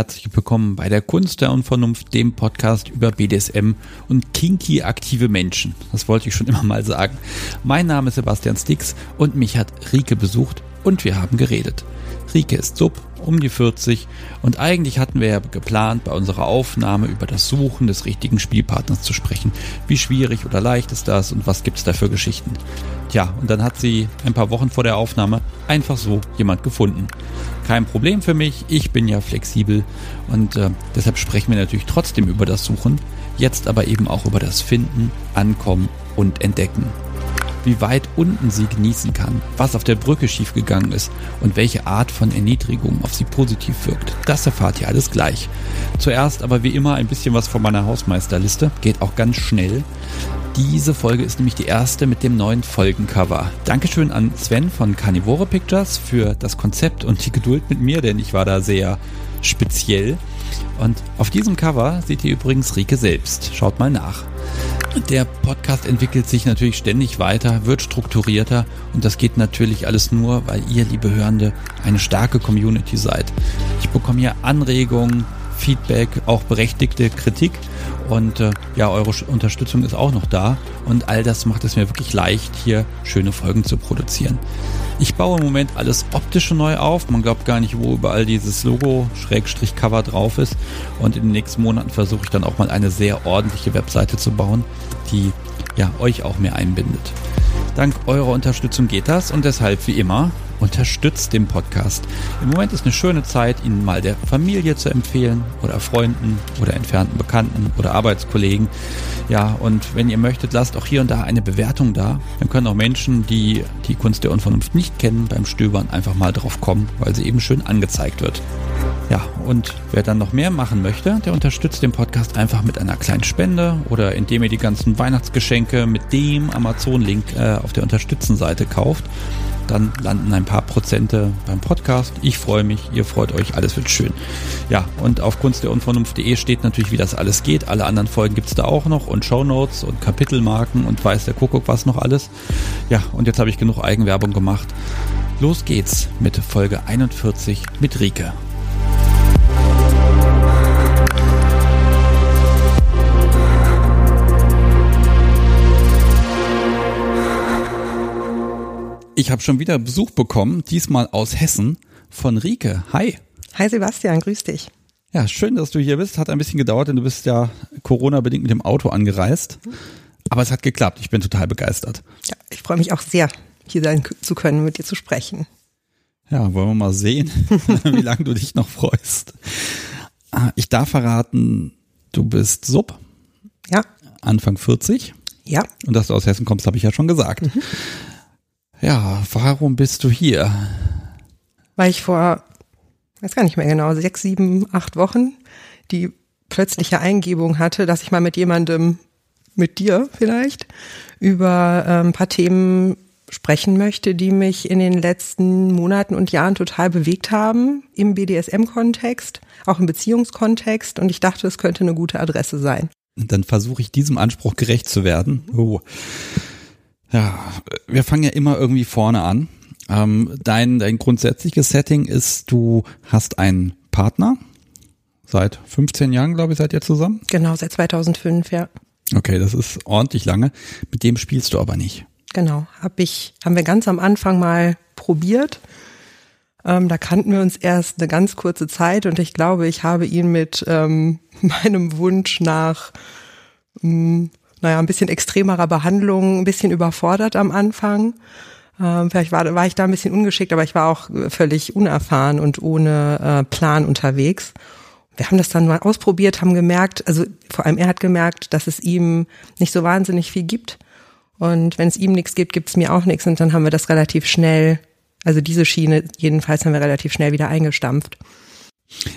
Herzlich willkommen bei der Kunst der Unvernunft, dem Podcast über BDSM und kinky aktive Menschen. Das wollte ich schon immer mal sagen. Mein Name ist Sebastian Stix und mich hat Rike besucht und wir haben geredet. Rike ist Sub, um die 40 und eigentlich hatten wir ja geplant, bei unserer Aufnahme über das Suchen des richtigen Spielpartners zu sprechen. Wie schwierig oder leicht ist das und was gibt's da für Geschichten? Tja, und dann hat sie ein paar Wochen vor der Aufnahme einfach so jemand gefunden. Kein Problem für mich, ich bin ja flexibel und äh, deshalb sprechen wir natürlich trotzdem über das Suchen, jetzt aber eben auch über das Finden, Ankommen und Entdecken wie weit unten sie genießen kann, was auf der Brücke schiefgegangen ist und welche Art von Erniedrigung auf sie positiv wirkt. Das erfahrt ihr alles gleich. Zuerst aber wie immer ein bisschen was von meiner Hausmeisterliste, geht auch ganz schnell. Diese Folge ist nämlich die erste mit dem neuen Folgencover. Dankeschön an Sven von Carnivore Pictures für das Konzept und die Geduld mit mir, denn ich war da sehr speziell. Und auf diesem Cover seht ihr übrigens Rike selbst. Schaut mal nach. Der Podcast entwickelt sich natürlich ständig weiter, wird strukturierter und das geht natürlich alles nur, weil ihr, liebe Hörende, eine starke Community seid. Ich bekomme hier Anregungen, Feedback, auch berechtigte Kritik und äh, ja, eure Unterstützung ist auch noch da und all das macht es mir wirklich leicht, hier schöne Folgen zu produzieren. Ich baue im Moment alles optische neu auf. Man glaubt gar nicht, wo überall dieses Logo Schrägstrich Cover drauf ist. Und in den nächsten Monaten versuche ich dann auch mal eine sehr ordentliche Webseite zu bauen, die ja euch auch mehr einbindet. Dank eurer Unterstützung geht das und deshalb wie immer unterstützt den Podcast. Im Moment ist eine schöne Zeit, ihn mal der Familie zu empfehlen oder Freunden oder entfernten Bekannten oder Arbeitskollegen. Ja, und wenn ihr möchtet, lasst auch hier und da eine Bewertung da. Dann können auch Menschen, die die Kunst der Unvernunft nicht kennen, beim Stöbern einfach mal drauf kommen, weil sie eben schön angezeigt wird. Ja, und wer dann noch mehr machen möchte, der unterstützt den Podcast einfach mit einer kleinen Spende oder indem ihr die ganzen Weihnachtsgeschenke mit dem Amazon-Link äh, auf der Unterstützen-Seite kauft. Dann landen ein paar Prozente beim Podcast. Ich freue mich, ihr freut euch, alles wird schön. Ja, und auf kunstderunvernunft.de steht natürlich, wie das alles geht. Alle anderen Folgen gibt's da auch noch und Shownotes und Kapitelmarken und weiß der Kuckuck was noch alles. Ja, und jetzt habe ich genug Eigenwerbung gemacht. Los geht's mit Folge 41 mit Rike. Ich habe schon wieder Besuch bekommen, diesmal aus Hessen von Rike. Hi. Hi Sebastian, grüß dich. Ja, schön, dass du hier bist. Hat ein bisschen gedauert, denn du bist ja Corona-bedingt mit dem Auto angereist. Aber es hat geklappt. Ich bin total begeistert. Ja, ich freue mich auch sehr, hier sein zu können, mit dir zu sprechen. Ja, wollen wir mal sehen, wie lange du dich noch freust. Ah, ich darf verraten, du bist Sub. Ja. Anfang 40. Ja. Und dass du aus Hessen kommst, habe ich ja schon gesagt. Mhm. Ja, warum bist du hier? Weil ich vor, weiß gar nicht mehr genau, sechs, sieben, acht Wochen die plötzliche Eingebung hatte, dass ich mal mit jemandem, mit dir vielleicht, über ein paar Themen sprechen möchte, die mich in den letzten Monaten und Jahren total bewegt haben, im BDSM-Kontext, auch im Beziehungskontext. Und ich dachte, es könnte eine gute Adresse sein. Dann versuche ich diesem Anspruch gerecht zu werden. Oh. Ja, wir fangen ja immer irgendwie vorne an. Ähm, dein, dein grundsätzliches Setting ist, du hast einen Partner. Seit 15 Jahren, glaube ich, seid ihr zusammen? Genau, seit 2005, ja. Okay, das ist ordentlich lange. Mit dem spielst du aber nicht. Genau, hab ich, haben wir ganz am Anfang mal probiert. Ähm, da kannten wir uns erst eine ganz kurze Zeit und ich glaube, ich habe ihn mit ähm, meinem Wunsch nach mh, mm, naja, ein bisschen extremerer Behandlung, ein bisschen überfordert am Anfang. Ähm, vielleicht war, war ich da ein bisschen ungeschickt, aber ich war auch völlig unerfahren und ohne äh, Plan unterwegs. Wir haben das dann mal ausprobiert, haben gemerkt, also vor allem er hat gemerkt, dass es ihm nicht so wahnsinnig viel gibt. Und wenn es ihm nichts gibt, gibt es mir auch nichts. Und dann haben wir das relativ schnell, also diese Schiene jedenfalls haben wir relativ schnell wieder eingestampft.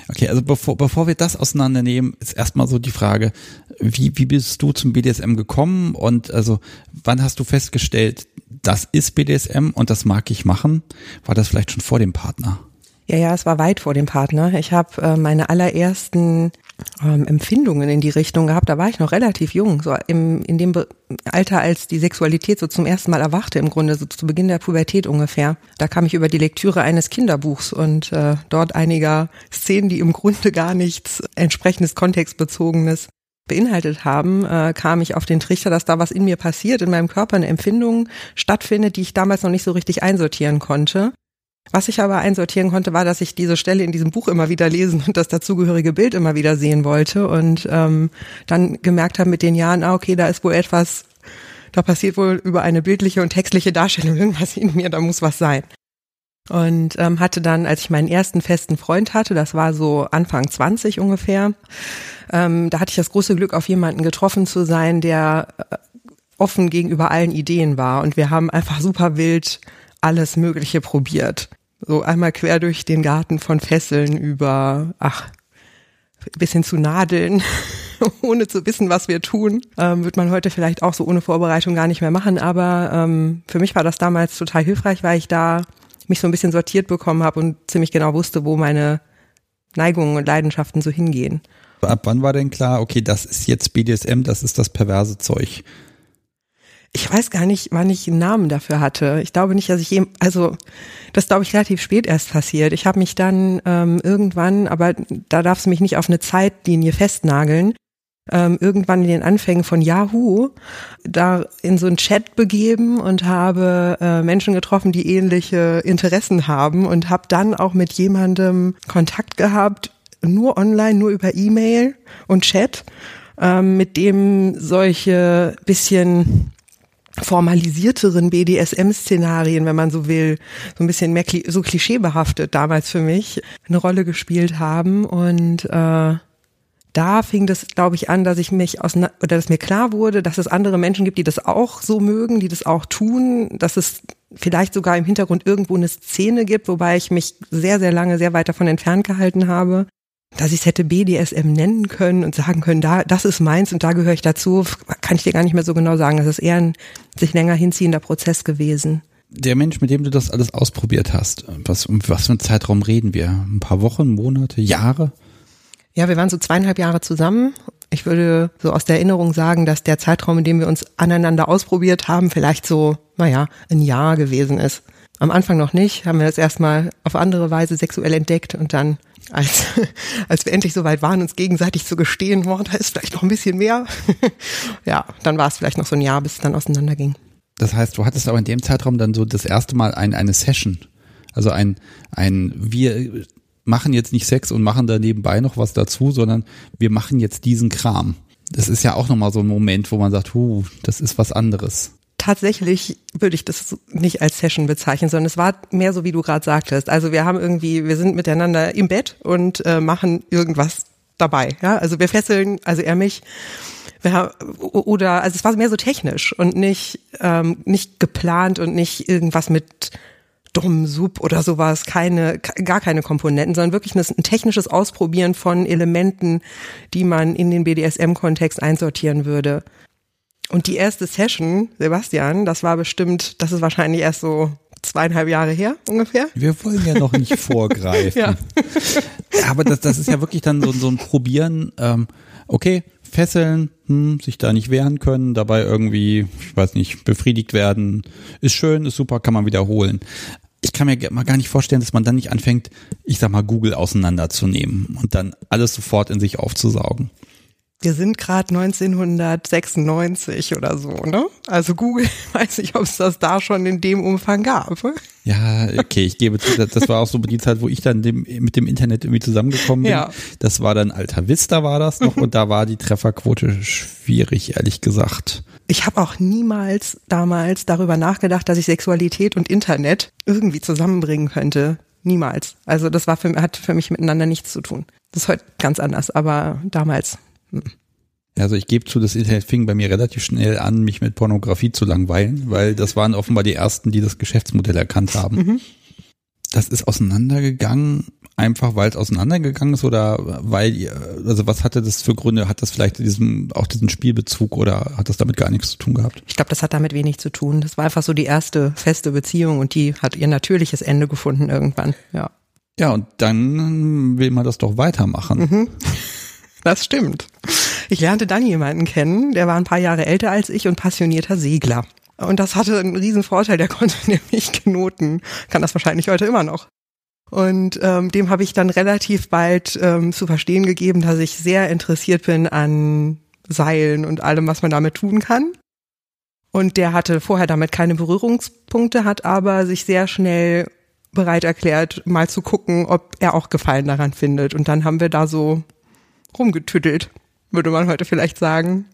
Okay, also bevor, bevor wir das auseinandernehmen, ist erstmal so die Frage, wie, wie bist du zum BDSM gekommen und also wann hast du festgestellt, das ist BDSM und das mag ich machen? War das vielleicht schon vor dem Partner? Ja, ja, es war weit vor dem Partner. Ich habe äh, meine allerersten ähm, Empfindungen in die Richtung gehabt. Da war ich noch relativ jung, so im, in dem Be Alter, als die Sexualität so zum ersten Mal erwachte, im Grunde so zu Beginn der Pubertät ungefähr. Da kam ich über die Lektüre eines Kinderbuchs und äh, dort einiger Szenen, die im Grunde gar nichts entsprechendes kontextbezogenes beinhaltet haben, äh, kam ich auf den Trichter, dass da was in mir passiert, in meinem Körper eine Empfindung stattfindet, die ich damals noch nicht so richtig einsortieren konnte. Was ich aber einsortieren konnte, war, dass ich diese Stelle in diesem Buch immer wieder lesen und das dazugehörige Bild immer wieder sehen wollte und ähm, dann gemerkt habe mit den Jahren, ah, okay, da ist wohl etwas, da passiert wohl über eine bildliche und textliche Darstellung irgendwas in mir, da muss was sein. Und ähm, hatte dann, als ich meinen ersten festen Freund hatte, das war so Anfang 20 ungefähr, ähm, da hatte ich das große Glück, auf jemanden getroffen zu sein, der äh, offen gegenüber allen Ideen war. Und wir haben einfach super wild alles Mögliche probiert. So einmal quer durch den Garten von Fesseln über, ach, bis hin zu Nadeln, ohne zu wissen, was wir tun. Ähm, wird man heute vielleicht auch so ohne Vorbereitung gar nicht mehr machen. Aber ähm, für mich war das damals total hilfreich, weil ich da mich so ein bisschen sortiert bekommen habe und ziemlich genau wusste, wo meine Neigungen und Leidenschaften so hingehen. Ab wann war denn klar, okay, das ist jetzt BDSM, das ist das perverse Zeug? Ich weiß gar nicht, wann ich einen Namen dafür hatte. Ich glaube nicht, dass ich eben, also das glaube ich relativ spät erst passiert. Ich habe mich dann ähm, irgendwann, aber da darfst du mich nicht auf eine Zeitlinie festnageln, ähm, irgendwann in den Anfängen von Yahoo da in so einen Chat begeben und habe äh, Menschen getroffen, die ähnliche Interessen haben und habe dann auch mit jemandem Kontakt gehabt, nur online, nur über E-Mail und Chat, ähm, mit dem solche bisschen formalisierteren BDSM-Szenarien, wenn man so will, so ein bisschen mehr so klischeebehaftet damals für mich eine Rolle gespielt haben. Und äh, da fing das, glaube ich, an, dass ich mich aus oder dass mir klar wurde, dass es andere Menschen gibt, die das auch so mögen, die das auch tun, dass es vielleicht sogar im Hintergrund irgendwo eine Szene gibt, wobei ich mich sehr, sehr lange sehr weit davon entfernt gehalten habe dass ich es hätte BDSM nennen können und sagen können, da, das ist meins und da gehöre ich dazu, kann ich dir gar nicht mehr so genau sagen. Das ist eher ein sich länger hinziehender Prozess gewesen. Der Mensch, mit dem du das alles ausprobiert hast, was, um was für einen Zeitraum reden wir? Ein paar Wochen, Monate, Jahre? Ja, wir waren so zweieinhalb Jahre zusammen. Ich würde so aus der Erinnerung sagen, dass der Zeitraum, in dem wir uns aneinander ausprobiert haben, vielleicht so, naja, ein Jahr gewesen ist. Am Anfang noch nicht, haben wir das erstmal auf andere Weise sexuell entdeckt und dann als, als wir endlich soweit waren, uns gegenseitig zu gestehen, boah, da ist vielleicht noch ein bisschen mehr. ja, dann war es vielleicht noch so ein Jahr, bis es dann auseinanderging. Das heißt, du hattest aber in dem Zeitraum dann so das erste Mal ein, eine Session. Also ein, ein, wir machen jetzt nicht Sex und machen da nebenbei noch was dazu, sondern wir machen jetzt diesen Kram. Das ist ja auch nochmal so ein Moment, wo man sagt, huh, das ist was anderes tatsächlich würde ich das nicht als Session bezeichnen, sondern es war mehr so, wie du gerade sagtest. Also wir haben irgendwie, wir sind miteinander im Bett und äh, machen irgendwas dabei. Ja, also wir fesseln, also er mich. Haben, oder also es war mehr so technisch und nicht ähm, nicht geplant und nicht irgendwas mit Dom, Sub oder sowas, keine, gar keine Komponenten, sondern wirklich ein technisches Ausprobieren von Elementen, die man in den BDSM-Kontext einsortieren würde. Und die erste Session, Sebastian, das war bestimmt, das ist wahrscheinlich erst so zweieinhalb Jahre her ungefähr. Wir wollen ja noch nicht vorgreifen. ja. aber das, das ist ja wirklich dann so, so ein Probieren, ähm, okay, fesseln, hm, sich da nicht wehren können, dabei irgendwie, ich weiß nicht, befriedigt werden, ist schön, ist super, kann man wiederholen. Ich kann mir mal gar nicht vorstellen, dass man dann nicht anfängt, ich sag mal, Google auseinanderzunehmen und dann alles sofort in sich aufzusaugen wir sind gerade 1996 oder so, ne? Also Google, weiß nicht, ob es das da schon in dem Umfang gab. Ja, okay, ich gebe zu, das war auch so die Zeit, wo ich dann dem, mit dem Internet irgendwie zusammengekommen bin. Ja. Das war dann Alter Vista war das noch und da war die Trefferquote schwierig, ehrlich gesagt. Ich habe auch niemals damals darüber nachgedacht, dass ich Sexualität und Internet irgendwie zusammenbringen könnte. Niemals. Also das war für, hat für mich miteinander nichts zu tun. Das ist heute ganz anders, aber damals also ich gebe zu, das Internet fing bei mir relativ schnell an, mich mit Pornografie zu langweilen, weil das waren offenbar die ersten, die das Geschäftsmodell erkannt haben. Mhm. Das ist auseinandergegangen, einfach weil es auseinandergegangen ist oder weil also was hatte das für Gründe? Hat das vielleicht diesen, auch diesen Spielbezug oder hat das damit gar nichts zu tun gehabt? Ich glaube, das hat damit wenig zu tun. Das war einfach so die erste feste Beziehung und die hat ihr natürliches Ende gefunden irgendwann, ja. Ja, und dann will man das doch weitermachen. Mhm. Das stimmt. Ich lernte dann jemanden kennen, der war ein paar Jahre älter als ich und passionierter Segler. Und das hatte einen riesen Vorteil, der konnte nämlich knoten, kann das wahrscheinlich heute immer noch. Und ähm, dem habe ich dann relativ bald ähm, zu verstehen gegeben, dass ich sehr interessiert bin an Seilen und allem, was man damit tun kann. Und der hatte vorher damit keine Berührungspunkte, hat aber sich sehr schnell bereit erklärt, mal zu gucken, ob er auch Gefallen daran findet. Und dann haben wir da so rumgetüttelt, würde man heute vielleicht sagen.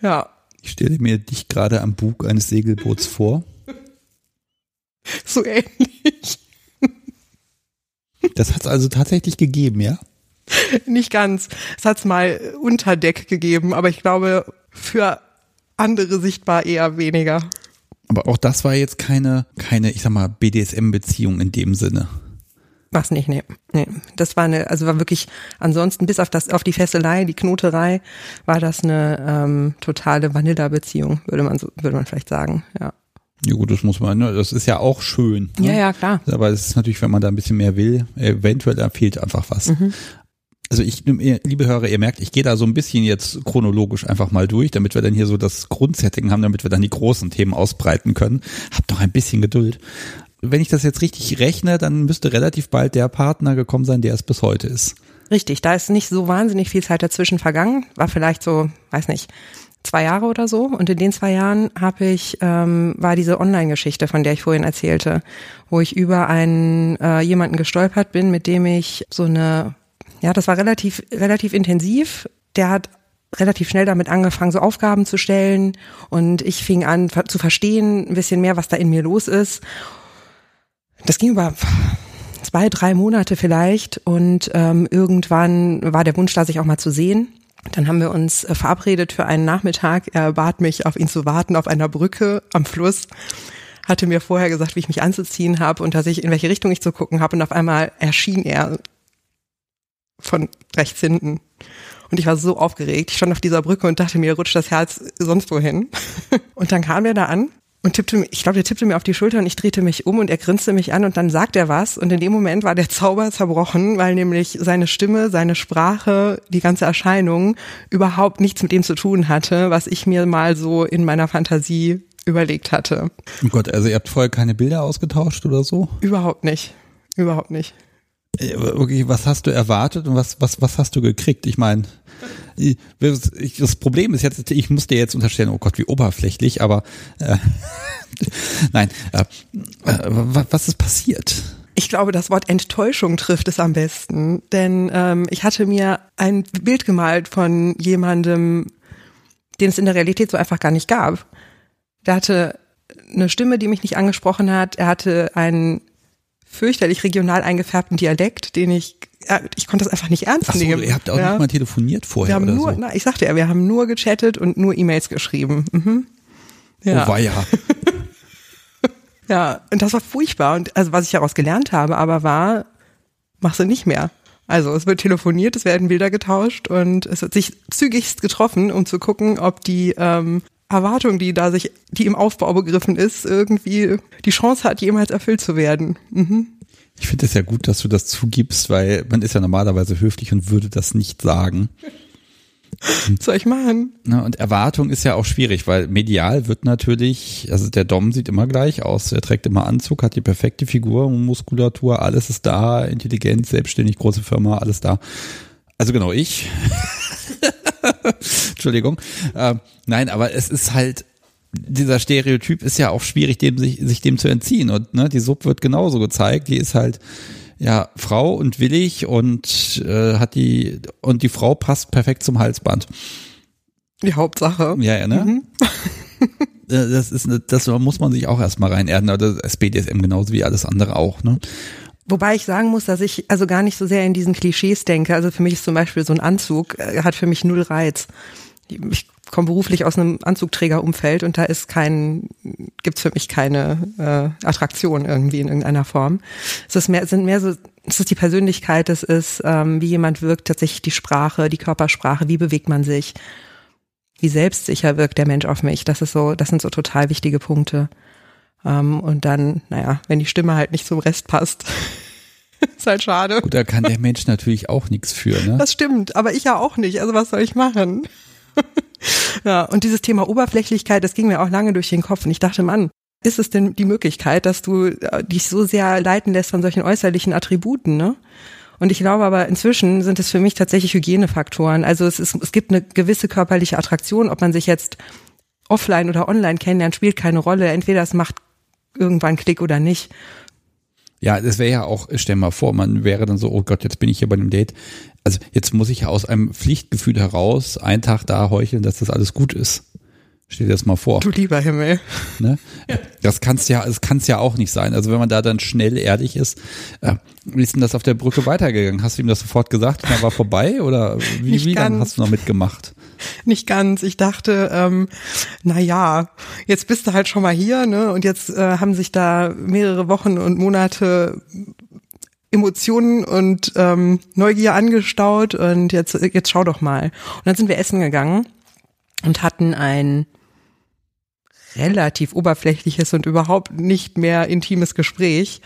Ja. Ich stelle mir dich gerade am Bug eines Segelboots vor. So ähnlich. Das hat es also tatsächlich gegeben, ja? Nicht ganz. Es hat es mal unter Deck gegeben, aber ich glaube, für andere sichtbar eher weniger. Aber auch das war jetzt keine, keine, ich sag mal, BDSM-Beziehung in dem Sinne. Was nicht, nee. nee. Das war eine, also war wirklich, ansonsten bis auf das, auf die Fesselei, die Knoterei, war das eine ähm, totale Vanilla-Beziehung, würde man so, würde man vielleicht sagen, ja. Ja gut, das muss man, ne? das ist ja auch schön. Ne? Ja, ja, klar. Aber es ist natürlich, wenn man da ein bisschen mehr will, eventuell da fehlt einfach was. Mhm. Also ich, liebe Hörer, ihr merkt, ich gehe da so ein bisschen jetzt chronologisch einfach mal durch, damit wir dann hier so das Grundsetting haben, damit wir dann die großen Themen ausbreiten können. Habt noch ein bisschen Geduld. Wenn ich das jetzt richtig rechne, dann müsste relativ bald der Partner gekommen sein, der es bis heute ist. Richtig, da ist nicht so wahnsinnig viel Zeit dazwischen vergangen, war vielleicht so, weiß nicht, zwei Jahre oder so. Und in den zwei Jahren habe ich, ähm, war diese Online-Geschichte, von der ich vorhin erzählte, wo ich über einen äh, jemanden gestolpert bin, mit dem ich so eine, ja, das war relativ, relativ intensiv. Der hat relativ schnell damit angefangen, so Aufgaben zu stellen. Und ich fing an zu verstehen, ein bisschen mehr, was da in mir los ist. Das ging über zwei, drei Monate vielleicht. Und ähm, irgendwann war der Wunsch da, sich auch mal zu sehen. Dann haben wir uns äh, verabredet für einen Nachmittag. Er bat mich, auf ihn zu warten auf einer Brücke am Fluss. Hatte mir vorher gesagt, wie ich mich anzuziehen habe und dass ich in welche Richtung ich zu gucken habe. Und auf einmal erschien er von rechts hinten. Und ich war so aufgeregt. Ich stand auf dieser Brücke und dachte mir, rutscht das Herz sonst wohin. Und dann kam er da an und tippte, ich glaube, der tippte mir auf die Schulter und ich drehte mich um und er grinste mich an und dann sagt er was und in dem Moment war der Zauber zerbrochen, weil nämlich seine Stimme, seine Sprache, die ganze Erscheinung überhaupt nichts mit dem zu tun hatte, was ich mir mal so in meiner Fantasie überlegt hatte. Oh Gott, also ihr habt vorher keine Bilder ausgetauscht oder so? Überhaupt nicht. Überhaupt nicht. Äh, okay, was hast du erwartet und was, was, was hast du gekriegt? Ich meine, das Problem ist jetzt, ich muss dir jetzt unterstellen, oh Gott, wie oberflächlich, aber äh, nein, äh, äh, was ist passiert? Ich glaube, das Wort Enttäuschung trifft es am besten, denn ähm, ich hatte mir ein Bild gemalt von jemandem, den es in der Realität so einfach gar nicht gab. Der hatte eine Stimme, die mich nicht angesprochen hat. Er hatte einen fürchterlich regional eingefärbten Dialekt, den ich ich konnte das einfach nicht ernst Ach so, nehmen. Ihr habt auch ja. nicht mal telefoniert vorher. Wir haben oder nur, so. na, ich sagte ja, wir haben nur gechattet und nur E-Mails geschrieben. Mhm. Ja. Oh weia. ja, und das war furchtbar. Und also was ich daraus gelernt habe, aber war, machst du nicht mehr. Also es wird telefoniert, es werden Bilder getauscht und es wird sich zügigst getroffen, um zu gucken, ob die ähm, Erwartung, die da sich, die im Aufbau begriffen ist, irgendwie die Chance hat, jemals erfüllt zu werden. Mhm. Ich finde es ja gut, dass du das zugibst, weil man ist ja normalerweise höflich und würde das nicht sagen. Was soll ich machen? Na, und Erwartung ist ja auch schwierig, weil medial wird natürlich, also der Dom sieht immer gleich aus, er trägt immer Anzug, hat die perfekte Figur, Muskulatur, alles ist da, Intelligenz, selbstständig, große Firma, alles da. Also genau ich. Entschuldigung. Äh, nein, aber es ist halt, dieser Stereotyp ist ja auch schwierig, dem sich, sich dem zu entziehen. Und ne, die Sub wird genauso gezeigt. Die ist halt ja Frau und willig und äh, hat die und die Frau passt perfekt zum Halsband. Die Hauptsache. Ja, ja ne? Mhm. Äh, das ist, das muss man sich auch erstmal reinerden. Aber das ist BDSM genauso wie alles andere auch, ne? Wobei ich sagen muss, dass ich also gar nicht so sehr in diesen Klischees denke. Also für mich ist zum Beispiel so ein Anzug, äh, hat für mich null Reiz. Ich komme beruflich aus einem Anzugträgerumfeld und da ist kein, gibt's für mich keine äh, Attraktion irgendwie in irgendeiner Form. Es ist mehr, sind mehr so, es ist die Persönlichkeit, es ist, ähm, wie jemand wirkt, tatsächlich die Sprache, die Körpersprache, wie bewegt man sich, wie selbstsicher wirkt der Mensch auf mich. Das ist so, das sind so total wichtige Punkte. Ähm, und dann, naja, wenn die Stimme halt nicht zum Rest passt. ist halt schade. Gut, da kann der Mensch natürlich auch nichts für, ne? Das stimmt, aber ich ja auch nicht. Also was soll ich machen? ja, und dieses Thema Oberflächlichkeit, das ging mir auch lange durch den Kopf. Und ich dachte, Mann, ist es denn die Möglichkeit, dass du äh, dich so sehr leiten lässt von solchen äußerlichen Attributen, ne? Und ich glaube aber inzwischen sind es für mich tatsächlich Hygienefaktoren. Also es, ist, es gibt eine gewisse körperliche Attraktion, ob man sich jetzt offline oder online kennenlernt, spielt keine Rolle. Entweder es macht irgendwann Klick oder nicht. Ja, das wäre ja auch, stell mal vor, man wäre dann so, oh Gott, jetzt bin ich hier bei einem Date. Also jetzt muss ich ja aus einem Pflichtgefühl heraus einen Tag da heucheln, dass das alles gut ist. Stell dir das mal vor. Du lieber Himmel. Ne? Ja. Das kann's ja, das kann's ja auch nicht sein. Also wenn man da dann schnell ehrlich ist, äh, wie ist denn das auf der Brücke weitergegangen? Hast du ihm das sofort gesagt und dann war vorbei oder wie, wie lange hast du noch mitgemacht? Nicht ganz. Ich dachte, ähm, na ja, jetzt bist du halt schon mal hier, ne? Und jetzt äh, haben sich da mehrere Wochen und Monate Emotionen und ähm, Neugier angestaut und jetzt jetzt schau doch mal. Und dann sind wir essen gegangen und hatten ein relativ oberflächliches und überhaupt nicht mehr intimes Gespräch,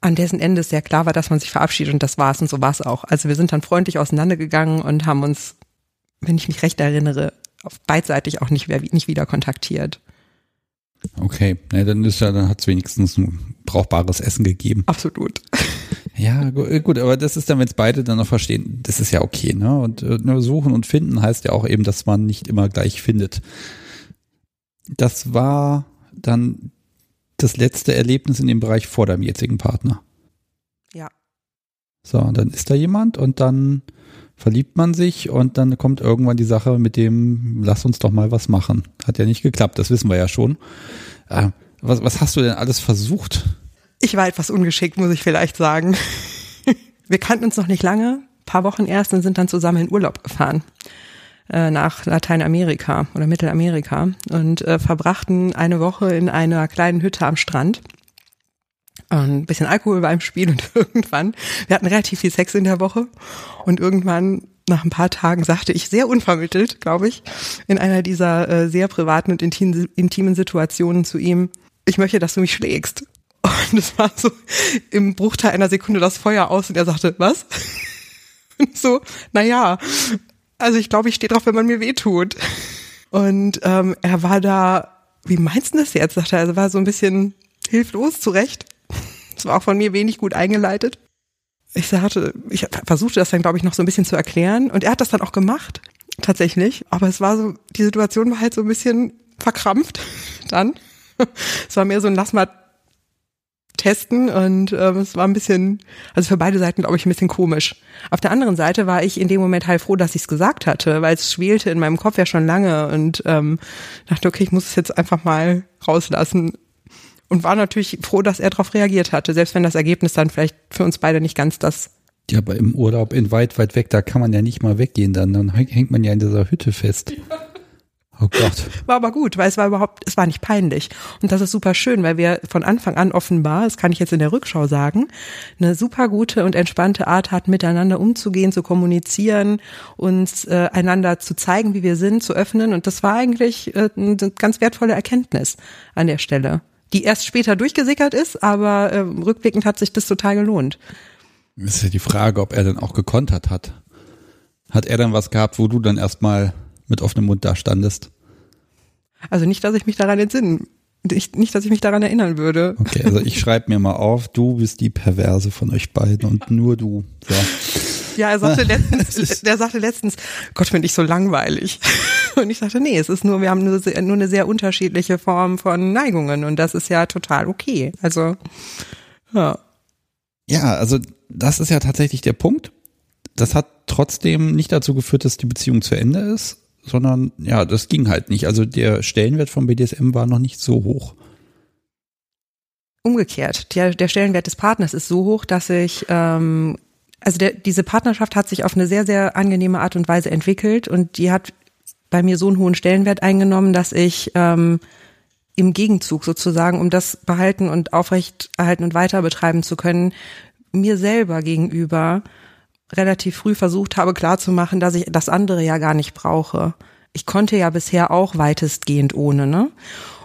an dessen Ende es sehr klar war, dass man sich verabschiedet und das war's und so war's auch. Also wir sind dann freundlich auseinandergegangen und haben uns, wenn ich mich recht erinnere, auf beidseitig auch nicht, nicht wieder kontaktiert. Okay, ja, dann ist ja, dann hat es wenigstens ein brauchbares Essen gegeben. Absolut. Ja, gut, aber das ist dann, wenn es beide dann noch verstehen, das ist ja okay, ne? Und äh, suchen und finden heißt ja auch eben, dass man nicht immer gleich findet das war dann das letzte Erlebnis in dem Bereich vor deinem jetzigen Partner. Ja. So, und dann ist da jemand und dann verliebt man sich und dann kommt irgendwann die Sache mit dem, lass uns doch mal was machen. Hat ja nicht geklappt, das wissen wir ja schon. Äh, was, was hast du denn alles versucht? Ich war etwas ungeschickt, muss ich vielleicht sagen. Wir kannten uns noch nicht lange, paar Wochen erst und sind dann zusammen in Urlaub gefahren. Äh, nach Lateinamerika oder Mittelamerika und äh, verbrachten eine Woche in einer kleinen Hütte am Strand. ein bisschen Alkohol war im Spiel und irgendwann, wir hatten relativ viel Sex in der Woche und irgendwann nach ein paar Tagen sagte ich sehr unvermittelt, glaube ich, in einer dieser äh, sehr privaten und intim, intimen Situationen zu ihm, ich möchte, dass du mich schlägst. Und es war so im Bruchteil einer Sekunde das Feuer aus und er sagte, was? Und so, naja, also ich glaube, ich stehe drauf, wenn man mir wehtut. Und ähm, er war da, wie meinst du das jetzt? Sagt er, also war so ein bisschen hilflos, zurecht. Das war auch von mir wenig gut eingeleitet. Ich sagte, ich versuchte das dann, glaube ich, noch so ein bisschen zu erklären. Und er hat das dann auch gemacht, tatsächlich. Aber es war so, die Situation war halt so ein bisschen verkrampft dann. Es war mehr so ein Lass mal testen und ähm, es war ein bisschen, also für beide Seiten glaube ich ein bisschen komisch. Auf der anderen Seite war ich in dem Moment halt froh, dass ich es gesagt hatte, weil es schwelte in meinem Kopf ja schon lange und ähm, dachte, okay, ich muss es jetzt einfach mal rauslassen und war natürlich froh, dass er darauf reagiert hatte, selbst wenn das Ergebnis dann vielleicht für uns beide nicht ganz das ja, aber im Urlaub in weit, weit weg, da kann man ja nicht mal weggehen dann. Dann hängt man ja in dieser Hütte fest. Ja. Oh Gott. War aber gut, weil es war überhaupt, es war nicht peinlich. Und das ist super schön, weil wir von Anfang an offenbar, das kann ich jetzt in der Rückschau sagen, eine super gute und entspannte Art hatten, miteinander umzugehen, zu kommunizieren, uns äh, einander zu zeigen, wie wir sind, zu öffnen. Und das war eigentlich äh, eine ganz wertvolle Erkenntnis an der Stelle, die erst später durchgesickert ist, aber äh, rückblickend hat sich das total gelohnt. Ist ja die Frage, ob er dann auch gekontert hat. Hat er dann was gehabt, wo du dann erstmal mit offenem Mund da standest? Also nicht, dass ich mich daran entsinnen, nicht, nicht, dass ich mich daran erinnern würde. Okay, also ich schreibe mir mal auf, du bist die Perverse von euch beiden und nur du. So. Ja, er sagte letztens, der sagte letztens, Gott, finde ich so langweilig. Und ich sagte, nee, es ist nur, wir haben nur, nur eine sehr unterschiedliche Form von Neigungen und das ist ja total okay. Also, ja. Ja, also das ist ja tatsächlich der Punkt. Das hat trotzdem nicht dazu geführt, dass die Beziehung zu Ende ist, sondern ja, das ging halt nicht. Also der Stellenwert vom BDSM war noch nicht so hoch. Umgekehrt, der, der Stellenwert des Partners ist so hoch, dass ich, ähm, also der, diese Partnerschaft hat sich auf eine sehr, sehr angenehme Art und Weise entwickelt und die hat bei mir so einen hohen Stellenwert eingenommen, dass ich ähm, im Gegenzug sozusagen, um das behalten und aufrechterhalten und weiter betreiben zu können, mir selber gegenüber relativ früh versucht habe klarzumachen, dass ich das andere ja gar nicht brauche. ich konnte ja bisher auch weitestgehend ohne, ne?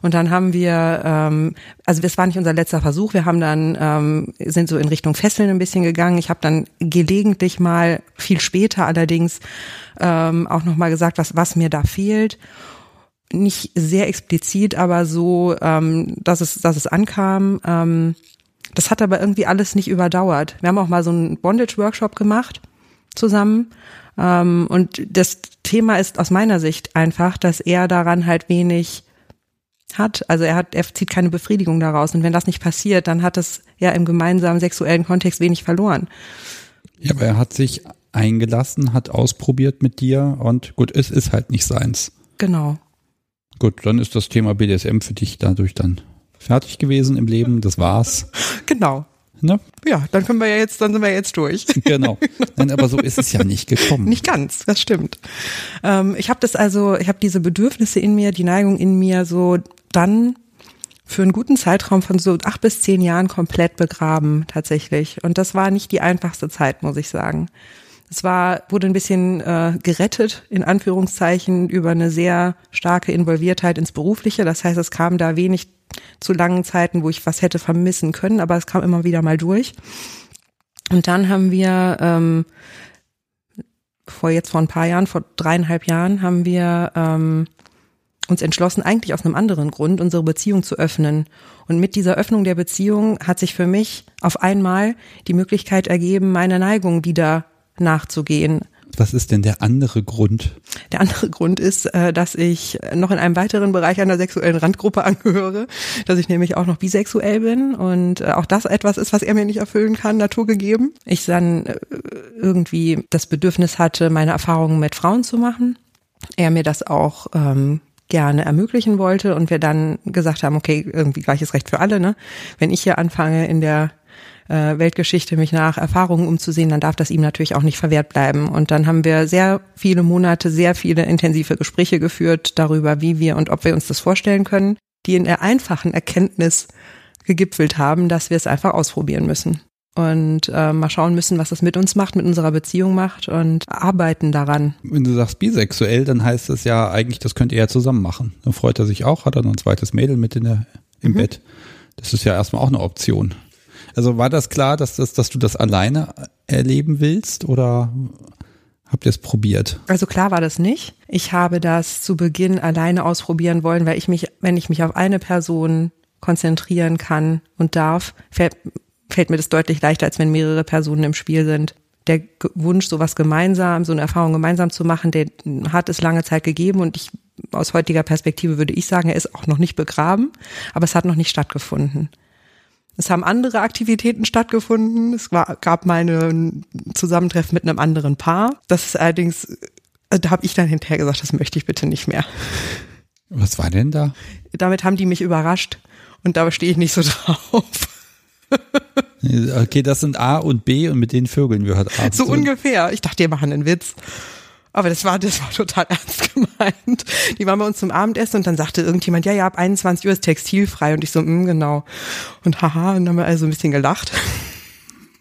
Und dann haben wir, ähm, also das war nicht unser letzter Versuch, wir haben dann, ähm, sind so in Richtung Fesseln ein bisschen gegangen. Ich habe dann gelegentlich mal, viel später allerdings, ähm, auch nochmal gesagt, was, was mir da fehlt. Nicht sehr explizit, aber so, ähm, dass es, dass es ankam. Ähm, das hat aber irgendwie alles nicht überdauert. Wir haben auch mal so einen Bondage-Workshop gemacht zusammen. Ähm, und das Thema ist aus meiner Sicht einfach, dass er daran halt wenig hat. Also er hat, er zieht keine Befriedigung daraus. Und wenn das nicht passiert, dann hat es ja im gemeinsamen sexuellen Kontext wenig verloren. Ja, aber er hat sich eingelassen, hat ausprobiert mit dir und gut, es ist halt nicht seins. Genau. Gut, dann ist das Thema BDSM für dich dadurch dann fertig gewesen im Leben. Das war's. Genau. Ne? Ja, dann können wir ja jetzt, dann sind wir jetzt durch. Genau. Nein, aber so ist es ja nicht gekommen. Nicht ganz, das stimmt. Ähm, ich habe das also, ich habe diese Bedürfnisse in mir, die Neigung in mir so dann für einen guten Zeitraum von so acht bis zehn Jahren komplett begraben tatsächlich. Und das war nicht die einfachste Zeit, muss ich sagen. Es war, wurde ein bisschen äh, gerettet, in Anführungszeichen, über eine sehr starke Involviertheit ins Berufliche. Das heißt, es kam da wenig zu langen Zeiten, wo ich was hätte vermissen können, aber es kam immer wieder mal durch. Und dann haben wir ähm, vor jetzt vor ein paar Jahren, vor dreieinhalb Jahren, haben wir ähm, uns entschlossen, eigentlich aus einem anderen Grund, unsere Beziehung zu öffnen. Und mit dieser Öffnung der Beziehung hat sich für mich auf einmal die Möglichkeit ergeben, meine Neigung wieder nachzugehen. Was ist denn der andere Grund? Der andere Grund ist, äh, dass ich noch in einem weiteren Bereich einer sexuellen Randgruppe angehöre, dass ich nämlich auch noch bisexuell bin und äh, auch das etwas ist, was er mir nicht erfüllen kann, naturgegeben. Ich dann äh, irgendwie das Bedürfnis hatte, meine Erfahrungen mit Frauen zu machen. Er mir das auch ähm, gerne ermöglichen wollte und wir dann gesagt haben, okay, irgendwie gleiches Recht für alle, ne? Wenn ich hier anfange in der äh, Weltgeschichte mich nach Erfahrungen umzusehen, dann darf das ihm natürlich auch nicht verwehrt bleiben. Und dann haben wir sehr viele Monate, sehr viele intensive Gespräche geführt darüber, wie wir und ob wir uns das vorstellen können, die in der einfachen Erkenntnis gegipfelt haben, dass wir es einfach ausprobieren müssen und äh, mal schauen müssen, was das mit uns macht, mit unserer Beziehung macht und arbeiten daran. Wenn du sagst bisexuell, dann heißt das ja eigentlich, das könnt ihr ja zusammen machen. Dann freut er sich auch, hat er noch ein zweites Mädel mit in der, im mhm. Bett. Das ist ja erstmal auch eine Option. Also war das klar, dass, das, dass du das alleine erleben willst oder habt ihr es probiert? Also klar war das nicht. Ich habe das zu Beginn alleine ausprobieren wollen, weil ich mich, wenn ich mich auf eine Person konzentrieren kann und darf, fällt, fällt mir das deutlich leichter, als wenn mehrere Personen im Spiel sind. Der Wunsch, sowas gemeinsam, so eine Erfahrung gemeinsam zu machen, den hat es lange Zeit gegeben und ich aus heutiger Perspektive würde ich sagen, er ist auch noch nicht begraben, aber es hat noch nicht stattgefunden. Es haben andere Aktivitäten stattgefunden. Es war, gab mal ein Zusammentreffen mit einem anderen Paar. Das ist allerdings, äh, da habe ich dann hinterher gesagt, das möchte ich bitte nicht mehr. Was war denn da? Damit haben die mich überrascht und da stehe ich nicht so drauf. okay, das sind A und B und mit den Vögeln wir heute Abend. So ungefähr. Ich dachte, die machen einen Witz. Aber das war, das war total ernst gemeint. Die waren bei uns zum Abendessen und dann sagte irgendjemand, ja, ja, ab 21 Uhr ist textilfrei. Und ich so, mh, genau. Und haha, und dann haben wir also ein bisschen gelacht.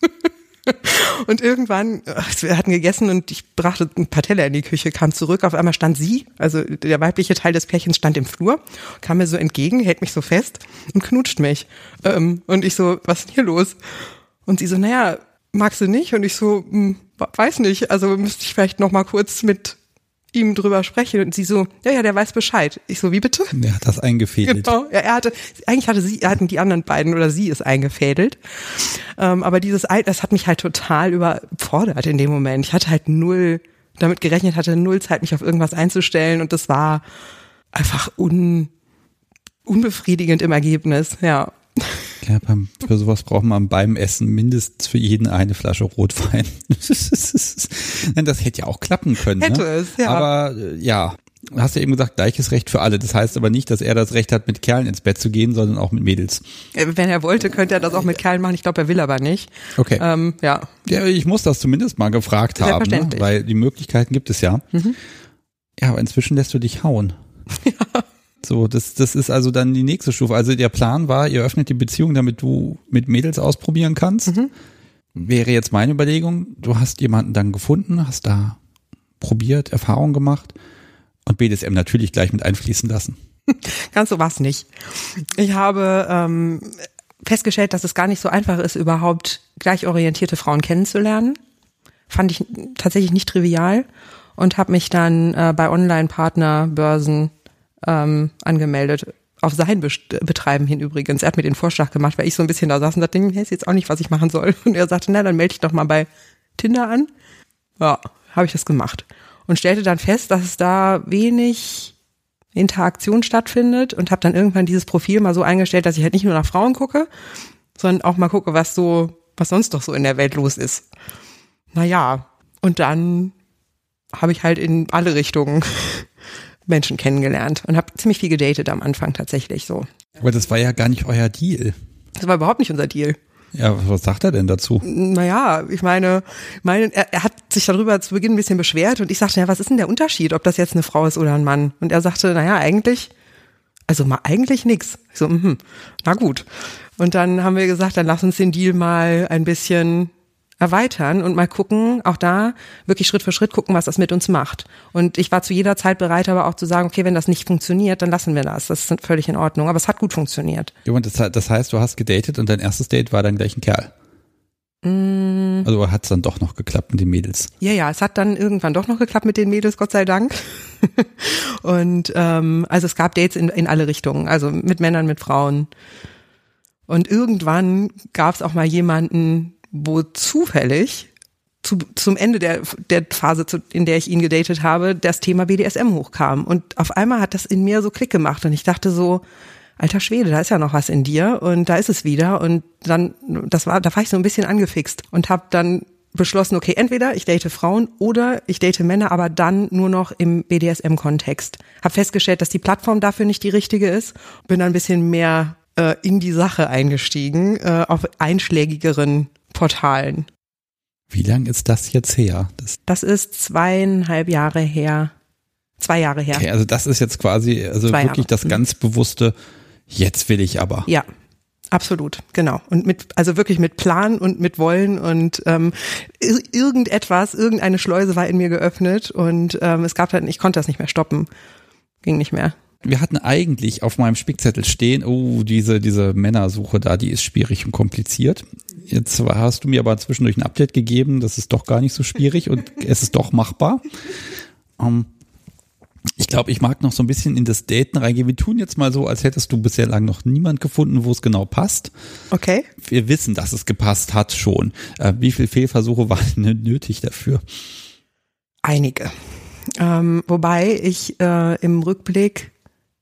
und irgendwann, wir hatten gegessen und ich brachte ein paar Teller in die Küche, kam zurück, auf einmal stand sie, also der weibliche Teil des Pärchens stand im Flur, kam mir so entgegen, hält mich so fest und knutscht mich. Ähm, und ich so, was ist denn hier los? Und sie so, naja, magst du nicht? Und ich so, hm, weiß nicht, also müsste ich vielleicht noch mal kurz mit ihm drüber sprechen und sie so, ja, ja, der weiß Bescheid. Ich so, wie bitte? Er hat das eingefädelt. Genau, ja, er hatte, eigentlich hatte sie, hatten die anderen beiden oder sie es eingefädelt. Ähm, aber dieses, das hat mich halt total überfordert in dem Moment. Ich hatte halt null damit gerechnet, hatte null Zeit, mich auf irgendwas einzustellen und das war einfach un, unbefriedigend im Ergebnis, ja. Ja, beim, für sowas braucht man beim Essen mindestens für jeden eine Flasche Rotwein. das hätte ja auch klappen können. Ne? Hätte ne? es, ja. Aber äh, ja, hast du eben gesagt, gleiches Recht für alle. Das heißt aber nicht, dass er das Recht hat, mit Kerlen ins Bett zu gehen, sondern auch mit Mädels. Wenn er wollte, könnte er das auch mit Kerlen machen. Ich glaube, er will aber nicht. Okay. Ähm, ja. ja. Ich muss das zumindest mal gefragt haben, ne? weil die Möglichkeiten gibt es ja. Mhm. Ja, aber inzwischen lässt du dich hauen. Ja. So, das, das ist also dann die nächste Stufe. Also der Plan war, ihr öffnet die Beziehung, damit du mit Mädels ausprobieren kannst. Mhm. Wäre jetzt meine Überlegung, du hast jemanden dann gefunden, hast da probiert, Erfahrung gemacht Und BDSM natürlich gleich mit einfließen lassen. Ganz so was nicht. Ich habe ähm, festgestellt, dass es gar nicht so einfach ist, überhaupt gleichorientierte Frauen kennenzulernen. Fand ich tatsächlich nicht trivial und habe mich dann äh, bei Online-Partnerbörsen ähm, angemeldet. Auf sein Betreiben hin übrigens. Er hat mir den Vorschlag gemacht, weil ich so ein bisschen da saß und dachte, hey, ist jetzt auch nicht, was ich machen soll. Und er sagte, na, dann melde dich doch mal bei Tinder an. Ja, habe ich das gemacht. Und stellte dann fest, dass es da wenig Interaktion stattfindet und habe dann irgendwann dieses Profil mal so eingestellt, dass ich halt nicht nur nach Frauen gucke, sondern auch mal gucke, was so, was sonst doch so in der Welt los ist. Naja, und dann habe ich halt in alle Richtungen Menschen kennengelernt und habe ziemlich viel gedatet am Anfang tatsächlich so. Aber das war ja gar nicht euer Deal. Das war überhaupt nicht unser Deal. Ja, was sagt er denn dazu? Naja, ich meine, meine er, er hat sich darüber zu Beginn ein bisschen beschwert und ich sagte, ja, was ist denn der Unterschied, ob das jetzt eine Frau ist oder ein Mann? Und er sagte, naja, eigentlich, also mal eigentlich nix. Ich so, mh, na gut. Und dann haben wir gesagt, dann lass uns den Deal mal ein bisschen erweitern und mal gucken, auch da wirklich Schritt für Schritt gucken, was das mit uns macht. Und ich war zu jeder Zeit bereit, aber auch zu sagen, okay, wenn das nicht funktioniert, dann lassen wir das. Das ist völlig in Ordnung. Aber es hat gut funktioniert. Ja, und das, das heißt, du hast gedatet und dein erstes Date war dann gleich ein Kerl. Mm. Also hat es dann doch noch geklappt mit den Mädels? Ja, ja, es hat dann irgendwann doch noch geklappt mit den Mädels, Gott sei Dank. und ähm, also es gab Dates in, in alle Richtungen, also mit Männern, mit Frauen. Und irgendwann gab es auch mal jemanden, wo zufällig zu, zum Ende der, der Phase, zu, in der ich ihn gedatet habe, das Thema BDSM hochkam. Und auf einmal hat das in mir so Klick gemacht und ich dachte so, alter Schwede, da ist ja noch was in dir und da ist es wieder. Und dann, das war, da war ich so ein bisschen angefixt und habe dann beschlossen, okay, entweder ich date Frauen oder ich date Männer, aber dann nur noch im BDSM-Kontext. Hab festgestellt, dass die Plattform dafür nicht die richtige ist. Bin dann ein bisschen mehr äh, in die Sache eingestiegen, äh, auf einschlägigeren Portalen. Wie lang ist das jetzt her? Das, das ist zweieinhalb Jahre her. Zwei Jahre her. Okay, also das ist jetzt quasi, also Zwei wirklich Jahre. das mhm. ganz bewusste, jetzt will ich aber. Ja, Absolut, genau. Und mit, also wirklich mit Plan und mit Wollen und ähm, irgendetwas, irgendeine Schleuse war in mir geöffnet und ähm, es gab dann, ich konnte das nicht mehr stoppen. Ging nicht mehr. Wir hatten eigentlich auf meinem Spickzettel stehen, oh, diese, diese Männersuche da, die ist schwierig und kompliziert. Jetzt hast du mir aber zwischendurch ein Update gegeben, das ist doch gar nicht so schwierig und es ist doch machbar. Um, ähm, ich glaube, ich mag noch so ein bisschen in das Daten reingehen. Wir tun jetzt mal so, als hättest du bisher lang noch niemand gefunden, wo es genau passt. Okay. Wir wissen, dass es gepasst hat schon. Äh, wie viele Fehlversuche waren nötig dafür? Einige. Ähm, wobei ich äh, im Rückblick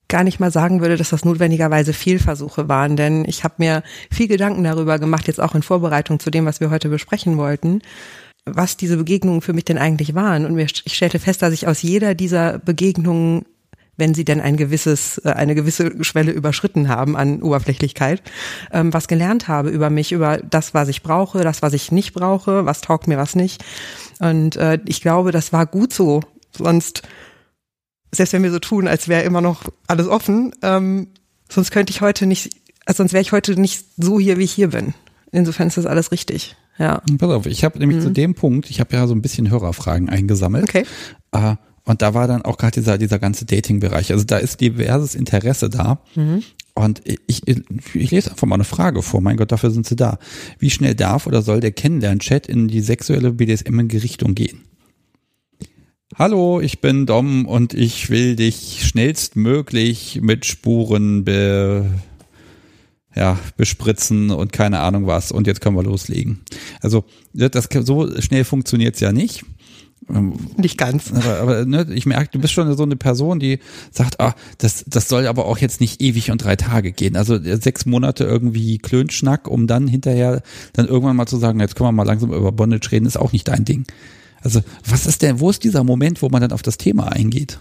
gar nicht mal sagen würde, dass das notwendigerweise Fehlversuche waren, denn ich habe mir viel Gedanken darüber gemacht, jetzt auch in Vorbereitung zu dem, was wir heute besprechen wollten, was diese Begegnungen für mich denn eigentlich waren. Und ich stellte fest, dass ich aus jeder dieser Begegnungen wenn sie denn ein gewisses, äh, eine gewisse Schwelle überschritten haben an Oberflächlichkeit, ähm, was gelernt habe über mich, über das, was ich brauche, das, was ich nicht brauche, was taugt mir, was nicht. Und äh, ich glaube, das war gut so. Sonst selbst wenn wir so tun, als wäre immer noch alles offen, ähm, sonst könnte ich heute nicht, also sonst wäre ich heute nicht so hier, wie ich hier bin. Insofern ist das alles richtig. Ja. Pass auf, ich habe nämlich mhm. zu dem Punkt, ich habe ja so ein bisschen Hörerfragen eingesammelt. Okay. Äh, und da war dann auch gerade dieser, dieser ganze Dating-Bereich. Also da ist diverses Interesse da. Mhm. Und ich, ich, ich lese einfach mal eine Frage vor. Mein Gott, dafür sind sie da. Wie schnell darf oder soll der Kennenlern-Chat in die sexuelle BDSM-Richtung gehen? Hallo, ich bin Dom und ich will dich schnellstmöglich mit Spuren be, ja, bespritzen und keine Ahnung was. Und jetzt können wir loslegen. Also das so schnell funktioniert's ja nicht. Ähm, nicht ganz. Aber, aber ne, ich merke, du bist schon so eine Person, die sagt, ah, das, das soll aber auch jetzt nicht ewig und drei Tage gehen. Also sechs Monate irgendwie Klönschnack, um dann hinterher dann irgendwann mal zu sagen, jetzt können wir mal langsam über Bondage reden, ist auch nicht dein Ding. Also was ist denn, wo ist dieser Moment, wo man dann auf das Thema eingeht?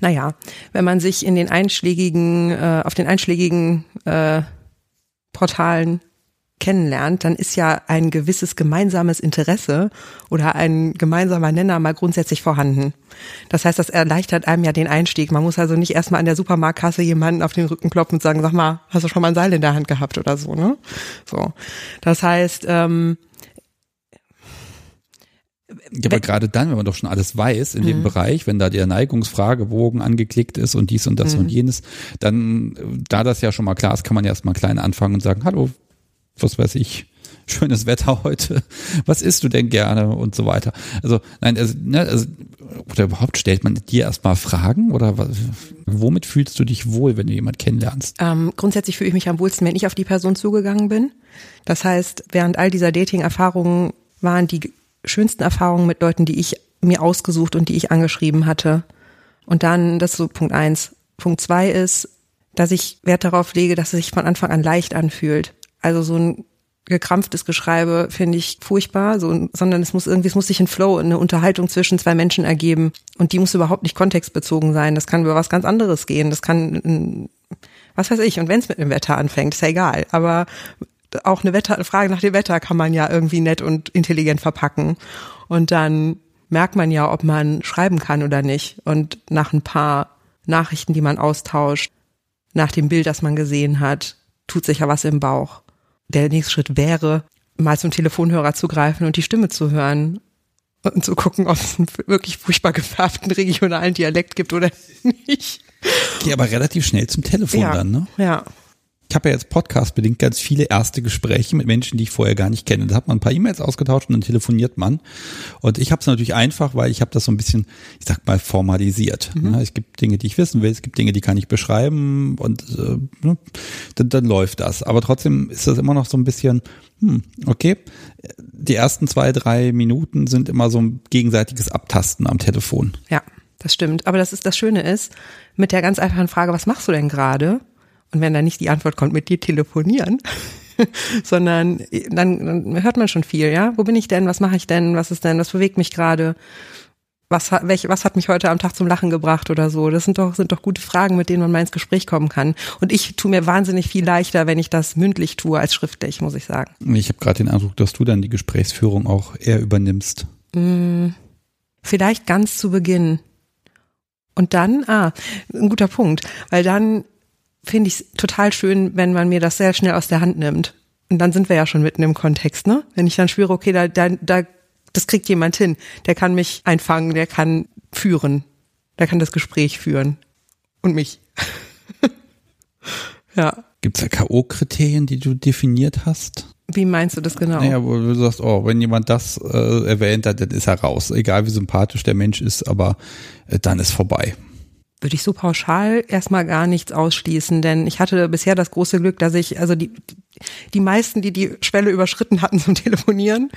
Naja, wenn man sich in den einschlägigen, äh, auf den einschlägigen äh, Portalen kennenlernt, dann ist ja ein gewisses gemeinsames Interesse oder ein gemeinsamer Nenner mal grundsätzlich vorhanden. Das heißt, das erleichtert einem ja den Einstieg. Man muss also nicht erstmal an der Supermarktkasse jemanden auf den Rücken klopfen und sagen, sag mal, hast du schon mal ein Seil in der Hand gehabt oder so, ne? So. Das heißt, ähm, Ja, aber gerade dann, wenn man doch schon alles weiß in dem Mhm. Bereich, wenn da der Neigungsfragebogen angeklickt ist und dies und das Mhm. und jenes, dann, da das ja schon mal klar ist, kann man ja erstmal klein anfangen und sagen, hallo, was weiß ich, schönes Wetter heute, was isst du denn gerne und so weiter. Also, nein, also, ne, also oder überhaupt stellt man dir erstmal Fragen oder was, womit fühlst du dich wohl, wenn du jemand kennenlernst? Ähm, grundsätzlich fühle ich mich am wohlsten, wenn ich auf die Person zugegangen bin. Das heißt, während all dieser Dating-Erfahrungen waren die schönsten Erfahrungen mit Leuten, die ich mir ausgesucht und die ich angeschrieben hatte. Und dann, das ist so Punkt eins. Punkt zwei ist, dass ich Wert darauf lege, dass es sich von Anfang an leicht anfühlt. Also so ein gekrampftes Geschreibe finde ich furchtbar, so, sondern es muss irgendwie, es muss sich ein Flow, eine Unterhaltung zwischen zwei Menschen ergeben. Und die muss überhaupt nicht kontextbezogen sein. Das kann über was ganz anderes gehen. Das kann, was weiß ich, und wenn es mit dem Wetter anfängt, ist ja egal. Aber auch eine Wetter, eine Frage nach dem Wetter kann man ja irgendwie nett und intelligent verpacken. Und dann merkt man ja, ob man schreiben kann oder nicht. Und nach ein paar Nachrichten, die man austauscht, nach dem Bild, das man gesehen hat, tut sich ja was im Bauch. Der nächste Schritt wäre, mal zum Telefonhörer zu greifen und die Stimme zu hören und zu gucken, ob es einen wirklich furchtbar gefärbten regionalen Dialekt gibt oder nicht. Geh aber relativ schnell zum Telefon ja, dann, ne? ja. Ich habe ja jetzt podcastbedingt ganz viele erste Gespräche mit Menschen, die ich vorher gar nicht kenne. Da hat man ein paar E-Mails ausgetauscht und dann telefoniert man. Und ich habe es natürlich einfach, weil ich habe das so ein bisschen, ich sag mal, formalisiert. Mhm. Ja, es gibt Dinge, die ich wissen will, es gibt Dinge, die kann ich beschreiben und äh, ne, dann, dann läuft das. Aber trotzdem ist das immer noch so ein bisschen, hm, okay. Die ersten zwei, drei Minuten sind immer so ein gegenseitiges Abtasten am Telefon. Ja, das stimmt. Aber das ist das Schöne ist, mit der ganz einfachen Frage, was machst du denn gerade? Und wenn da nicht die Antwort kommt, mit dir telefonieren, sondern dann, dann hört man schon viel, ja? Wo bin ich denn? Was mache ich denn? Was ist denn? Was bewegt mich gerade? Was, hat- welche, was hat mich heute am Tag zum Lachen gebracht oder so? Das sind doch, sind doch gute Fragen, mit denen man mal ins Gespräch kommen kann. Und ich tue mir wahnsinnig viel leichter, wenn ich das mündlich tue als schriftlich, muss ich sagen. Ich habe gerade den Eindruck, dass du dann die Gesprächsführung auch eher übernimmst. Vielleicht ganz zu Beginn. Und dann, ah, ein guter Punkt, weil dann finde ich es total schön, wenn man mir das sehr schnell aus der Hand nimmt. Und dann sind wir ja schon mitten im Kontext, ne? Wenn ich dann spüre, okay, da, da, da, das kriegt jemand hin. Der kann mich einfangen, der kann führen. Der kann das Gespräch führen. Und mich. ja. Gibt's da K.O.-Kriterien, die du definiert hast? Wie meinst du das genau? Naja, wo du sagst, oh, wenn jemand das äh, erwähnt hat, dann ist er raus. Egal wie sympathisch der Mensch ist, aber äh, dann ist vorbei. Würde ich so pauschal erstmal gar nichts ausschließen, denn ich hatte bisher das große Glück, dass ich, also die, die meisten, die die Schwelle überschritten hatten zum Telefonieren,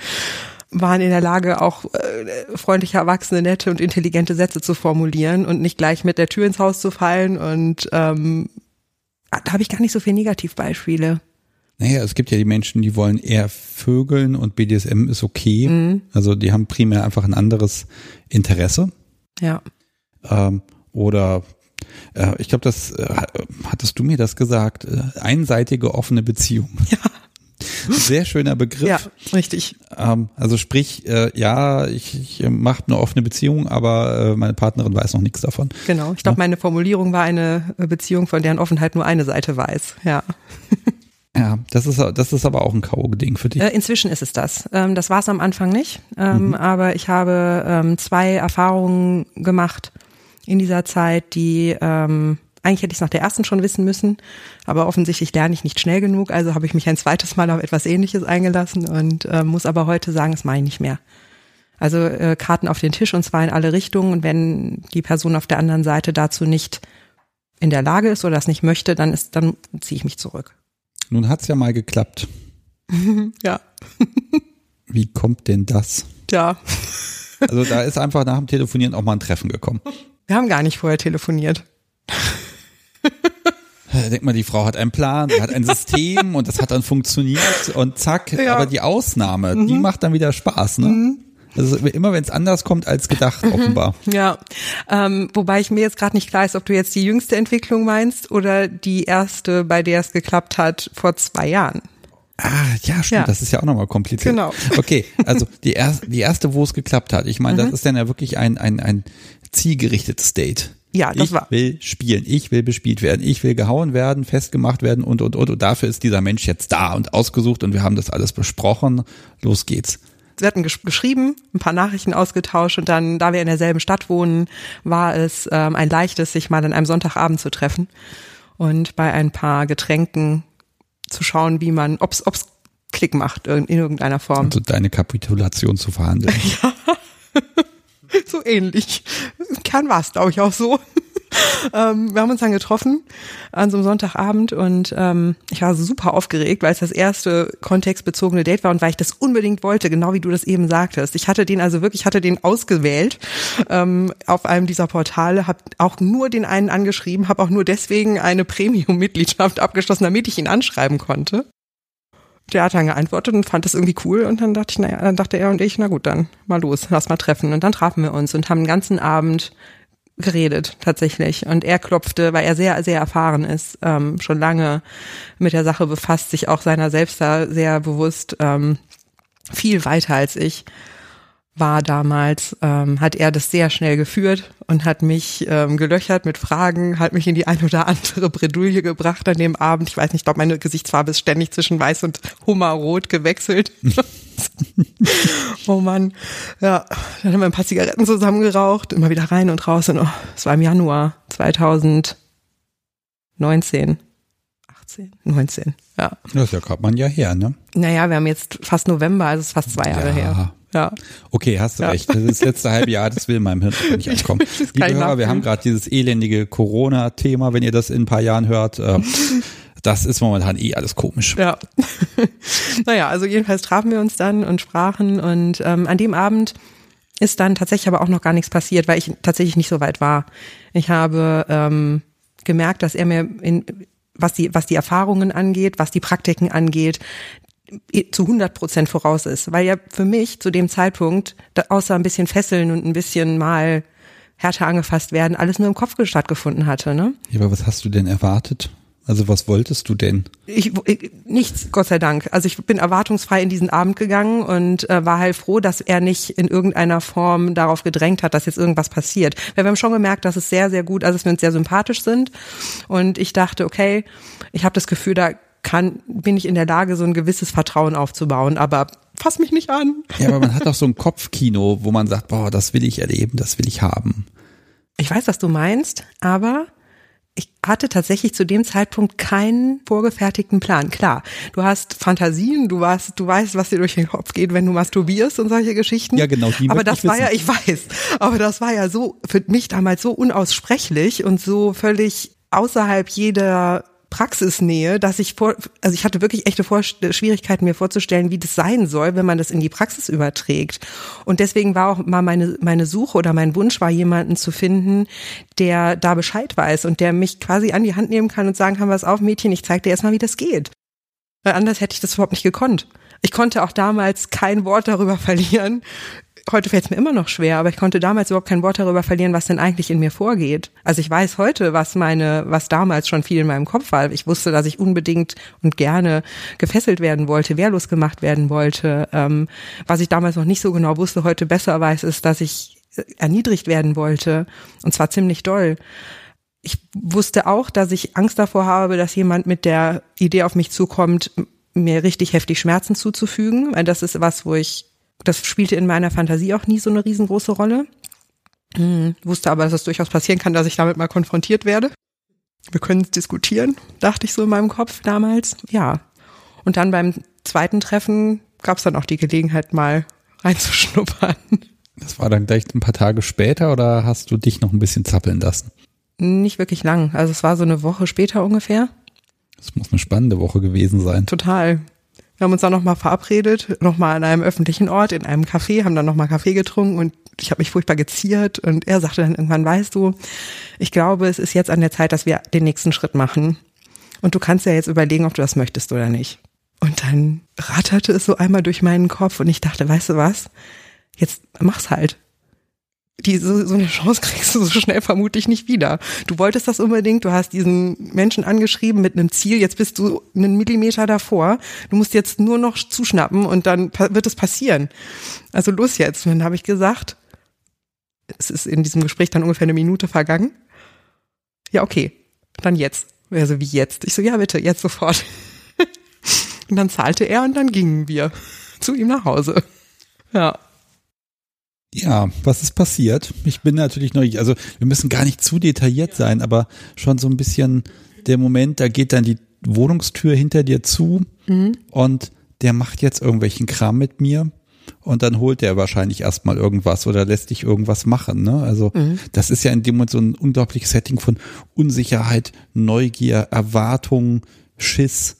waren in der Lage, auch äh, freundliche, erwachsene, nette und intelligente Sätze zu formulieren und nicht gleich mit der Tür ins Haus zu fallen. Und ähm, da habe ich gar nicht so viele Negativbeispiele. Naja, es gibt ja die Menschen, die wollen eher Vögeln und BDSM ist okay. Also die haben primär einfach ein anderes Interesse. Ja. Ähm, oder äh, ich glaube, das äh, hattest du mir das gesagt, äh, einseitige offene Beziehung. Ja. Sehr schöner Begriff. Ja, richtig. Ähm, also sprich, äh, ja, ich, ich mache eine offene Beziehung, aber äh, meine Partnerin weiß noch nichts davon. Genau. Ich glaube, meine Formulierung war eine Beziehung, von deren Offenheit nur eine Seite weiß. Ja. Ja, das ist das ist aber auch ein K.O.-Ding für dich. Äh, Inzwischen ist es das. Ähm, Das war es am Anfang nicht, ähm, aber ich habe ähm, zwei Erfahrungen gemacht in dieser Zeit, die ähm, eigentlich hätte ich es nach der ersten schon wissen müssen, aber offensichtlich lerne ich nicht schnell genug, also habe ich mich ein zweites Mal auf etwas Ähnliches eingelassen und äh, muss aber heute sagen, das mache ich nicht mehr. Also äh, Karten auf den Tisch und zwar in alle Richtungen und wenn die Person auf der anderen Seite dazu nicht in der Lage ist oder das nicht möchte, dann ist, dann ziehe ich mich zurück. Nun hat's ja mal geklappt. Ja. Wie kommt denn das? Ja. Also da ist einfach nach dem Telefonieren auch mal ein Treffen gekommen. Wir haben gar nicht vorher telefoniert. Denk mal, die Frau hat einen Plan, die hat ein System und das hat dann funktioniert und zack. Ja. Mhm. Aber die Ausnahme, die macht dann wieder Spaß, ne? Also immer wenn es anders kommt als gedacht, Mhm. offenbar. Ja, ähm, wobei ich mir jetzt gerade nicht klar ist, ob du jetzt die jüngste Entwicklung meinst oder die erste, bei der es geklappt hat vor zwei Jahren. Ah, ja, stimmt, Ja. das ist ja auch nochmal kompliziert. Genau. Okay, also die erste, die erste, wo es geklappt hat. Ich meine, das ist dann ja wirklich ein, ein, ein zielgerichtetes Date. Ja, das ich war- will spielen, ich will bespielt werden, ich will gehauen werden, festgemacht werden und, und, und, und dafür ist dieser Mensch jetzt da und ausgesucht und wir haben das alles besprochen. Los geht's. wir hatten gesch geschrieben, ein paar Nachrichten ausgetauscht und dann, da wir in derselben Stadt wohnen, war es ähm, ein leichtes, sich mal an einem Sonntagabend zu treffen und bei ein paar Getränken zu schauen, wie man, ob's, ob's Klick macht in, in irgendeiner Form. Also deine Kapitulation zu verhandeln. ja. so ähnlich. Im Kern war es, glaube ich, auch so. Ähm, wir haben uns dann getroffen an so einem Sonntagabend und ähm, ich war super aufgeregt, weil es das erste kontextbezogene Date war und weil ich das unbedingt wollte, genau wie du das eben sagtest. Ich hatte den also wirklich, hatte den ausgewählt ähm, auf einem dieser Portale, habe auch nur den einen angeschrieben, habe auch nur deswegen eine Premium-Mitgliedschaft abgeschlossen, damit ich ihn anschreiben konnte. Der hat dann geantwortet und fand das irgendwie cool und dann dachte ich, naja, dann dachte er und ich, na gut, dann mal los, lass mal treffen. Und dann trafen wir uns und haben den ganzen Abend geredet tatsächlich. Und er klopfte, weil er sehr, sehr erfahren ist, ähm, schon lange mit der Sache befasst, sich auch seiner selbst da sehr bewusst, ähm, viel weiter als ich war damals, ähm, hat er das sehr schnell geführt und hat mich ähm, gelöchert mit Fragen, hat mich in die ein oder andere Bredouille gebracht an dem Abend. Ich weiß nicht, ich glaube, meine Gesichtsfarbe ist ständig zwischen weiß und hummerrot gewechselt. oh Mann. Ja, dann haben wir ein paar Zigaretten zusammengeraucht, immer wieder rein und raus. Und oh, es war im Januar 2019. 18, 19, ja. Das ist ja gerade mal ein Jahr her, ne? Naja, wir haben jetzt fast November, also es ist fast zwei Jahre Ja. her. Ja. Okay, hast du Ja. recht. Das ist das letzte halbe Jahr, das will in meinem Hirn nicht ankommen. Liebe Hörer, wir nachfühlen. haben gerade dieses elendige Corona-Thema, wenn ihr das in ein paar Jahren hört. Äh, das ist momentan eh alles komisch. Ja. naja, also jedenfalls trafen wir uns dann und sprachen und ähm, an dem Abend ist dann tatsächlich aber auch noch gar nichts passiert, weil ich tatsächlich nicht so weit war. Ich habe ähm, gemerkt, dass er mir in was die was die Erfahrungen angeht, was die Praktiken angeht, zu 100 Prozent voraus ist, weil ja für mich zu dem Zeitpunkt außer ein bisschen Fesseln und ein bisschen mal härter angefasst werden, alles nur im Kopf stattgefunden hatte. Ne? Ja, aber was hast du denn erwartet? Also was wolltest du denn? Ich, ich, nichts, Gott sei Dank. Also ich bin erwartungsfrei in diesen Abend gegangen und äh, war halt froh, dass er nicht in irgendeiner Form darauf gedrängt hat, dass jetzt irgendwas passiert. Weil wir haben schon gemerkt, dass es sehr, sehr gut, also dass wir uns sehr sympathisch sind. Und ich dachte, okay, ich habe das Gefühl, da kann, bin ich in der Lage, so ein gewisses Vertrauen aufzubauen. Aber fass mich nicht an. Ja, aber man hat doch so ein Kopfkino, wo man sagt, boah, das will ich erleben, das will ich haben. Ich weiß, was du meinst, aber ich hatte tatsächlich zu dem Zeitpunkt keinen vorgefertigten Plan. Klar, du hast Fantasien, du weißt, du weißt, was dir durch den Kopf geht, wenn du masturbierst und solche Geschichten. Ja, genau, die Aber das war ja, wissen. ich weiß, aber das war ja so für mich damals so unaussprechlich und so völlig außerhalb jeder Praxisnähe, dass ich vor, also ich hatte wirklich echte vor Schwierigkeiten, mir vorzustellen, wie das sein soll, wenn man das in die Praxis überträgt. Und deswegen war auch mal meine, meine Suche oder mein Wunsch war, jemanden zu finden, der da Bescheid weiß und der mich quasi an die Hand nehmen kann und sagen kann, was auf, Mädchen, ich zeig dir erstmal, wie das geht. Weil anders hätte ich das überhaupt nicht gekonnt. Ich konnte auch damals kein Wort darüber verlieren. Heute fällt es mir immer noch schwer, aber ich konnte damals überhaupt kein Wort darüber verlieren, was denn eigentlich in mir vorgeht. Also ich weiß heute, was meine, was damals schon viel in meinem Kopf war. Ich wusste, dass ich unbedingt und gerne gefesselt werden wollte, wehrlos gemacht werden wollte. Ähm, was ich damals noch nicht so genau wusste, heute besser weiß, ist, dass ich erniedrigt werden wollte. Und zwar ziemlich doll ich wusste auch, dass ich Angst davor habe, dass jemand mit der Idee auf mich zukommt, mir richtig heftig Schmerzen zuzufügen. Das ist was, wo ich, das spielte in meiner Fantasie auch nie so eine riesengroße Rolle. Hm, wusste aber, dass es durchaus passieren kann, dass ich damit mal konfrontiert werde. Wir können es diskutieren, dachte ich so in meinem Kopf damals. Ja. Und dann beim zweiten Treffen gab es dann auch die Gelegenheit, mal reinzuschnuppern. Das war dann gleich ein paar Tage später oder hast du dich noch ein bisschen zappeln lassen? Nicht wirklich lang. Also es war so eine Woche später ungefähr. Das muss eine spannende Woche gewesen sein. Total. Wir haben uns dann nochmal verabredet, nochmal an einem öffentlichen Ort, in einem Café, haben dann nochmal Kaffee getrunken und ich habe mich furchtbar geziert und er sagte dann irgendwann, weißt du, ich glaube, es ist jetzt an der Zeit, dass wir den nächsten Schritt machen. Und du kannst ja jetzt überlegen, ob du das möchtest oder nicht. Und dann ratterte es so einmal durch meinen Kopf und ich dachte, weißt du was? Jetzt mach's halt. Die, so, so eine Chance kriegst du so schnell vermutlich nicht wieder. Du wolltest das unbedingt, du hast diesen Menschen angeschrieben mit einem Ziel, jetzt bist du einen Millimeter davor. Du musst jetzt nur noch zuschnappen und dann wird es passieren. Also los jetzt. Und dann habe ich gesagt, es ist in diesem Gespräch dann ungefähr eine Minute vergangen. Ja, okay, dann jetzt. Also wie jetzt? Ich so, ja bitte, jetzt sofort. und dann zahlte er und dann gingen wir zu ihm nach Hause. Ja. Ja, was ist passiert? Ich bin natürlich neugierig. Also wir müssen gar nicht zu detailliert sein, aber schon so ein bisschen der Moment, da geht dann die Wohnungstür hinter dir zu mhm. und der macht jetzt irgendwelchen Kram mit mir und dann holt er wahrscheinlich erstmal irgendwas oder lässt dich irgendwas machen. Ne? Also mhm. das ist ja in dem Moment so ein unglaubliches Setting von Unsicherheit, Neugier, Erwartung, Schiss.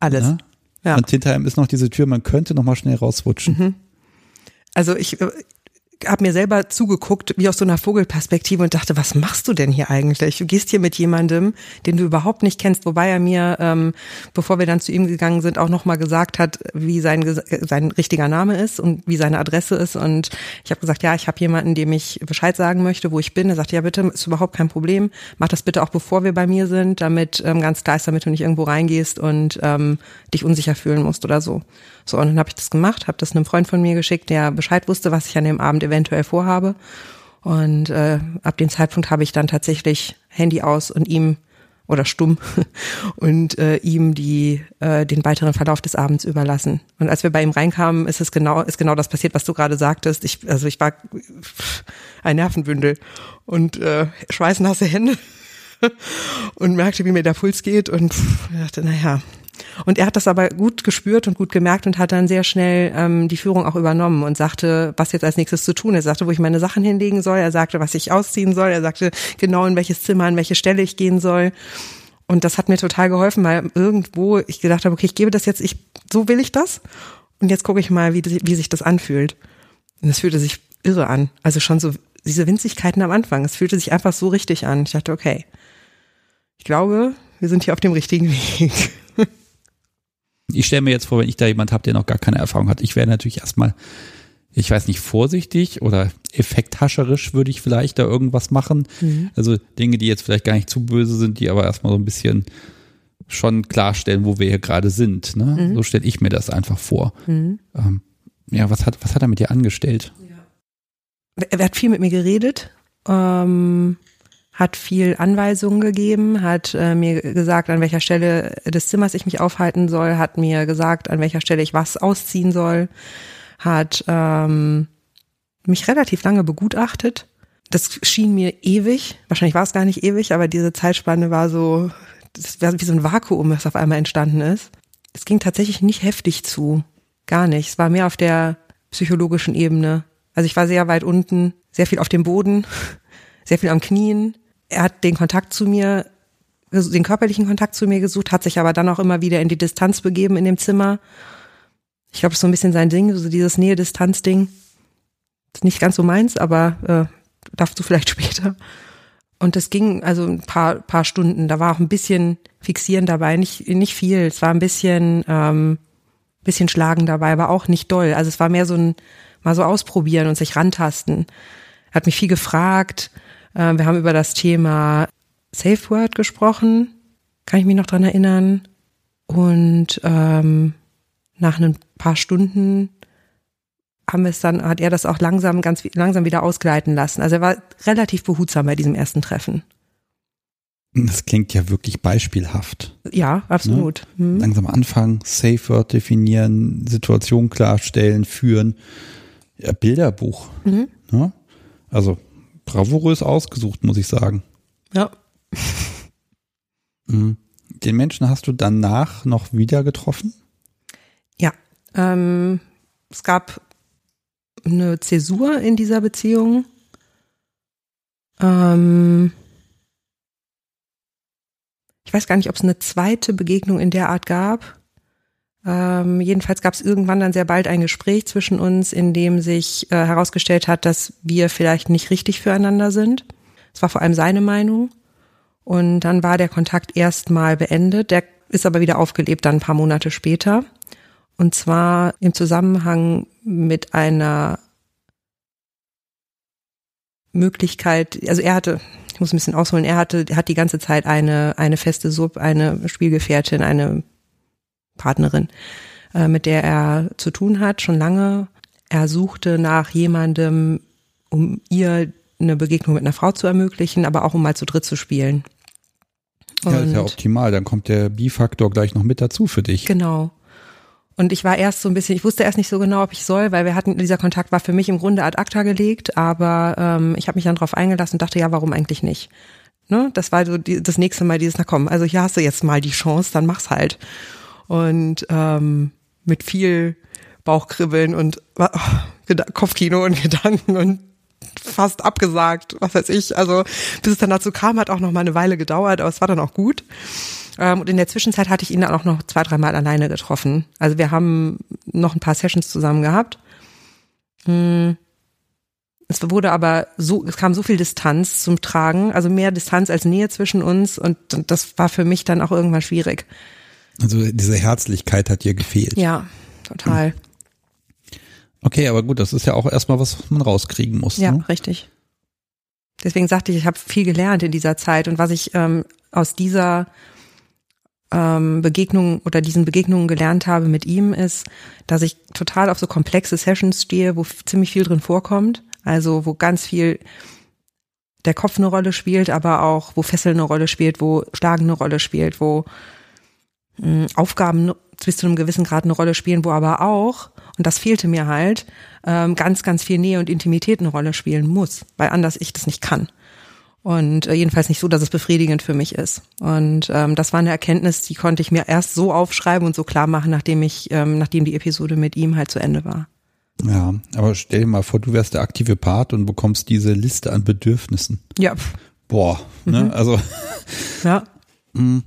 Alles. Ne? Ja. Und hinter ihm ist noch diese Tür, man könnte noch mal schnell rausrutschen. Mhm. Also ich, äh, habe mir selber zugeguckt, wie aus so einer Vogelperspektive und dachte, was machst du denn hier eigentlich? Du gehst hier mit jemandem, den du überhaupt nicht kennst, wobei er mir, ähm, bevor wir dann zu ihm gegangen sind, auch nochmal gesagt hat, wie sein, sein richtiger Name ist und wie seine Adresse ist. Und ich habe gesagt, ja, ich habe jemanden, dem ich Bescheid sagen möchte, wo ich bin. Er sagte, ja bitte, ist überhaupt kein Problem. Mach das bitte auch bevor wir bei mir sind, damit ähm, ganz klar ist, damit du nicht irgendwo reingehst und ähm, dich unsicher fühlen musst oder so. So, und dann habe ich das gemacht, habe das einem Freund von mir geschickt, der Bescheid wusste, was ich an dem Abend eventuell vorhabe. Und äh, ab dem Zeitpunkt habe ich dann tatsächlich Handy aus und ihm oder stumm und äh, ihm die äh, den weiteren Verlauf des Abends überlassen. Und als wir bei ihm reinkamen, ist es genau ist genau das passiert, was du gerade sagtest. Ich also ich war ein Nervenbündel und äh, schweißnasse Hände und merkte, wie mir der Puls geht und dachte, naja, und er hat das aber gut gespürt und gut gemerkt und hat dann sehr schnell ähm, die Führung auch übernommen und sagte, was jetzt als nächstes zu tun. Er sagte, wo ich meine Sachen hinlegen soll. Er sagte, was ich ausziehen soll. Er sagte genau, in welches Zimmer, an welche Stelle ich gehen soll. Und das hat mir total geholfen, weil irgendwo ich gedacht habe, okay, ich gebe das jetzt, ich, so will ich das. Und jetzt gucke ich mal, wie, wie sich das anfühlt. Und es fühlte sich irre an. Also schon so diese Winzigkeiten am Anfang. Es fühlte sich einfach so richtig an. Ich dachte, okay, ich glaube, wir sind hier auf dem richtigen Weg. Ich stelle mir jetzt vor, wenn ich da jemand habe, der noch gar keine Erfahrung hat, ich wäre natürlich erstmal, ich weiß nicht, vorsichtig oder effekthascherisch würde ich vielleicht da irgendwas machen. Mhm. Also Dinge, die jetzt vielleicht gar nicht zu böse sind, die aber erstmal so ein bisschen schon klarstellen, wo wir hier gerade sind. Ne? Mhm. So stelle ich mir das einfach vor. Mhm. Ähm, ja, was hat, was hat er mit dir angestellt? Ja. Er hat viel mit mir geredet. Ähm hat viel Anweisungen gegeben, hat äh, mir gesagt, an welcher Stelle des Zimmers ich mich aufhalten soll, hat mir gesagt, an welcher Stelle ich was ausziehen soll, hat ähm, mich relativ lange begutachtet. Das schien mir ewig, wahrscheinlich war es gar nicht ewig, aber diese Zeitspanne war so, das war wie so ein Vakuum, das auf einmal entstanden ist. Es ging tatsächlich nicht heftig zu, gar nicht. Es war mehr auf der psychologischen Ebene. Also ich war sehr weit unten, sehr viel auf dem Boden, sehr viel am Knien, er hat den Kontakt zu mir, den körperlichen Kontakt zu mir gesucht, hat sich aber dann auch immer wieder in die Distanz begeben in dem Zimmer. Ich glaube, das ist so ein bisschen sein Ding, so dieses Nähe-Distanz-Ding. Ist nicht ganz so meins, aber äh, darfst du vielleicht später. Und das ging also ein paar, paar Stunden. Da war auch ein bisschen Fixieren dabei, nicht, nicht viel. Es war ein bisschen, ähm, bisschen Schlagen dabei, aber auch nicht doll. Also es war mehr so ein, mal so ausprobieren und sich rantasten. Er hat mich viel gefragt, wir haben über das Thema Safe Word gesprochen, kann ich mich noch dran erinnern. Und ähm, nach ein paar Stunden haben wir es dann, hat er das auch langsam, ganz langsam wieder ausgleiten lassen. Also er war relativ behutsam bei diesem ersten Treffen. Das klingt ja wirklich beispielhaft. Ja, absolut. Ne? Mhm. Langsam anfangen, Safe Word definieren, Situation klarstellen, führen. Ja, Bilderbuch. Mhm. Ne? Also bravourös ausgesucht, muss ich sagen. Ja. Mhm. Den Menschen hast du danach noch wieder getroffen? Ja. Ähm, es gab eine Zäsur in dieser Beziehung. Ähm, ich weiß gar nicht, ob es eine zweite Begegnung in der Art gab. Ähm, jedenfalls gab es irgendwann dann sehr bald ein Gespräch zwischen uns, in dem sich äh, herausgestellt hat, dass wir vielleicht nicht richtig füreinander sind. Es war vor allem seine Meinung. Und dann war der Kontakt erstmal beendet. Der ist aber wieder aufgelebt dann ein paar Monate später. Und zwar im Zusammenhang mit einer Möglichkeit, also er hatte, ich muss ein bisschen ausholen, er hatte, hat die ganze Zeit eine, eine feste Sub, eine Spielgefährtin, eine Partnerin, äh, mit der er zu tun hat, schon lange. Er suchte nach jemandem, um ihr eine Begegnung mit einer Frau zu ermöglichen, aber auch um mal zu dritt zu spielen. Und ja, ist ja optimal. Dann kommt der B-Faktor gleich noch mit dazu für dich. Genau. Und ich war erst so ein bisschen, ich wusste erst nicht so genau, ob ich soll, weil wir hatten, dieser Kontakt war für mich im Grunde ad acta gelegt, aber ähm, ich habe mich dann drauf eingelassen und dachte, ja, warum eigentlich nicht? Ne? Das war so die, das nächste Mal dieses, na komm, also hier hast du jetzt mal die Chance, dann mach's halt. Und ähm, mit viel Bauchkribbeln und oh, Kopfkino und Gedanken und fast abgesagt, was weiß ich. Also bis es dann dazu kam, hat auch noch mal eine Weile gedauert, aber es war dann auch gut. Ähm, und in der Zwischenzeit hatte ich ihn dann auch noch zwei, dreimal alleine getroffen. Also wir haben noch ein paar Sessions zusammen gehabt. Hm. Es wurde aber so, es kam so viel Distanz zum Tragen, also mehr Distanz als Nähe zwischen uns und das war für mich dann auch irgendwann schwierig. Also diese Herzlichkeit hat dir gefehlt. Ja, total. Okay, aber gut, das ist ja auch erstmal was man rauskriegen muss. Ja, ne? richtig. Deswegen sagte ich, ich habe viel gelernt in dieser Zeit und was ich ähm, aus dieser ähm, Begegnung oder diesen Begegnungen gelernt habe mit ihm ist, dass ich total auf so komplexe Sessions stehe, wo ziemlich viel drin vorkommt. Also wo ganz viel der Kopf eine Rolle spielt, aber auch wo Fesseln eine Rolle spielt, wo Schlagen eine Rolle spielt, wo Aufgaben bis zu einem gewissen Grad eine Rolle spielen, wo aber auch, und das fehlte mir halt, ähm, ganz, ganz viel Nähe und Intimität eine Rolle spielen muss, weil anders ich das nicht kann. Und äh, jedenfalls nicht so, dass es befriedigend für mich ist. Und ähm, das war eine Erkenntnis, die konnte ich mir erst so aufschreiben und so klar machen, nachdem ich, ähm, nachdem die Episode mit ihm halt zu Ende war. Ja, aber stell dir mal vor, du wärst der aktive Part und bekommst diese Liste an Bedürfnissen. Ja. Boah, ne? Mhm. Also. Ja. mh,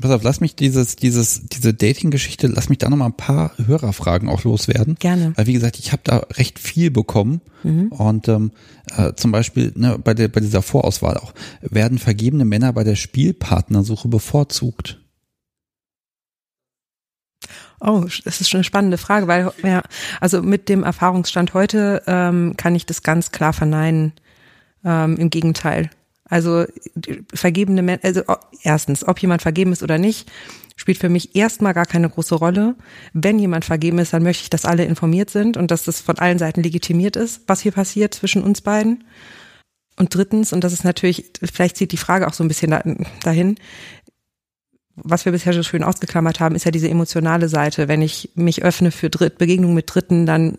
Pass auf, lass mich dieses, dieses, diese Dating-Geschichte, lass mich da nochmal ein paar Hörerfragen auch loswerden. Gerne. Weil wie gesagt, ich habe da recht viel bekommen. Und ähm, äh, zum Beispiel ne, bei, der, bei dieser Vorauswahl auch, werden vergebene Männer bei der Spielpartnersuche bevorzugt? Oh, das ist schon eine spannende Frage, weil ja, also mit dem Erfahrungsstand heute ähm, kann ich das ganz klar verneinen. Ähm, Im Gegenteil. Also vergebene Männer, also erstens, ob jemand vergeben ist oder nicht, spielt für mich erstmal gar keine große Rolle. Wenn jemand vergeben ist, dann möchte ich, dass alle informiert sind und dass das von allen Seiten legitimiert ist, was hier passiert zwischen uns beiden. Und drittens, und das ist natürlich, vielleicht zieht die Frage auch so ein bisschen da- dahin, was wir bisher so schön ausgeklammert haben, ist ja diese emotionale Seite. Wenn ich mich öffne für Dritt, Begegnungen mit Dritten, dann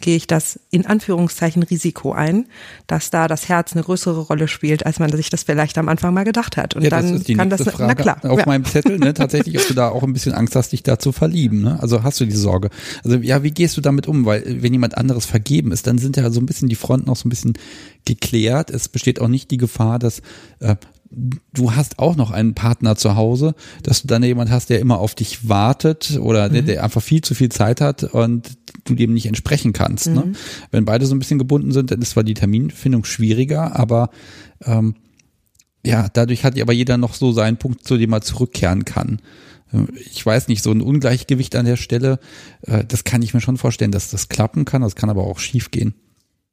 gehe ich das in Anführungszeichen Risiko ein, dass da das Herz eine größere Rolle spielt, als man sich das vielleicht am Anfang mal gedacht hat. Und ja, dann kann das, Frage na klar, auf ja. meinem Zettel, ne, tatsächlich, ob du da auch ein bisschen Angst hast, dich da zu verlieben. Ne? Also hast du die Sorge. Also ja, wie gehst du damit um? Weil wenn jemand anderes vergeben ist, dann sind ja so ein bisschen die Fronten auch so ein bisschen geklärt. Es besteht auch nicht die Gefahr, dass äh, du hast auch noch einen Partner zu Hause, dass du dann jemand hast, der immer auf dich wartet oder der, der einfach viel zu viel Zeit hat und du dem nicht entsprechen kannst. Ne? Wenn beide so ein bisschen gebunden sind, dann ist zwar die Terminfindung schwieriger, aber ähm, ja, dadurch hat aber jeder noch so seinen Punkt, zu dem er zurückkehren kann. Ich weiß nicht, so ein Ungleichgewicht an der Stelle, äh, das kann ich mir schon vorstellen, dass das klappen kann, das kann aber auch schief gehen.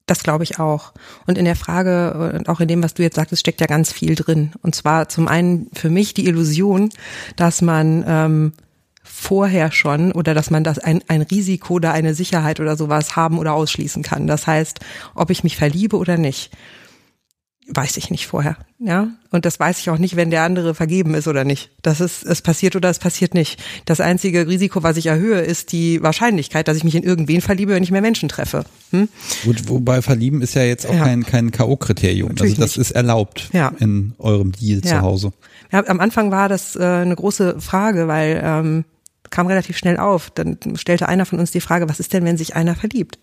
Das glaube ich auch. Und in der Frage und auch in dem, was du jetzt sagtest, steckt ja ganz viel drin. Und zwar zum einen für mich die Illusion, dass man ähm, vorher schon oder dass man das ein, ein Risiko oder eine Sicherheit oder sowas haben oder ausschließen kann. Das heißt, ob ich mich verliebe oder nicht, weiß ich nicht vorher. Ja, und das weiß ich auch nicht, wenn der andere vergeben ist oder nicht. Das ist, es passiert oder es passiert nicht. Das einzige Risiko, was ich erhöhe, ist die Wahrscheinlichkeit, dass ich mich in irgendwen verliebe, wenn ich mehr Menschen treffe. Hm? Gut, wobei verlieben ist ja jetzt auch Ja. kein, kein K.O.-Kriterium. Also das nicht. ist erlaubt Ja. in eurem Deal zu Ja. Hause. Ja, am Anfang war das äh, eine große Frage, weil ähm, kam relativ schnell auf. Dann stellte einer von uns die Frage, was ist denn, wenn sich einer verliebt?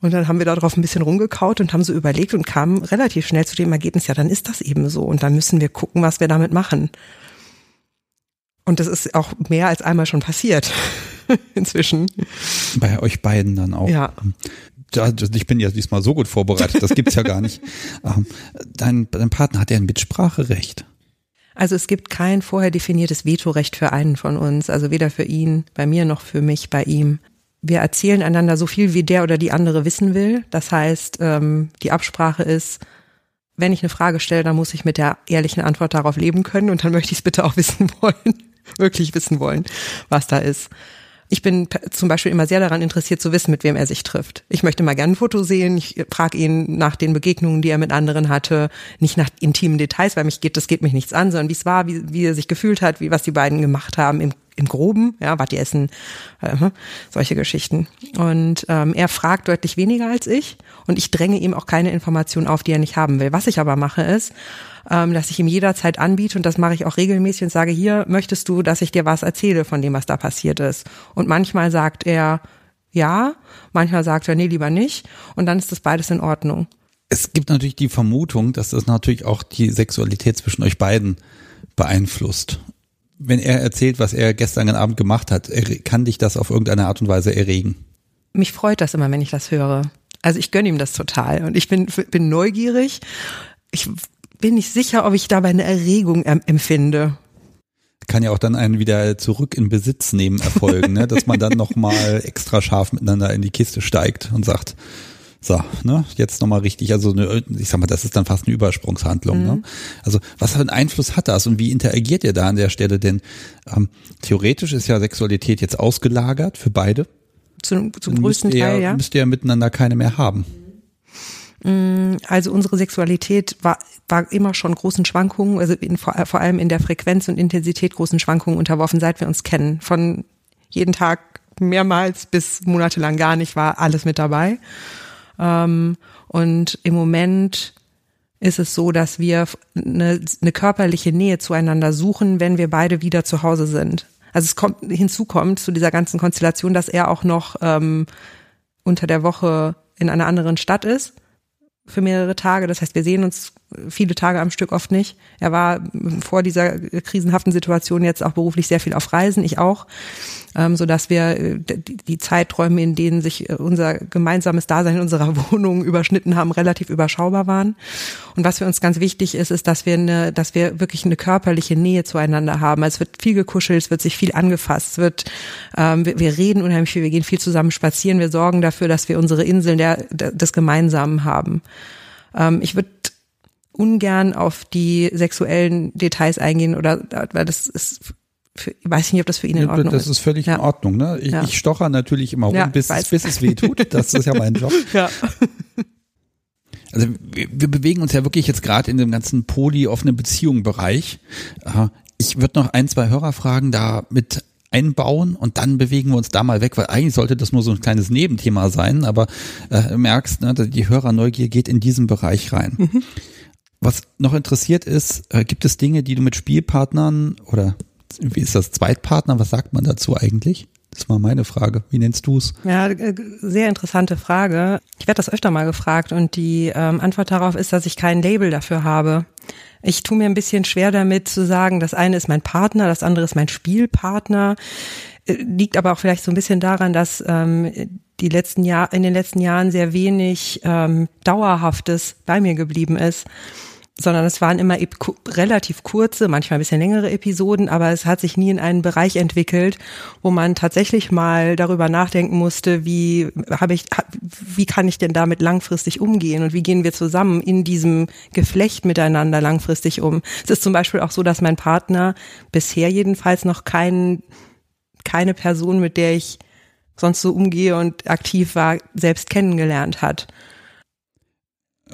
Und dann haben wir darauf ein bisschen rumgekaut und haben so überlegt und kamen relativ schnell zu dem Ergebnis, ja, dann ist das eben so. Und dann müssen wir gucken, was wir damit machen. Und das ist auch mehr als einmal schon passiert. Inzwischen. Bei euch beiden dann auch. Ja. Ich bin ja diesmal so gut vorbereitet, das gibt's ja gar nicht. Ähm, Dein, dein Partner hat ja ein Mitspracherecht. Also es gibt kein vorher definiertes Vetorecht für einen von uns, also weder für ihn, bei mir noch für mich, bei ihm. Wir erzählen einander so viel, wie der oder die andere wissen will. Das heißt, ähm, die Absprache ist, wenn ich eine Frage stelle, dann muss ich mit der ehrlichen Antwort darauf leben können und dann möchte ich es bitte auch wissen wollen, wirklich wissen wollen, was da ist. Ich bin zum Beispiel immer sehr daran interessiert zu wissen, mit wem er sich trifft. Ich möchte mal gerne ein Foto sehen. Ich frage ihn nach den Begegnungen, die er mit anderen hatte, nicht nach intimen Details, weil mich geht, das geht mich nichts an, sondern wie es war, wie, wie er sich gefühlt hat, wie was die beiden gemacht haben im, im Groben, ja, was die essen, äh, solche Geschichten. Und ähm, er fragt deutlich weniger als ich und ich dränge ihm auch keine Informationen auf, die er nicht haben will. Was ich aber mache ist, ähm, dass ich ihm jederzeit anbiete und das mache ich auch regelmäßig und sage, hier möchtest du, dass ich dir was erzähle von dem, was da passiert ist. Und manchmal sagt er ja, manchmal sagt er nee, lieber nicht und dann ist das beides in Ordnung. Es gibt natürlich die Vermutung, dass das natürlich auch die Sexualität zwischen euch beiden beeinflusst. Wenn er erzählt, was er gestern Abend gemacht hat, kann dich das auf irgendeine Art und Weise erregen? Mich freut das immer, wenn ich das höre. Also ich gönne ihm das total und ich bin, bin neugierig. Ich bin nicht sicher, ob ich dabei eine Erregung empfinde. Kann ja auch dann einen wieder zurück in Besitz nehmen erfolgen, ne? dass man dann nochmal extra scharf miteinander in die Kiste steigt und sagt, so, ne, jetzt nochmal richtig, also eine, ich sag mal, das ist dann fast eine Übersprungshandlung. Ne? Mhm. Ne? Also was für einen Einfluss hat das und wie interagiert ihr da an der Stelle? Denn ähm, theoretisch ist ja Sexualität jetzt ausgelagert für beide. Zum, zum größten Teil, ja. Müsst ihr ja miteinander keine mehr haben. Mm, also unsere Sexualität war, war immer schon großen Schwankungen, also in, vor, vor allem in der Frequenz und Intensität großen Schwankungen unterworfen, seit wir uns kennen. Von jeden Tag mehrmals bis monatelang gar nicht war alles mit dabei. Ähm, und im Moment ist es so, dass wir eine, eine körperliche Nähe zueinander suchen, wenn wir beide wieder zu Hause sind. Also es kommt hinzu kommt zu dieser ganzen Konstellation, dass er auch noch ähm, unter der Woche in einer anderen Stadt ist für mehrere Tage. Das heißt, wir sehen uns viele Tage am Stück oft nicht. Er war vor dieser krisenhaften Situation jetzt auch beruflich sehr viel auf Reisen, ich auch, ähm, so dass wir äh, die Zeiträume, in denen sich äh, unser gemeinsames Dasein in unserer Wohnung überschnitten haben, relativ überschaubar waren. Und was für uns ganz wichtig ist, ist, dass wir eine, dass wir wirklich eine körperliche Nähe zueinander haben. Es wird viel gekuschelt, es wird sich viel angefasst, es wird, ähm, wir, reden unheimlich viel, wir gehen viel zusammen spazieren, wir sorgen dafür, dass wir unsere Inseln der des Gemeinsamen haben. Ähm, ich würde ungern auf die sexuellen Details eingehen oder weil das ist für, ich weiß nicht, ob das für ihn in Ordnung ist. Das ist völlig ja. in Ordnung. Ne? Ich, ja. ich stocher natürlich immer rum, ja, bis, bis es weh tut. Das ist ja mein Job. ja. Also wir, wir bewegen uns ja wirklich jetzt gerade in dem ganzen poly-offenen Beziehung-Bereich. Ich würde noch ein, zwei Hörerfragen da mit einbauen und dann bewegen wir uns da mal weg, weil eigentlich sollte das nur so ein kleines Nebenthema sein, aber äh, du merkst, ne, die Hörerneugier geht in diesen Bereich rein. Mhm. Was noch interessiert ist, äh, gibt es Dinge, die du mit Spielpartnern oder wie ist das Zweitpartner, was sagt man dazu eigentlich? Das war meine Frage. Wie nennst du es? Ja, äh, sehr interessante Frage. Ich werde das öfter mal gefragt und die ähm, Antwort darauf ist, dass ich kein Label dafür habe. Ich tue mir ein bisschen schwer damit zu sagen, das eine ist mein Partner, das andere ist mein Spielpartner. Äh, liegt aber auch vielleicht so ein bisschen daran, dass ähm, die letzten Jahr in den letzten Jahren sehr wenig ähm, Dauerhaftes bei mir geblieben ist sondern es waren immer relativ kurze, manchmal ein bisschen längere Episoden, aber es hat sich nie in einen Bereich entwickelt, wo man tatsächlich mal darüber nachdenken musste, wie habe ich, wie kann ich denn damit langfristig umgehen und wie gehen wir zusammen in diesem Geflecht miteinander langfristig um. Es ist zum Beispiel auch so, dass mein Partner bisher jedenfalls noch kein, keine Person, mit der ich sonst so umgehe und aktiv war, selbst kennengelernt hat.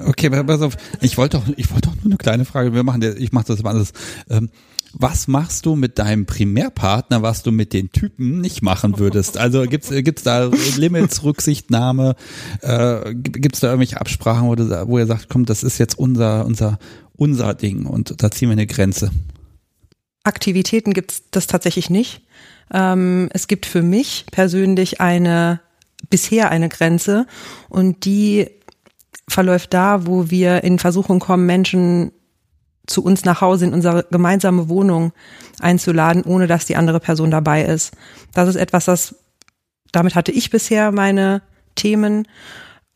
Okay, pass auf. Ich wollte doch, ich wollte doch nur eine kleine Frage. Wir machen, ich mache das mal alles. Ähm, was machst du mit deinem Primärpartner, was du mit den Typen nicht machen würdest? Also gibt's gibt's da Limits, Rücksichtnahme? Äh, gibt's da irgendwelche Absprachen, wo, du, wo ihr sagt, komm, das ist jetzt unser unser unser Ding und da ziehen wir eine Grenze? Aktivitäten gibt's das tatsächlich nicht. Ähm, es gibt für mich persönlich eine bisher eine Grenze und die verläuft da, wo wir in Versuchung kommen, Menschen zu uns nach Hause in unsere gemeinsame Wohnung einzuladen, ohne dass die andere Person dabei ist. Das ist etwas, das damit hatte ich bisher meine Themen.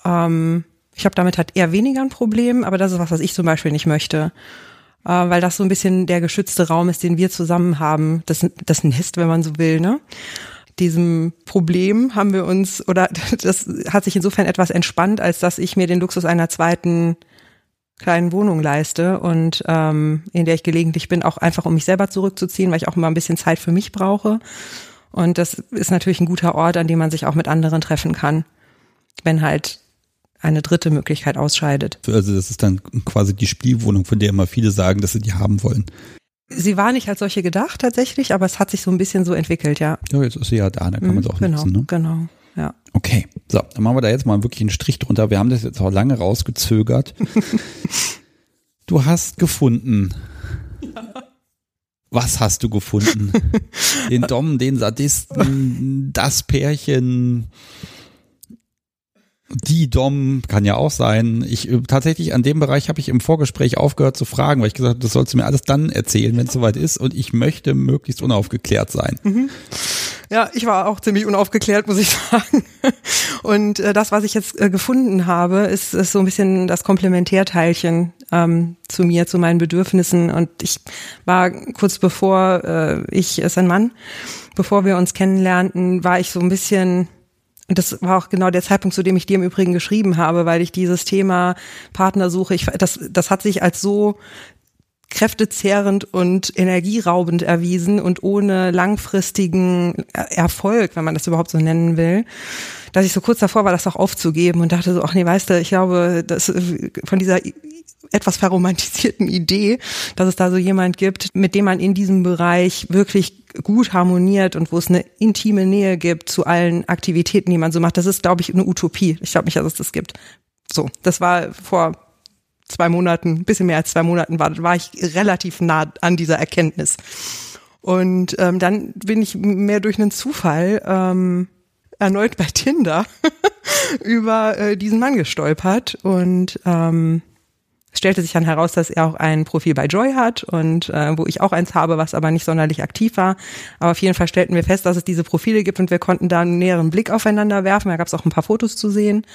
Ähm, ich habe damit halt eher weniger ein Problem, aber das ist was, was ich zum Beispiel nicht möchte. Äh, weil das so ein bisschen der geschützte Raum ist, den wir zusammen haben. Das, das Nest, wenn man so will, ne? Diesem Problem haben wir uns, oder das hat sich insofern etwas entspannt, als dass ich mir den Luxus einer zweiten kleinen Wohnung leiste und ähm, in der ich gelegentlich bin, auch einfach um mich selber zurückzuziehen, weil ich auch immer ein bisschen Zeit für mich brauche. Und das ist natürlich ein guter Ort, an dem man sich auch mit anderen treffen kann, wenn halt eine dritte Möglichkeit ausscheidet. Also das ist dann quasi die Spielwohnung, von der immer viele sagen, dass sie die haben wollen. Sie war nicht als solche gedacht tatsächlich, aber es hat sich so ein bisschen so entwickelt, ja. Ja, jetzt ist sie ja da, dann kann man es auch genau, nutzen. Ne? Genau, ja. Okay, so, dann machen wir da jetzt mal wirklich einen Strich drunter. Wir haben das jetzt auch lange rausgezögert. du hast gefunden. Was hast du gefunden? Den Dom, den Sadisten, das Pärchen, die Dom kann ja auch sein. Ich äh, tatsächlich an dem Bereich habe ich im Vorgespräch aufgehört zu fragen, weil ich gesagt habe, das sollst du mir alles dann erzählen, wenn es soweit ist und ich möchte möglichst unaufgeklärt sein. Ja, ich war auch ziemlich unaufgeklärt, muss ich sagen. Und äh, das, was ich jetzt äh, gefunden habe, ist, ist so ein bisschen das Komplementärteilchen ähm, zu mir, zu meinen Bedürfnissen. Und ich war kurz bevor äh, ich ist ein Mann, bevor wir uns kennenlernten, war ich so ein bisschen das war auch genau der Zeitpunkt, zu dem ich dir im Übrigen geschrieben habe, weil ich dieses Thema Partnersuche, ich, das, das hat sich als so kräftezehrend und energieraubend erwiesen und ohne langfristigen Erfolg, wenn man das überhaupt so nennen will, dass ich so kurz davor war, das auch aufzugeben und dachte so, ach nee, weißt du, ich glaube, dass von dieser etwas verromantisierten Idee, dass es da so jemand gibt, mit dem man in diesem Bereich wirklich gut harmoniert und wo es eine intime Nähe gibt zu allen Aktivitäten, die man so macht. Das ist, glaube ich, eine Utopie. Ich glaube nicht, dass es das gibt. So, das war vor zwei Monaten, ein bisschen mehr als zwei Monaten war, war ich relativ nah an dieser Erkenntnis. Und ähm, dann bin ich mehr durch einen Zufall ähm, erneut bei Tinder über äh, diesen Mann gestolpert und ähm, es stellte sich dann heraus, dass er auch ein Profil bei Joy hat und äh, wo ich auch eins habe, was aber nicht sonderlich aktiv war. Aber auf jeden Fall stellten wir fest, dass es diese Profile gibt und wir konnten da einen näheren Blick aufeinander werfen. Da gab es auch ein paar Fotos zu sehen.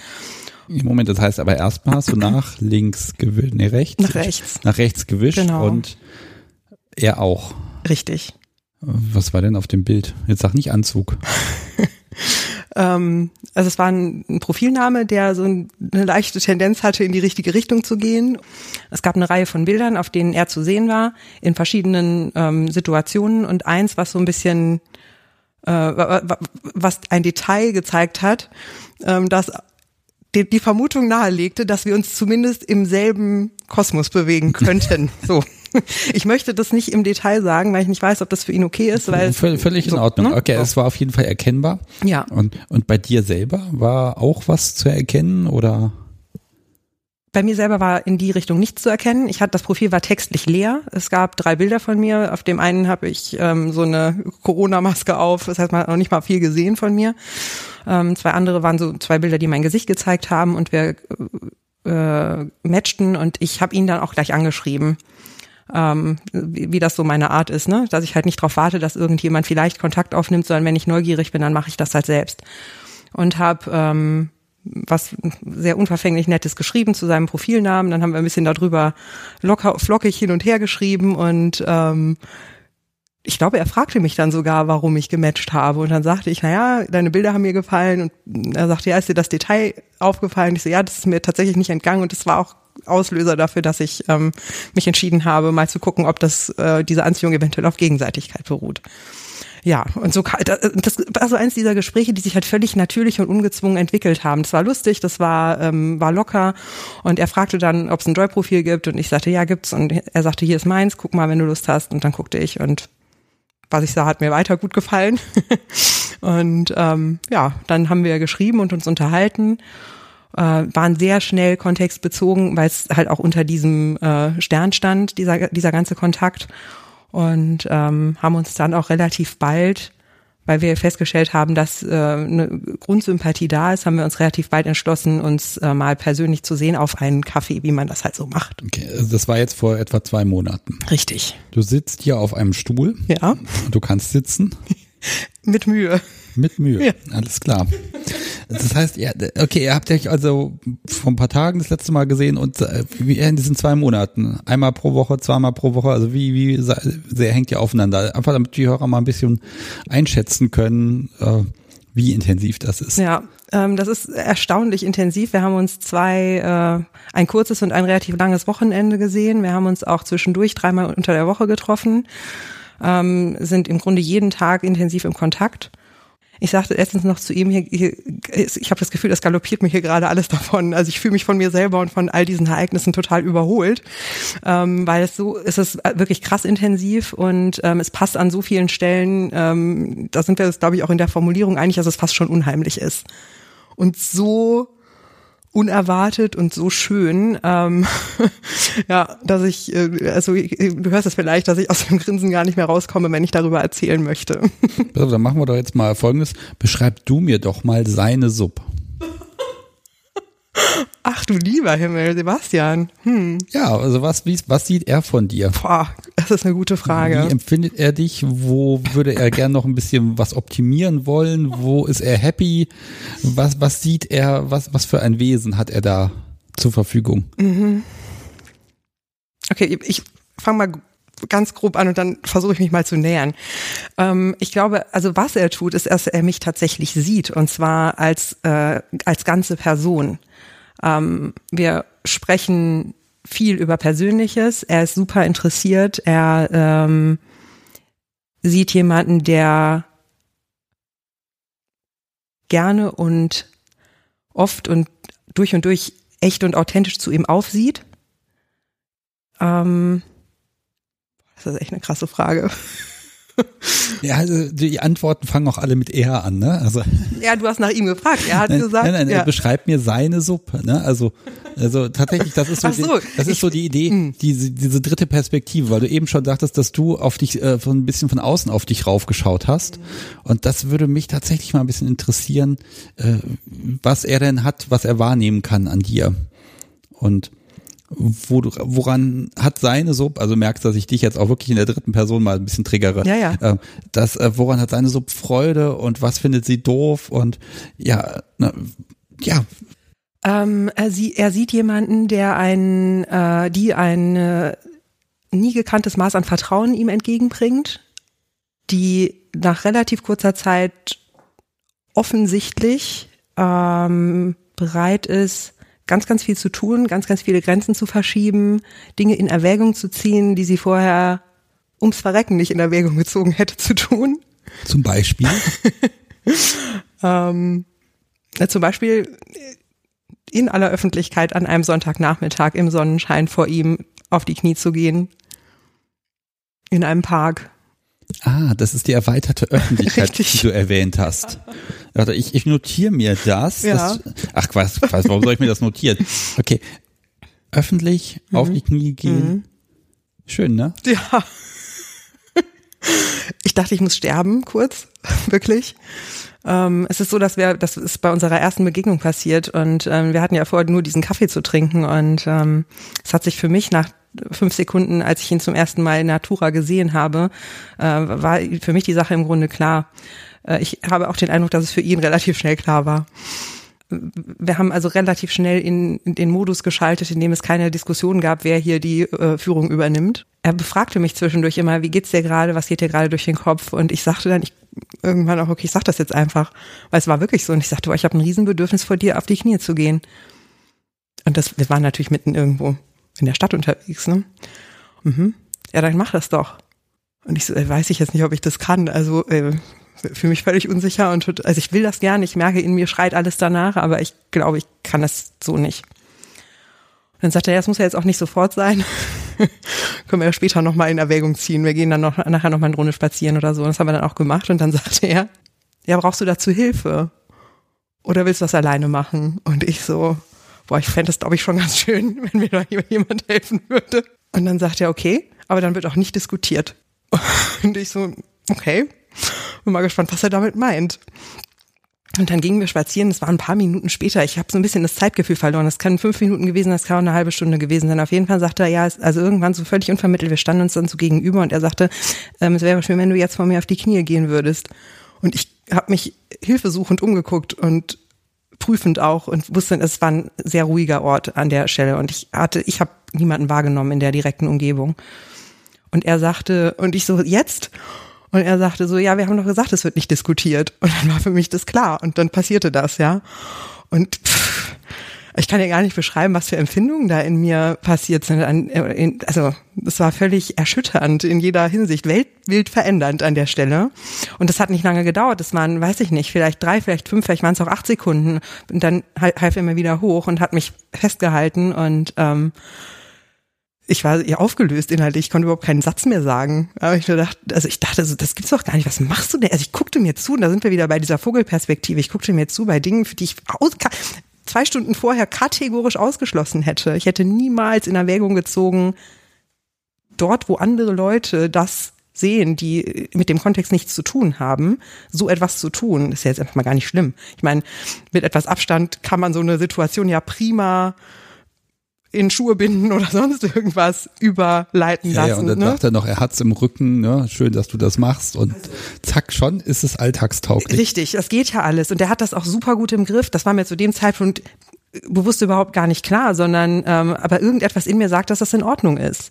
Moment, das heißt aber erstmal hast du nach links gewischt, nee, rechts? Nach rechts. Nach rechts gewischt Genau. und er auch. Richtig. Was war denn auf dem Bild? Jetzt sag nicht Anzug. Ähm, also es war ein, ein Profilname, der so ein, eine leichte Tendenz hatte, in die richtige Richtung zu gehen. Es gab eine Reihe von Bildern, auf denen er zu sehen war, in verschiedenen ähm, Situationen und eins, was so ein bisschen, äh, wa- wa- was ein Detail gezeigt hat, ähm, das die, die Vermutung nahelegte, dass wir uns zumindest im selben Kosmos bewegen könnten. So. Ich möchte das nicht im Detail sagen, weil ich nicht weiß, ob das für ihn okay ist, weil Völ- Völlig in so, Ordnung. ne? Okay, So. es war auf jeden Fall erkennbar. Ja. Und, und bei dir selber war auch was zu erkennen oder? Bei mir selber war in die Richtung nichts zu erkennen. Ich hatte das Profil war textlich leer. Es gab drei Bilder von mir. Auf dem einen habe ich ähm, so eine Corona-Maske auf. Das heißt, man hat noch nicht mal viel gesehen von mir. Ähm, zwei andere waren so zwei Bilder, die mein Gesicht gezeigt haben und wir äh, matchten und ich habe ihn dann auch gleich angeschrieben. Ähm, wie, wie das so meine Art ist, ne? Dass ich halt nicht darauf warte, dass irgendjemand vielleicht Kontakt aufnimmt, sondern wenn ich neugierig bin, dann mache ich das halt selbst. Und habe ähm, was sehr unverfänglich Nettes geschrieben zu seinem Profilnamen. Dann haben wir ein bisschen darüber locker, flockig hin und her geschrieben und ähm, ich glaube, er fragte mich dann sogar, warum ich gematcht habe. Und dann sagte ich, naja, deine Bilder haben mir gefallen. Und er sagte, ja, ist dir das Detail aufgefallen? Ich so, ja, das ist mir tatsächlich nicht entgangen. Und das war auch Auslöser dafür, dass ich ähm, mich entschieden habe, mal zu gucken, ob das äh, diese Anziehung eventuell auf Gegenseitigkeit beruht. Ja, und so da- das war so eins dieser Gespräche, die sich halt völlig natürlich und ungezwungen entwickelt haben. Das war lustig, das war ähm, war locker und er fragte dann, ob es ein Joy-Profil gibt und ich sagte, ja, gibt's und er sagte, hier ist meins, guck mal, wenn du Lust hast und dann guckte ich und was ich sah, hat mir weiter gut gefallen. und ähm, ja, dann haben wir geschrieben und uns unterhalten, äh, waren sehr schnell kontextbezogen, weil es halt auch unter diesem äh, Stern stand, dieser, dieser ganze Kontakt. Und ähm, haben uns dann auch relativ bald, weil wir festgestellt haben, dass äh, eine Grundsympathie da ist, haben wir uns relativ bald entschlossen, uns äh, mal persönlich zu sehen auf einen Kaffee, wie man das halt so macht. Okay, also das war jetzt vor etwa zwei Monaten. Richtig. Du sitzt hier auf einem Stuhl. Ja, Du kannst sitzen. mit Mühe. Mit Mühe. Ja. Alles klar. Das heißt, ja, okay, ihr habt euch also vor ein paar Tagen das letzte Mal gesehen und äh, wie in diesen zwei Monaten. Einmal pro Woche, zweimal pro Woche. Also wie, wie sehr hängt ihr aufeinander? Einfach damit die Hörer mal ein bisschen einschätzen können, äh, wie intensiv das ist. Ja, ähm, das ist erstaunlich intensiv. Wir haben uns zwei, äh, ein kurzes und ein relativ langes Wochenende gesehen. Wir haben uns auch zwischendurch dreimal unter der Woche getroffen, ähm, sind im Grunde jeden Tag intensiv im Kontakt. Ich sagte letztens noch zu ihm, hier, hier, ich habe das Gefühl, das galoppiert mich hier gerade alles davon. Also ich fühle mich von mir selber und von all diesen Ereignissen total überholt, ähm, weil es so es ist wirklich krass intensiv und ähm, es passt an so vielen Stellen. Ähm, da sind wir, glaube ich, auch in der Formulierung einig, dass es fast schon unheimlich ist. Und so unerwartet und so schön, ähm, ja, dass ich, äh, also du hörst es vielleicht, dass ich aus dem Grinsen gar nicht mehr rauskomme, wenn ich darüber erzählen möchte. Also, dann machen wir doch jetzt mal Folgendes. Beschreib du mir doch mal seine Sub. Ach du lieber Himmel, Sebastian. Hm. Ja, also was, wie, was sieht er von dir? Boah, das ist eine gute Frage. Wie empfindet er dich? Wo würde er gern noch ein bisschen was optimieren wollen? Wo ist er happy? Was, was sieht er? Was, was für ein Wesen hat er da zur Verfügung? Mhm. Okay, ich fange mal ganz grob an und dann versuche ich mich mal zu nähern. Ähm, ich glaube, also was er tut, ist, dass er mich tatsächlich sieht und zwar als äh, als ganze Person. Ähm, wir sprechen viel über Persönliches. Er ist super interessiert. Er ähm, sieht jemanden, der gerne und oft und durch und durch echt und authentisch zu ihm aufsieht. Ähm, das ist echt eine krasse Frage. Ja, also die Antworten fangen auch alle mit er an, ne? Also ja, du hast nach ihm gefragt. Er hat nein, gesagt, nein, nein, ja. er beschreibt mir seine Suppe, ne? Also also tatsächlich, das ist so, so die, das ist so die Idee, hm. diese diese dritte Perspektive, weil du eben schon dachtest, dass du auf dich äh, von ein bisschen von außen auf dich raufgeschaut hast und das würde mich tatsächlich mal ein bisschen interessieren, äh, was er denn hat, was er wahrnehmen kann an dir und wo du, woran hat seine Sub, also merkst, dass ich dich jetzt auch wirklich in der dritten Person mal ein bisschen triggere. Ja, ja. Äh, das, äh, woran hat seine Sub Freude und was findet sie doof und ja, na, ja. Ähm, er, sie, er sieht jemanden, der ein, äh, die ein äh, nie gekanntes Maß an Vertrauen ihm entgegenbringt, die nach relativ kurzer Zeit offensichtlich ähm, bereit ist, ganz, ganz viel zu tun, ganz, ganz viele Grenzen zu verschieben, Dinge in Erwägung zu ziehen, die sie vorher ums Verrecken nicht in Erwägung gezogen hätte zu tun. Zum Beispiel? ähm, ja, zum Beispiel in aller Öffentlichkeit an einem Sonntagnachmittag im Sonnenschein vor ihm auf die Knie zu gehen. In einem Park. Ah, das ist die erweiterte Öffentlichkeit, Richtig. die du erwähnt hast. Warte, ich, ich notiere mir das. Ja. das ach, was, was, warum soll ich mir das notieren? Okay. Öffentlich auf die Knie gehen. Schön, ne? Ja. Ich dachte, ich muss sterben, kurz, wirklich. Ähm, es ist so, dass wir, das ist bei unserer ersten Begegnung passiert und ähm, wir hatten ja vor, nur diesen Kaffee zu trinken und ähm, es hat sich für mich nach fünf Sekunden, als ich ihn zum ersten Mal in Natura gesehen habe, äh, war für mich die Sache im Grunde klar. Äh, ich habe auch den Eindruck, dass es für ihn relativ schnell klar war. Wir haben also relativ schnell in, in den Modus geschaltet, in dem es keine Diskussion gab, wer hier die äh, Führung übernimmt. Er befragte mich zwischendurch immer, wie geht's dir gerade, was geht dir gerade durch den Kopf? Und ich sagte dann, ich irgendwann auch, okay, ich sag das jetzt einfach, weil es war wirklich so. Und ich sagte, boah, ich habe ein Riesenbedürfnis vor dir, auf die Knie zu gehen. Und das, wir waren natürlich mitten irgendwo in der Stadt unterwegs, ne? Mhm. Ja, dann mach das doch. Und ich so, äh, weiß ich jetzt nicht, ob ich das kann. Also äh, fühle mich völlig unsicher und also ich will das gerne. Ich merke, in mir schreit alles danach, aber ich glaube, ich kann das so nicht. Dann sagte er, das muss ja jetzt auch nicht sofort sein. Können wir ja später nochmal in Erwägung ziehen. Wir gehen dann noch, nachher nochmal eine Runde spazieren oder so. Und das haben wir dann auch gemacht. Und dann sagte er, ja, brauchst du dazu Hilfe? Oder willst du das alleine machen? Und ich so, boah, ich fände das, glaube ich, schon ganz schön, wenn mir da jemand helfen würde. Und dann sagt er, okay, aber dann wird auch nicht diskutiert. Und ich so, okay, bin mal gespannt, was er damit meint. Und dann gingen wir spazieren, das war ein paar Minuten später. Ich habe so ein bisschen das Zeitgefühl verloren. Das kann fünf Minuten gewesen, das kann auch eine halbe Stunde gewesen sein. Auf jeden Fall sagte er, ja, es- also irgendwann so völlig unvermittelt, wir standen uns dann so gegenüber und er sagte, ähm, es wäre schön, wenn du jetzt vor mir auf die Knie gehen würdest. Und ich habe mich hilfesuchend umgeguckt und prüfend auch und wusste, es war ein sehr ruhiger Ort an der Stelle und ich hatte, ich habe niemanden wahrgenommen in der direkten Umgebung. Und er sagte, und ich so, jetzt? Und er sagte so, ja, wir haben doch gesagt, es wird nicht diskutiert. Und dann war für mich das klar. Und dann passierte das, ja. Und pff, ich kann ja gar nicht beschreiben, was für Empfindungen da in mir passiert sind. Also es war völlig erschütternd in jeder Hinsicht, weltwild verändernd an der Stelle. Und das hat nicht lange gedauert. Das waren, weiß ich nicht, vielleicht drei, vielleicht fünf, vielleicht waren es auch acht Sekunden. Und dann half er mir wieder hoch und hat mich festgehalten und ähm, ich war ja aufgelöst inhaltlich, ich konnte überhaupt keinen Satz mehr sagen. Aber ich dachte, also ich dachte, das gibt's doch gar nicht. Was machst du denn? Also ich guckte mir zu, und da sind wir wieder bei dieser Vogelperspektive. Ich guckte mir zu bei Dingen, für die ich aus, zwei Stunden vorher kategorisch ausgeschlossen hätte. Ich hätte niemals in Erwägung gezogen, dort, wo andere Leute das sehen, die mit dem Kontext nichts zu tun haben, so etwas zu tun, ist ja jetzt einfach mal gar nicht schlimm. Ich meine, mit etwas Abstand kann man so eine Situation ja prima in Schuhe binden oder sonst irgendwas überleiten lassen. Ja, und dann ne? sagt er noch, er hat's im Rücken, ne? schön, dass du das machst und zack, schon ist es alltagstauglich. Richtig, das geht ja alles und der hat das auch super gut im Griff. Das war mir zu dem Zeitpunkt bewusst überhaupt gar nicht klar, sondern ähm, aber irgendetwas in mir sagt, dass das in Ordnung ist.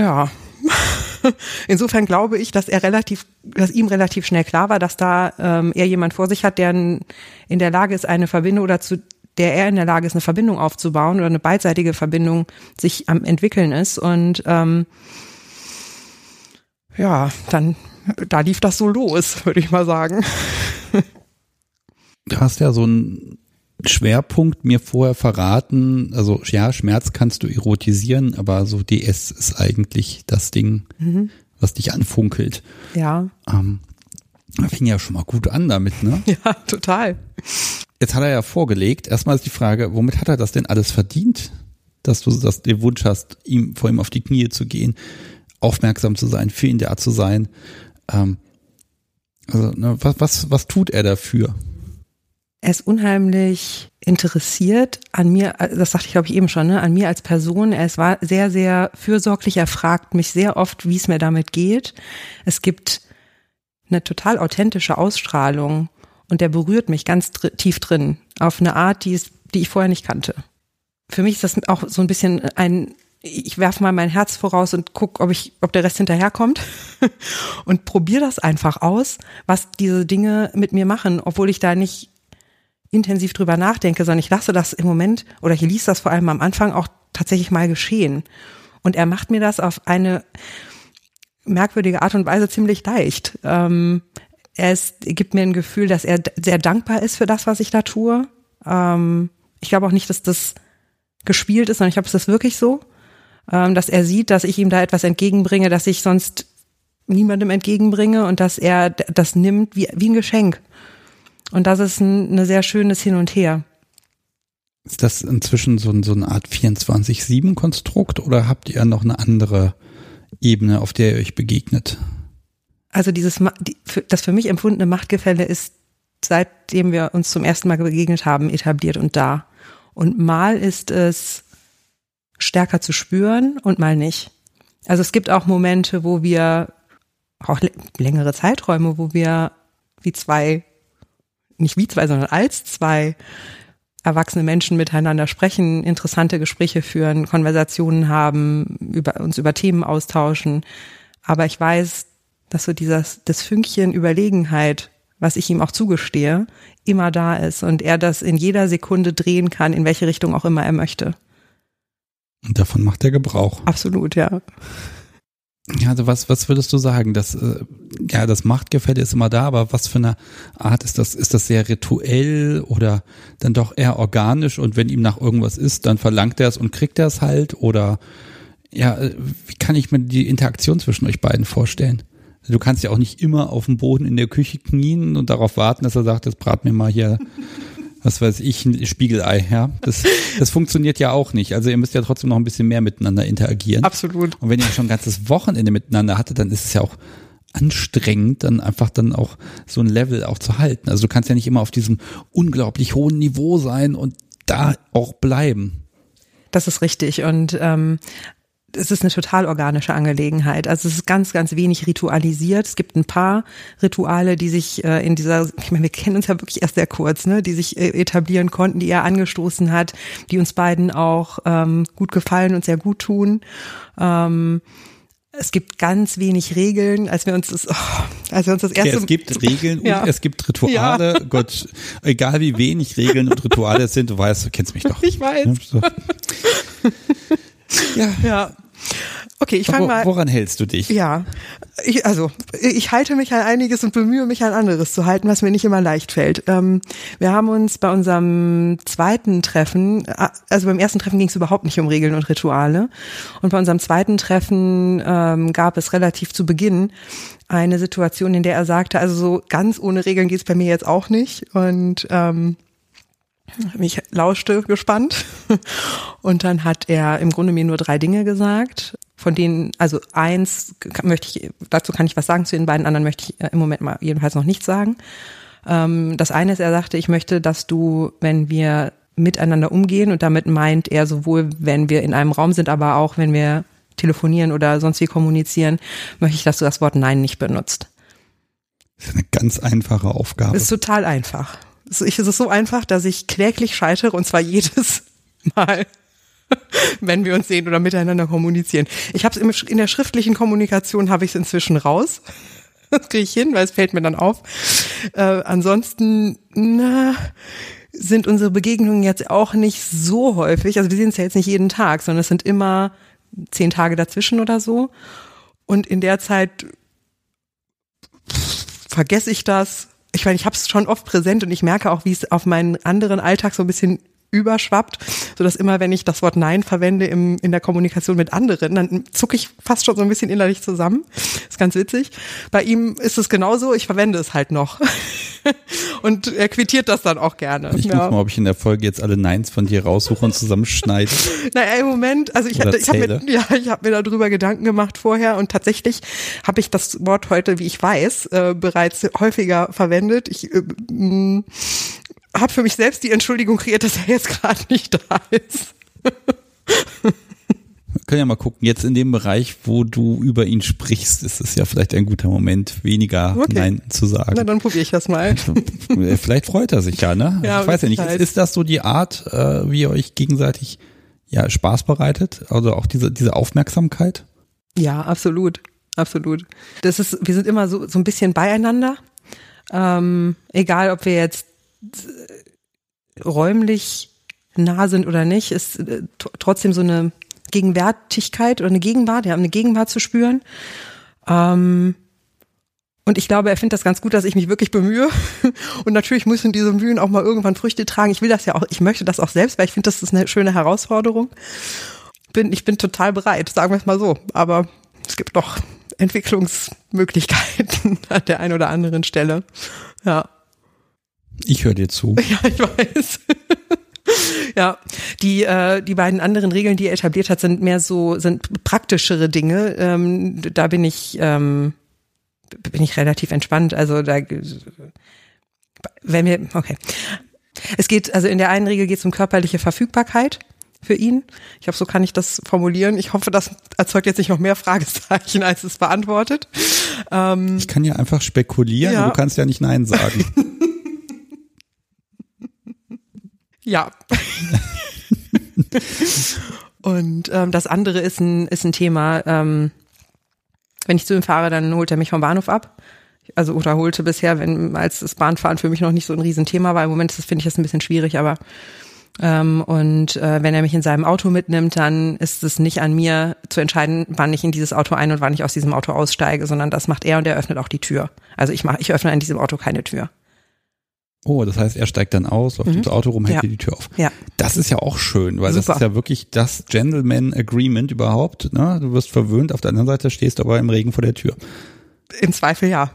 Ja. Insofern glaube ich, dass er relativ, dass ihm relativ schnell klar war, dass da ähm, er jemand vor sich hat, der in der Lage ist, eine Verbindung oder zu der er in der Lage ist, eine Verbindung aufzubauen oder eine beidseitige Verbindung sich am entwickeln ist. Und ähm, ja, dann da lief das so los, würde ich mal sagen. Du hast ja so einen Schwerpunkt mir vorher verraten. Also ja, Schmerz kannst du erotisieren, aber so DS ist eigentlich das Ding, mhm. was dich anfunkelt. Ja. Ähm, fing ja schon mal gut an damit, ne? Ja, total. Jetzt hat er ja vorgelegt. Erstmal ist die Frage, womit hat er das denn alles verdient? Dass du dass den Wunsch hast, ihm vor ihm auf die Knie zu gehen, aufmerksam zu sein, für ihn da zu sein. Ähm, also, ne, was, was, was tut er dafür? Er ist unheimlich interessiert an mir, das sagte ich glaube ich eben schon, ne, an mir als Person. Er ist war sehr, sehr fürsorglich. Er fragt mich sehr oft, wie es mir damit geht. Es gibt eine total authentische Ausstrahlung und der berührt mich ganz dr tief drin auf eine Art, die, ist, die ich vorher nicht kannte. Für mich ist das auch so ein bisschen ein, ich werfe mal mein Herz voraus und guck, ob ich, ob der Rest hinterherkommt und probiere das einfach aus, was diese Dinge mit mir machen, obwohl ich da nicht intensiv drüber nachdenke, sondern ich lasse das im Moment oder ich ließ das vor allem am Anfang auch tatsächlich mal geschehen. Und er macht mir das auf eine merkwürdige Art und Weise ziemlich leicht. Ähm, er ist, gibt mir ein Gefühl, dass er sehr dankbar ist für das, was ich da tue. Ähm, ich glaube auch nicht, dass das gespielt ist, sondern ich glaube, es ist wirklich so, ähm, dass er sieht, dass ich ihm da etwas entgegenbringe, das ich sonst niemandem entgegenbringe und dass er das nimmt wie, wie ein Geschenk. Und das ist ein, ein sehr schönes Hin und Her. Ist das inzwischen so, so eine Art 24-7-Konstrukt oder habt ihr noch eine andere Ebene, auf der ihr euch begegnet? Also dieses, das für mich empfundene Machtgefälle ist, seitdem wir uns zum ersten Mal begegnet haben, etabliert und da. Und mal ist es stärker zu spüren und mal nicht. Also es gibt auch Momente, wo wir, auch längere Zeiträume, wo wir wie zwei, nicht wie zwei, sondern als zwei erwachsene Menschen miteinander sprechen, interessante Gespräche führen, Konversationen haben, über, uns über Themen austauschen. Aber ich weiß, dass so dieses, das Fünkchen Überlegenheit, was ich ihm auch zugestehe, immer da ist und er das in jeder Sekunde drehen kann, in welche Richtung auch immer er möchte. Und davon macht er Gebrauch. Absolut, ja. Ja, also was, was würdest du sagen? Das, äh, ja, das Machtgefälle ist immer da, aber was für eine Art ist das? Ist das sehr rituell oder dann doch eher organisch und wenn ihm nach irgendwas ist, dann verlangt er es und kriegt er es halt? Oder ja, äh, wie kann ich mir die Interaktion zwischen euch beiden vorstellen? Du kannst ja auch nicht immer auf dem Boden in der Küche knien und darauf warten, dass er sagt, jetzt brat mir mal hier was weiß ich, ein Spiegelei, ja. Das, das funktioniert ja auch nicht. Also ihr müsst ja trotzdem noch ein bisschen mehr miteinander interagieren. Absolut. Und wenn ihr schon ein ganzes Wochenende miteinander hattet, dann ist es ja auch anstrengend, dann einfach dann auch so ein Level auch zu halten. Also du kannst ja nicht immer auf diesem unglaublich hohen Niveau sein und da auch bleiben. Das ist richtig. Und ähm, es ist eine total organische Angelegenheit. Also es ist ganz, ganz wenig ritualisiert. Es gibt ein paar Rituale, die sich äh, in dieser, ich meine, wir kennen uns ja wirklich erst sehr kurz, ne, die sich äh, etablieren konnten, die er angestoßen hat, die uns beiden auch ähm, gut gefallen und sehr gut tun. Ähm, es gibt ganz wenig Regeln, als wir uns das, oh, als wir uns das erste Okay, es gibt Regeln Ja. und es gibt Rituale. Gott, egal wie wenig Regeln und Rituale es sind, du weißt, du kennst mich doch. Ich weiß. So. Ja, Ja. Okay, ich fange mal. woran hältst du dich? Ja, ich, also ich halte mich an einiges und bemühe mich an anderes zu halten, was mir nicht immer leicht fällt. Ähm, wir haben uns bei unserem zweiten Treffen, äh, also beim ersten Treffen ging es überhaupt nicht um Regeln und Rituale. Und bei unserem zweiten Treffen ähm, gab es relativ zu Beginn eine Situation, in der er sagte, also so ganz ohne Regeln geht's bei mir jetzt auch nicht. Und ähm, ich lauschte gespannt und dann hat er im Grunde mir nur drei Dinge gesagt, von denen, also eins möchte ich, dazu kann ich was sagen, zu den beiden anderen möchte ich äh, im Moment mal jedenfalls noch nichts sagen. Ähm, das eine ist, er sagte, ich möchte, dass du, wenn wir miteinander umgehen und damit meint er sowohl, wenn wir in einem Raum sind, aber auch wenn wir telefonieren oder sonst wie kommunizieren, möchte ich, dass du das Wort Nein nicht benutzt. Das ist eine ganz einfache Aufgabe. Es ist total einfach. Ist es ist so einfach, dass ich kläglich scheitere und zwar jedes Mal, wenn wir uns sehen oder miteinander kommunizieren. Ich habe es in der schriftlichen Kommunikation habe ich es inzwischen raus. Das kriege ich hin, weil es fällt mir dann auf. Äh, ansonsten na, sind unsere Begegnungen jetzt auch nicht so häufig. Also wir sehen es ja jetzt nicht jeden Tag, sondern es sind immer zehn Tage dazwischen oder so. Und in der Zeit vergesse ich das. Ich meine, ich habe es schon oft präsent und ich merke auch, wie es auf meinen anderen Alltag so ein bisschen überschwappt, so dass immer, wenn ich das Wort Nein verwende im, in der Kommunikation mit anderen, dann zucke ich fast schon so ein bisschen innerlich zusammen. ist ganz witzig. Bei ihm ist es genauso, ich verwende es halt noch. und er quittiert das dann auch gerne. ich Ja. guck mal, ob ich in der Folge jetzt alle Neins von dir raussuche und zusammenschneide. Naja, im Moment, also ich, Oder hatte, ich habe mir, ja, ich hab mir darüber Gedanken gemacht vorher und tatsächlich habe ich das Wort heute, wie ich weiß, äh, bereits häufiger verwendet. Ich äh, habe für mich selbst die Entschuldigung kreiert, dass er jetzt gerade nicht da ist. Wir können ja mal gucken, jetzt in dem Bereich, wo du über ihn sprichst, ist es ja vielleicht ein guter Moment, weniger Okay. Nein zu sagen. Na, dann probiere ich das mal. Äh, Vielleicht freut er sich ja, ne? Ja, ich weiß ja nicht. Ist, ist das so die Art, äh, wie ihr euch gegenseitig ja Spaß bereitet? Also auch diese, diese Aufmerksamkeit? Ja, absolut, absolut. Das ist, wir sind immer so, so ein bisschen beieinander. Ähm, egal, ob wir jetzt räumlich nah sind oder nicht, ist äh, trotzdem so eine Gegenwärtigkeit oder eine Gegenwart, ja, eine Gegenwart zu spüren. Ähm, und ich glaube, er findet das ganz gut, dass ich mich wirklich bemühe. Und natürlich müssen diese Mühen auch mal irgendwann Früchte tragen. Ich will das ja auch, ich möchte das auch selbst, weil ich finde, das ist eine schöne Herausforderung. Bin, ich bin total bereit, sagen wir es mal so. Aber es gibt noch Entwicklungsmöglichkeiten an der einen oder anderen Stelle. Ja, Ich höre dir zu. ja, ich weiß. ja, die äh, die beiden anderen Regeln, die er etabliert hat, sind mehr so sind praktischere Dinge. Ähm, da bin ich ähm, bin ich relativ entspannt. Also da wenn wir okay. Es geht also in der einen Regel geht es um körperliche Verfügbarkeit für ihn. Ich hoffe, so kann ich das formulieren. Ich hoffe, das erzeugt jetzt nicht noch mehr Fragezeichen, als es beantwortet. Ähm, Ich kann ja einfach spekulieren, Ja. du kannst ja nicht Nein sagen. Ja. Und ähm, das andere ist ein, ist ein Thema, ähm, wenn ich zu ihm fahre, dann holt er mich vom Bahnhof ab. Also oder holte bisher, wenn als das Bahnfahren für mich noch nicht so ein Riesenthema war. Im Moment finde ich das ein bisschen schwierig, aber ähm, und äh, wenn er mich in seinem Auto mitnimmt, dann ist es nicht an mir zu entscheiden, wann ich in dieses Auto ein und wann ich aus diesem Auto aussteige, sondern das macht er und er öffnet auch die Tür. Also ich mache, ich öffne in diesem Auto keine Tür. Oh, das heißt, er steigt dann aus, läuft Mhm. ins Auto rum, hält Ja. dir die Tür auf. Ja. Das ist ja auch schön, weil das Super. ist ja wirklich das Gentleman Agreement überhaupt. Ne? Du wirst verwöhnt, auf der anderen Seite stehst du aber im Regen vor der Tür. Im Zweifel ja.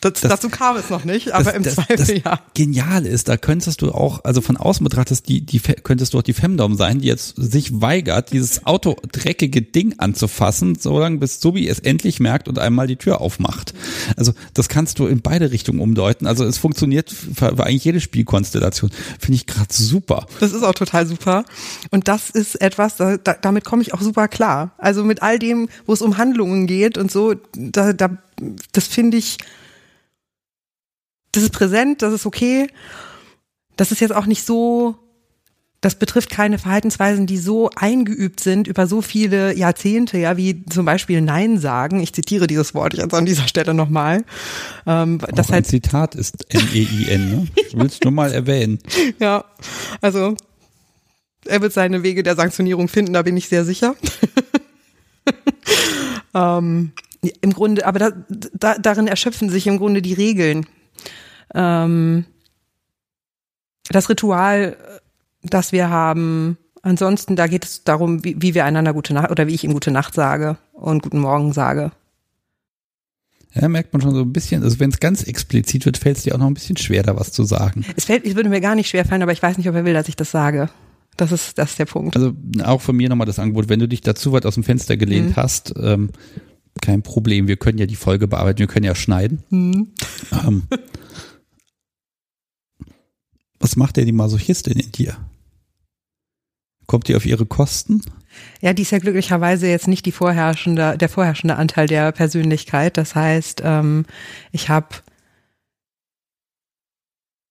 Das, Das- dazu kam es noch nicht, aber im das, Zweifel das ja. Geniale ist, da könntest du auch, also von außen betrachtest, die, die, könntest du auch die Femdom sein, die jetzt sich weigert, dieses Auto dreckige Ding anzufassen, solange bis Subi es endlich merkt und einmal die Tür aufmacht. Also das kannst du in beide Richtungen umdeuten. Also es funktioniert für, für eigentlich jede Spielkonstellation. Finde ich gerade super. Das ist auch total super. Und das ist etwas, da, da, damit komme ich auch super klar. Also mit all dem, wo es um Handlungen geht und so, da, da, das finde ich, das ist präsent, das ist okay. Das ist jetzt auch nicht so, das betrifft keine Verhaltensweisen, die so eingeübt sind über so viele Jahrzehnte, ja, wie zum Beispiel Nein sagen. Ich zitiere dieses Wort jetzt an dieser Stelle nochmal. Ähm, das ein halt Zitat ist N-E-I-N, ne? Ich will es nur mal erwähnen. Ja, also er wird seine Wege der Sanktionierung finden, da bin ich sehr sicher. ähm, Im Grunde, aber da, da, darin erschöpfen sich im Grunde die Regeln. Ähm, das Ritual, das wir haben, ansonsten, da geht es darum, wie, wie wir einander gute Nacht oder wie ich ihm gute Nacht sage und guten Morgen sage. Ja, merkt man schon so ein bisschen, also wenn es ganz explizit wird, fällt es dir auch noch ein bisschen schwer, da was zu sagen. Es fällt, es würde mir gar nicht schwer fallen, aber ich weiß nicht, ob er will, dass ich das sage. Das ist, das ist der Punkt. Also auch von mir nochmal das Angebot, wenn du dich dazu weit aus dem Fenster gelehnt mhm. hast, ähm, kein Problem, wir können ja die Folge bearbeiten, wir können ja schneiden. Mhm. Ähm, was macht denn die Masochistin in dir? Kommt die auf ihre Kosten? Ja, die ist ja glücklicherweise jetzt nicht die vorherrschende, der vorherrschende Anteil der Persönlichkeit. Das heißt, ähm, ich habe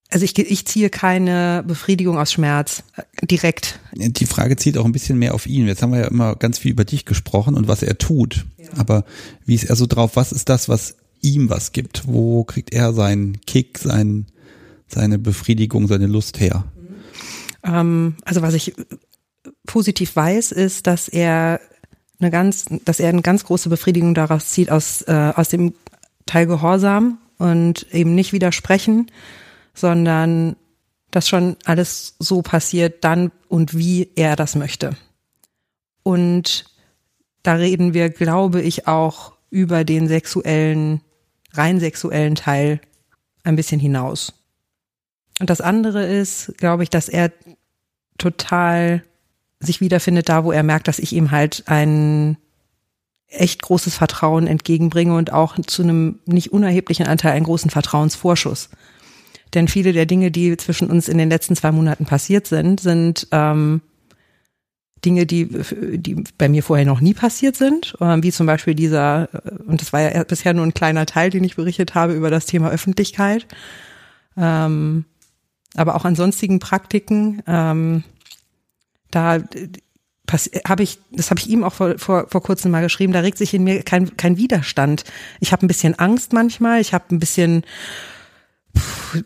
also ich, ich ziehe keine Befriedigung aus Schmerz äh, direkt. Die Frage zielt auch ein bisschen mehr auf ihn. Jetzt haben wir ja immer ganz viel über dich gesprochen und was er tut. Ja. Aber wie ist er so drauf? Was ist das, was ihm was gibt? Wo kriegt er seinen Kick, sein, seine Befriedigung, seine Lust her? Ähm, also was ich positiv weiß, ist, dass er eine ganz, dass er eine ganz große Befriedigung daraus zieht aus, äh, aus dem Teil Gehorsam und eben nicht widersprechen sondern dass schon alles so passiert, dann und wie er das möchte. Und da reden wir, glaube ich, auch über den sexuellen, rein sexuellen Teil ein bisschen hinaus. Und das andere ist, glaube ich, dass er total sich wiederfindet da, wo er merkt, dass ich ihm halt ein echt großes Vertrauen entgegenbringe und auch zu einem nicht unerheblichen Anteil einen großen Vertrauensvorschuss. Denn viele der Dinge, die zwischen uns in den letzten zwei Monaten passiert sind, sind ähm, Dinge, die, die bei mir vorher noch nie passiert sind, ähm, wie zum Beispiel dieser, äh, und das war ja bisher nur ein kleiner Teil, den ich berichtet habe über das Thema Öffentlichkeit, ähm, aber auch an sonstigen Praktiken. Ähm, da habe ich, das habe ich ihm auch vor, vor, vor kurzem mal geschrieben, da regt sich in mir kein, kein Widerstand. Ich habe ein bisschen Angst manchmal, ich habe ein bisschen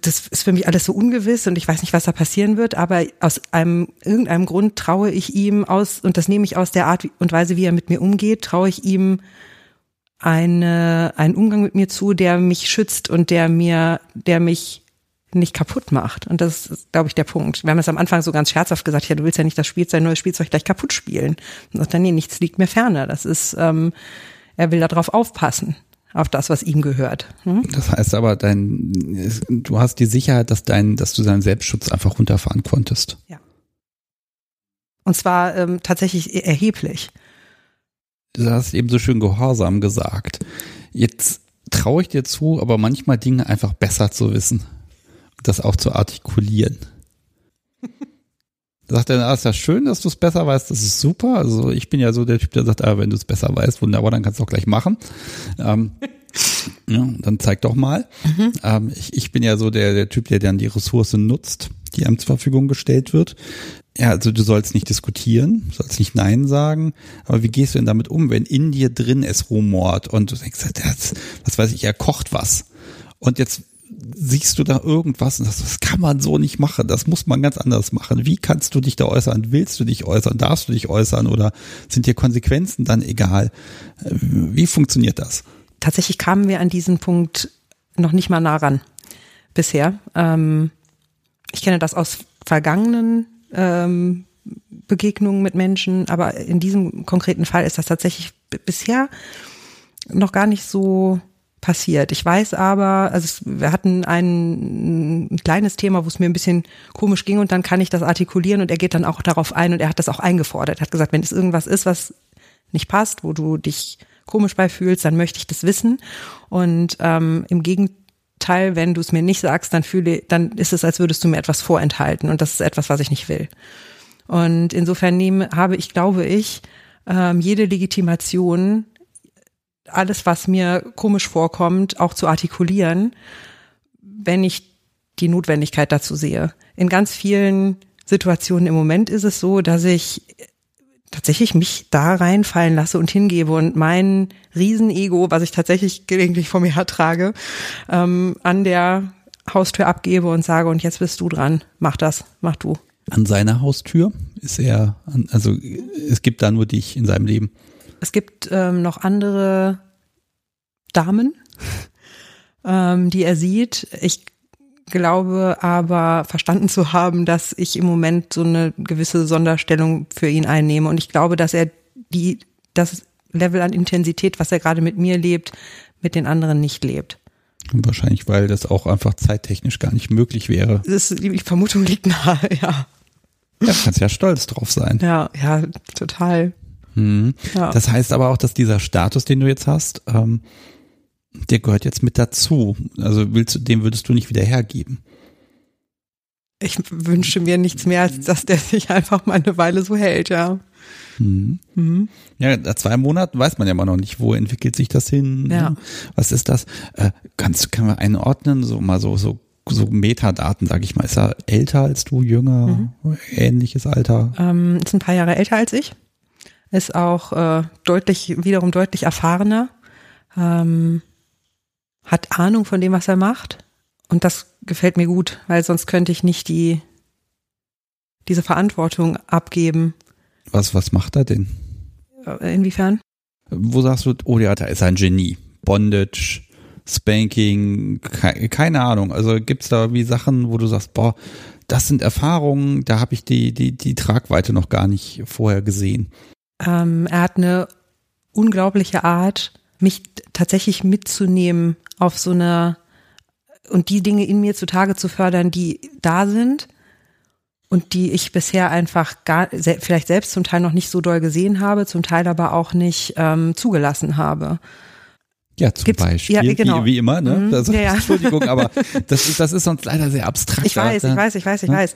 das ist für mich alles so ungewiss und ich weiß nicht, was da passieren wird, aber aus einem, irgendeinem Grund traue ich ihm aus, und das nehme ich aus der Art und Weise, wie er mit mir umgeht, traue ich ihm eine, einen Umgang mit mir zu, der mich schützt und der mir, der mich nicht kaputt macht. Und das ist, glaube ich, der Punkt. Wir haben es am Anfang so ganz scherzhaft gesagt, ja, du willst ja nicht das Spiel, sein neues Spielzeug gleich kaputt spielen. Und dann, nee, nichts liegt mir ferner. Das ist, ähm, er will darauf aufpassen auf das, was ihm gehört. Hm? Das heißt aber, dein, du hast die Sicherheit, dass dein, dass du seinen Selbstschutz einfach runterfahren konntest. Ja. Und zwar ähm, tatsächlich e-, erheblich. Du hast eben so schön gehorsam gesagt. Jetzt traue ich dir zu, aber manchmal Dinge einfach besser zu wissen. Das auch zu artikulieren. sagt er, ah, ist ja schön, dass du es besser weißt, das ist super. Also ich bin ja so der Typ, der sagt, ah, wenn du es besser weißt, wunderbar, dann kannst du auch gleich machen. Ähm, ja, dann zeig doch mal. Mhm. Ähm, ich, ich bin ja so der, der Typ, der dann die Ressource nutzt, die einem zur Verfügung gestellt wird. Ja, also du sollst nicht diskutieren, sollst nicht Nein sagen, aber wie gehst du denn damit um, wenn in dir drin es rumort und du denkst, das, was weiß ich, er kocht was. Und jetzt siehst du da irgendwas und sagst, das kann man so nicht machen, das muss man ganz anders machen. Wie kannst du dich da äußern? Willst du dich äußern? Darfst du dich äußern? Oder sind dir Konsequenzen dann egal? Wie funktioniert das? Tatsächlich kamen wir an diesen Punkt noch nicht mal nah ran bisher. Ähm, ich kenne das aus vergangenen ähm, Begegnungen mit Menschen, aber in diesem konkreten Fall ist das tatsächlich bisher noch gar nicht so passiert. Ich weiß aber, also wir hatten ein, ein kleines Thema, wo es mir ein bisschen komisch ging und dann kann ich das artikulieren und er geht dann auch darauf ein und er hat das auch eingefordert. Er hat gesagt, wenn es irgendwas ist, was nicht passt, wo du dich komisch bei fühlst, dann möchte ich das wissen. Und ähm, im Gegenteil, wenn du es mir nicht sagst, dann fühle, dann ist es, als würdest du mir etwas vorenthalten und das ist etwas, was ich nicht will. Und insofern nehme, habe ich, glaube ich, ähm, jede Legitimation alles, was mir komisch vorkommt, auch zu artikulieren, wenn ich die Notwendigkeit dazu sehe. In ganz vielen Situationen. Im Moment ist es so, dass ich tatsächlich mich da reinfallen lasse und hingebe und mein Riesenego, was ich tatsächlich gelegentlich vor mir hertrage, ähm, an der Haustür abgebe und sage, und jetzt bist du dran, mach das, mach du. An seiner Haustür ist er, also es gibt da nur dich in seinem Leben. Es gibt ähm, noch andere Damen, ähm, die er sieht. Ich glaube aber verstanden zu haben, dass ich im Moment so eine gewisse Sonderstellung für ihn einnehme. Und ich glaube, dass er die, das Level an Intensität, was er gerade mit mir lebt, mit den anderen nicht lebt. Wahrscheinlich, weil das auch einfach zeittechnisch gar nicht möglich wäre. Das, die Vermutung liegt nahe, ja. Ja, kannst ja stolz drauf sein. Ja, ja, total. Hm. Ja. Das heißt aber auch, dass dieser Status, den du jetzt hast, ähm, der gehört jetzt mit dazu. Also willst du, den würdest du nicht wieder hergeben. Ich wünsche mir nichts mehr, als dass der sich einfach mal eine Weile so hält, ja. Mhm. Mhm. Ja, nach zwei Monaten weiß man ja immer noch nicht, wo entwickelt sich das hin. Ja. Was ist das? Äh, kannst, können wir einordnen, so mal so, so, so Metadaten, sag ich mal. Ist er älter als du, jünger, mhm. ähnliches Alter? Ähm, ist ein paar Jahre älter als ich. Ist auch äh, deutlich, wiederum deutlich erfahrener. Ähm, hat Ahnung von dem, was er macht. Und das gefällt mir gut, weil sonst könnte ich nicht die, diese Verantwortung abgeben. Was, was macht er denn? Äh, inwiefern? Wo sagst du, oh ja, da ist ein Genie. Bondage, Spanking, keine Ahnung. Also gibt's da wie Sachen, wo du sagst, boah, das sind Erfahrungen, da habe ich die, die, die Tragweite noch gar nicht vorher gesehen. Ähm, er hat eine unglaubliche Art, mich tatsächlich mitzunehmen auf so eine und die Dinge in mir zutage zu fördern, die da sind und die ich bisher einfach gar vielleicht selbst zum Teil noch nicht so doll gesehen habe, zum Teil aber auch nicht ähm, zugelassen habe. Ja, zum Gibt's, Beispiel, ja, genau. wie, wie immer, ne? Mhm, also, ja, ja. Entschuldigung, aber das, das ist sonst leider sehr abstrakt. Ich weiß, ich weiß, ich weiß, ich weiß.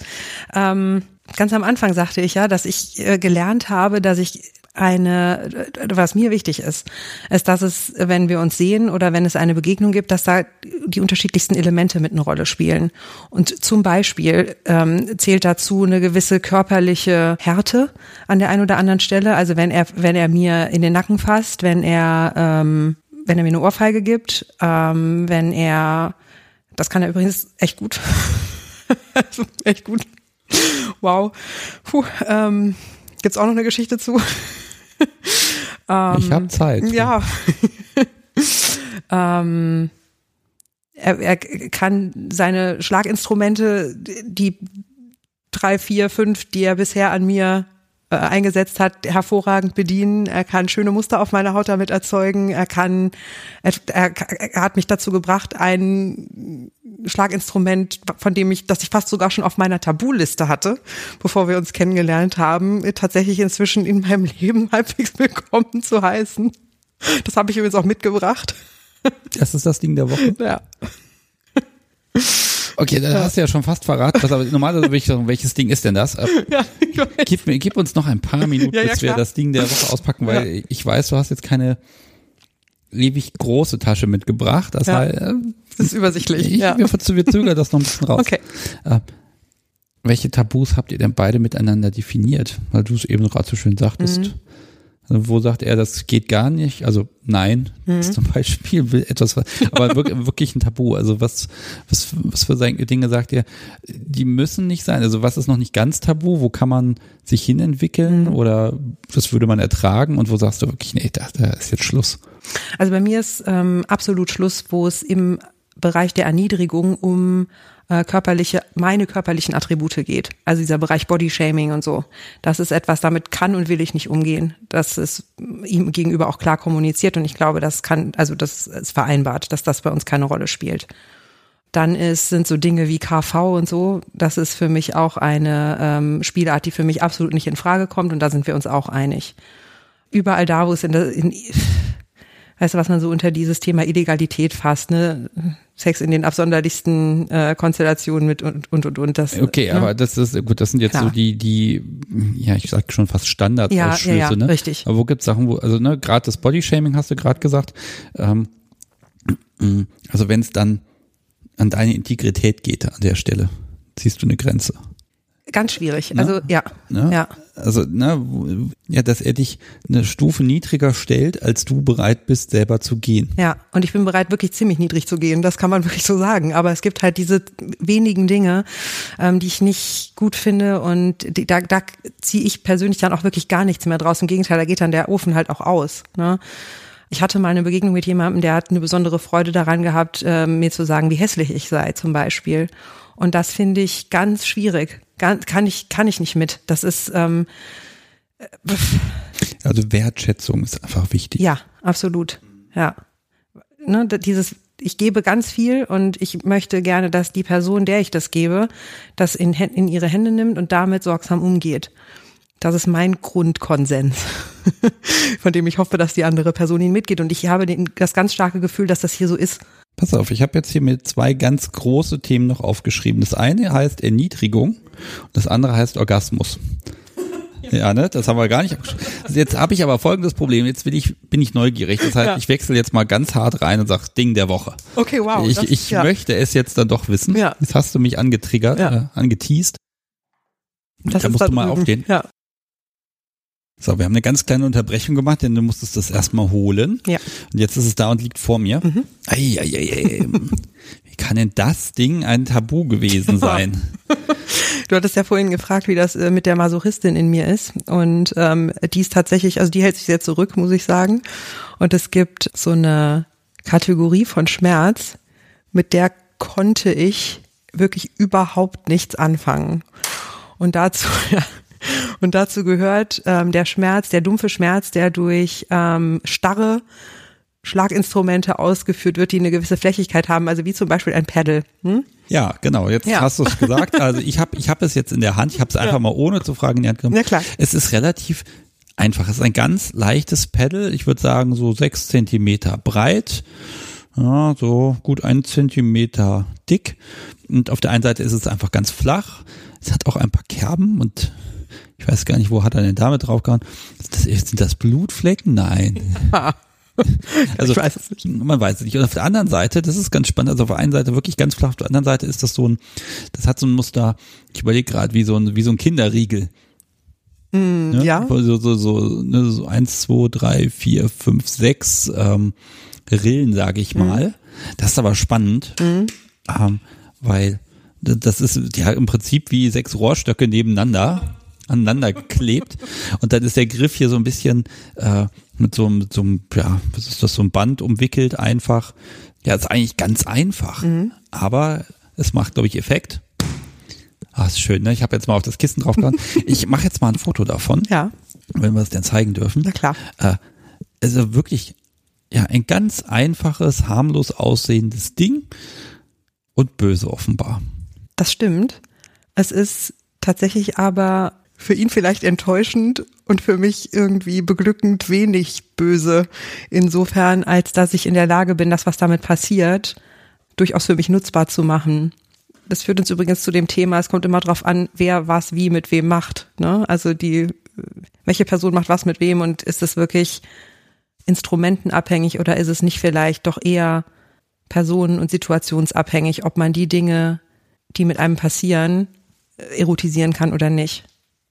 Ähm, ganz am Anfang sagte ich ja, dass ich äh, gelernt habe, dass ich eine, was mir wichtig ist, ist, dass es, wenn wir uns sehen oder wenn es eine Begegnung gibt, dass da die unterschiedlichsten Elemente mit eine Rolle spielen. Und zum Beispiel ähm, zählt dazu eine gewisse körperliche Härte an der einen oder anderen Stelle. Also wenn er, wenn er mir in den Nacken fasst, wenn er, ähm, wenn er mir eine Ohrfeige gibt, ähm, wenn er, das kann er übrigens echt gut, echt gut. Wow. Puh, ähm, Gibt's auch noch eine Geschichte zu? ähm, ich habe Zeit. Ja. ähm, er, er kann seine Schlaginstrumente, die drei, vier, fünf, die er bisher an mir äh, eingesetzt hat, hervorragend bedienen. Er kann schöne Muster auf meiner Haut damit erzeugen. Er kann, er, er, er hat mich dazu gebracht, ein Schlaginstrument, von dem ich, das ich fast sogar schon auf meiner Tabuliste hatte, bevor wir uns kennengelernt haben, tatsächlich inzwischen in meinem Leben halbwegs willkommen zu heißen. Das habe ich übrigens auch mitgebracht. Das ist das Ding der Woche. Ja. Okay, dann hast du ja schon fast verraten. Was, aber normalerweise will ich sagen, welches Ding ist denn das? Äh, ja, gib, mir, gib uns noch ein paar Minuten, ja, ja, bis wir das Ding der Woche auspacken, weil ich weiß, du hast jetzt keine ewig große Tasche mitgebracht. Das, heißt, äh, das ist übersichtlich. Ich, ja. wir, wir zögern das noch ein bisschen raus. Okay. Äh, welche Tabus habt ihr denn beide miteinander definiert? Weil du es eben gerade so schön sagtest. Mhm. Also wo sagt er, das geht gar nicht? Also nein, mhm. zum Beispiel will etwas, aber wirklich ein Tabu. Also was, was, was für Dinge sagt er, die müssen nicht sein. Also was ist noch nicht ganz tabu? Wo kann man sich hinentwickeln mhm. oder was würde man ertragen? Und wo sagst du wirklich, nee, da, da ist jetzt Schluss? Also bei mir ist ähm, absolut Schluss, wo es im Bereich der Erniedrigung um äh, körperliche, meine körperlichen Attribute geht. Also dieser Bereich Bodyshaming und so. Das ist etwas, damit kann und will ich nicht umgehen. Das ist ihm gegenüber auch klar kommuniziert und ich glaube, das kann, also das ist vereinbart, dass das bei uns keine Rolle spielt. Dann ist, sind so Dinge wie KV und so, das ist für mich auch eine ähm, Spielart, die für mich absolut nicht in Frage kommt und da sind wir uns auch einig. Überall da, wo es in, der, in weißt du, was man so unter dieses Thema Illegalität fasst, ne? Sex in den absonderlichsten äh, Konstellationen mit und und und und das. Okay, ne? aber das ist gut, das sind jetzt Klar. so die die ja ich sag schon fast Standardausschlüsse, ja, ja, ja, ne? Richtig. Aber wo gibt's Sachen, wo also ne gerade das Bodyshaming hast du gerade gesagt, ähm, also wenn es dann an deine Integrität geht an der Stelle, ziehst du eine Grenze. Ganz schwierig. Also ja, Ne? ja. Also, ne, ja, dass er dich eine Stufe niedriger stellt, als du bereit bist, selber zu gehen. Ja, und ich bin bereit, wirklich ziemlich niedrig zu gehen. Das kann man wirklich so sagen. Aber es gibt halt diese wenigen Dinge, ähm, die ich nicht gut finde. Und die, da, da ziehe ich persönlich dann auch wirklich gar nichts mehr draus. Im Gegenteil, da geht dann der Ofen halt auch aus. Ne? Ich hatte mal eine Begegnung mit jemandem, der hat eine besondere Freude daran gehabt, äh, mir zu sagen, wie hässlich ich sei, zum Beispiel. Und das finde ich ganz schwierig. Kann ich, kann ich nicht mit. Das ist, ähm, Also Wertschätzung ist einfach wichtig. Ja, absolut. Ja. Ne, dieses, ich gebe ganz viel und ich möchte gerne, dass die Person, der ich das gebe, das in, in ihre Hände nimmt und damit sorgsam umgeht. Das ist mein Grundkonsens, von dem ich hoffe, dass die andere Person ihn mitgeht. Und ich habe den, das ganz starke Gefühl, dass das hier so ist. Pass auf, ich habe jetzt hier mir zwei ganz große Themen noch aufgeschrieben. Das eine heißt Erniedrigung und das andere heißt Orgasmus. Ja, ne, das haben wir gar nicht. Also jetzt habe ich aber folgendes Problem. Jetzt will ich, bin ich neugierig. Das heißt, Ja. ich wechsle jetzt mal ganz hart rein und sag Ding der Woche. Okay, wow. ich das- ich ja. möchte es jetzt dann doch wissen. Ja. Jetzt hast du mich angetriggert, Ja. äh, angeteased. Das da musst du mal aufstehen. Ja. So, wir haben eine ganz kleine Unterbrechung gemacht, denn du musstest das erstmal holen. Ja. Und jetzt ist es da und liegt vor mir. Mhm. Ei, ei, ei, ei. Wie kann denn das Ding ein Tabu gewesen sein? Du hattest ja vorhin gefragt, wie das äh, mit der Masochistin in mir ist. Und ähm, die ist tatsächlich, also die hält sich sehr zurück, muss ich sagen. Und es gibt so eine Kategorie von Schmerz, mit der konnte ich wirklich überhaupt nichts anfangen. Und dazu, ja, und dazu gehört ähm, der Schmerz, der dumpfe Schmerz, der durch ähm, starre Schlaginstrumente ausgeführt wird, die eine gewisse Flächigkeit haben, also wie zum Beispiel ein Pedal. Hm? Ja, genau. Jetzt Ja. hast du es gesagt. Also ich habe ich hab es jetzt in der Hand. Ich habe es einfach mal ohne zu fragen in die Hand genommen. Na klar. Es ist relativ einfach. Es ist ein ganz leichtes Pedal. Ich würde sagen so sechs Zentimeter breit. Ja, so gut ein Zentimeter dick. Und auf der einen Seite ist es einfach ganz flach. Es hat auch ein paar Kerben und ich weiß gar nicht, wo hat er denn damit draufgehauen? Sind das Blutflecken? Nein. Also, Ich weiß es nicht. Man weiß es nicht. Und auf der anderen Seite, das ist ganz spannend, also auf der einen Seite wirklich ganz flach, auf der anderen Seite ist das so ein, das hat so ein Muster, ich überlege gerade, wie so ein, wie so ein Kinderriegel. Ne? ja. So, so, so, ne, so eins, zwei, drei, vier, fünf, sechs ähm, Rillen, sage ich mal. Das ist aber spannend, ähm, weil das ist ja im Prinzip wie sechs Rohrstöcke nebeneinander aneinander geklebt und dann ist der Griff hier so ein bisschen äh, mit so einem, mit so einem, ja, was ist das, so ein Band umwickelt einfach. Ja, ist eigentlich ganz einfach, aber es macht, glaube ich, Effekt. Ah, ist schön, ne? Ich habe jetzt mal auf das Kissen draufgehauen. Ich mache jetzt mal ein Foto davon, Ja, wenn wir es denn zeigen dürfen. na klar. Äh, also wirklich, ja, ein ganz einfaches, harmlos aussehendes Ding und böse offenbar. Das stimmt. Es ist tatsächlich aber für ihn vielleicht enttäuschend und für mich irgendwie beglückend wenig böse. Insofern, als dass ich in der Lage bin, das, was damit passiert, durchaus für mich nutzbar zu machen. Das führt uns übrigens zu dem Thema, es kommt immer darauf an, wer was wie mit wem macht. Ne? Also die, welche Person macht was mit wem und ist es wirklich instrumentenabhängig oder ist es nicht vielleicht doch eher personen- und situationsabhängig, ob man die Dinge, die mit einem passieren, erotisieren kann oder nicht.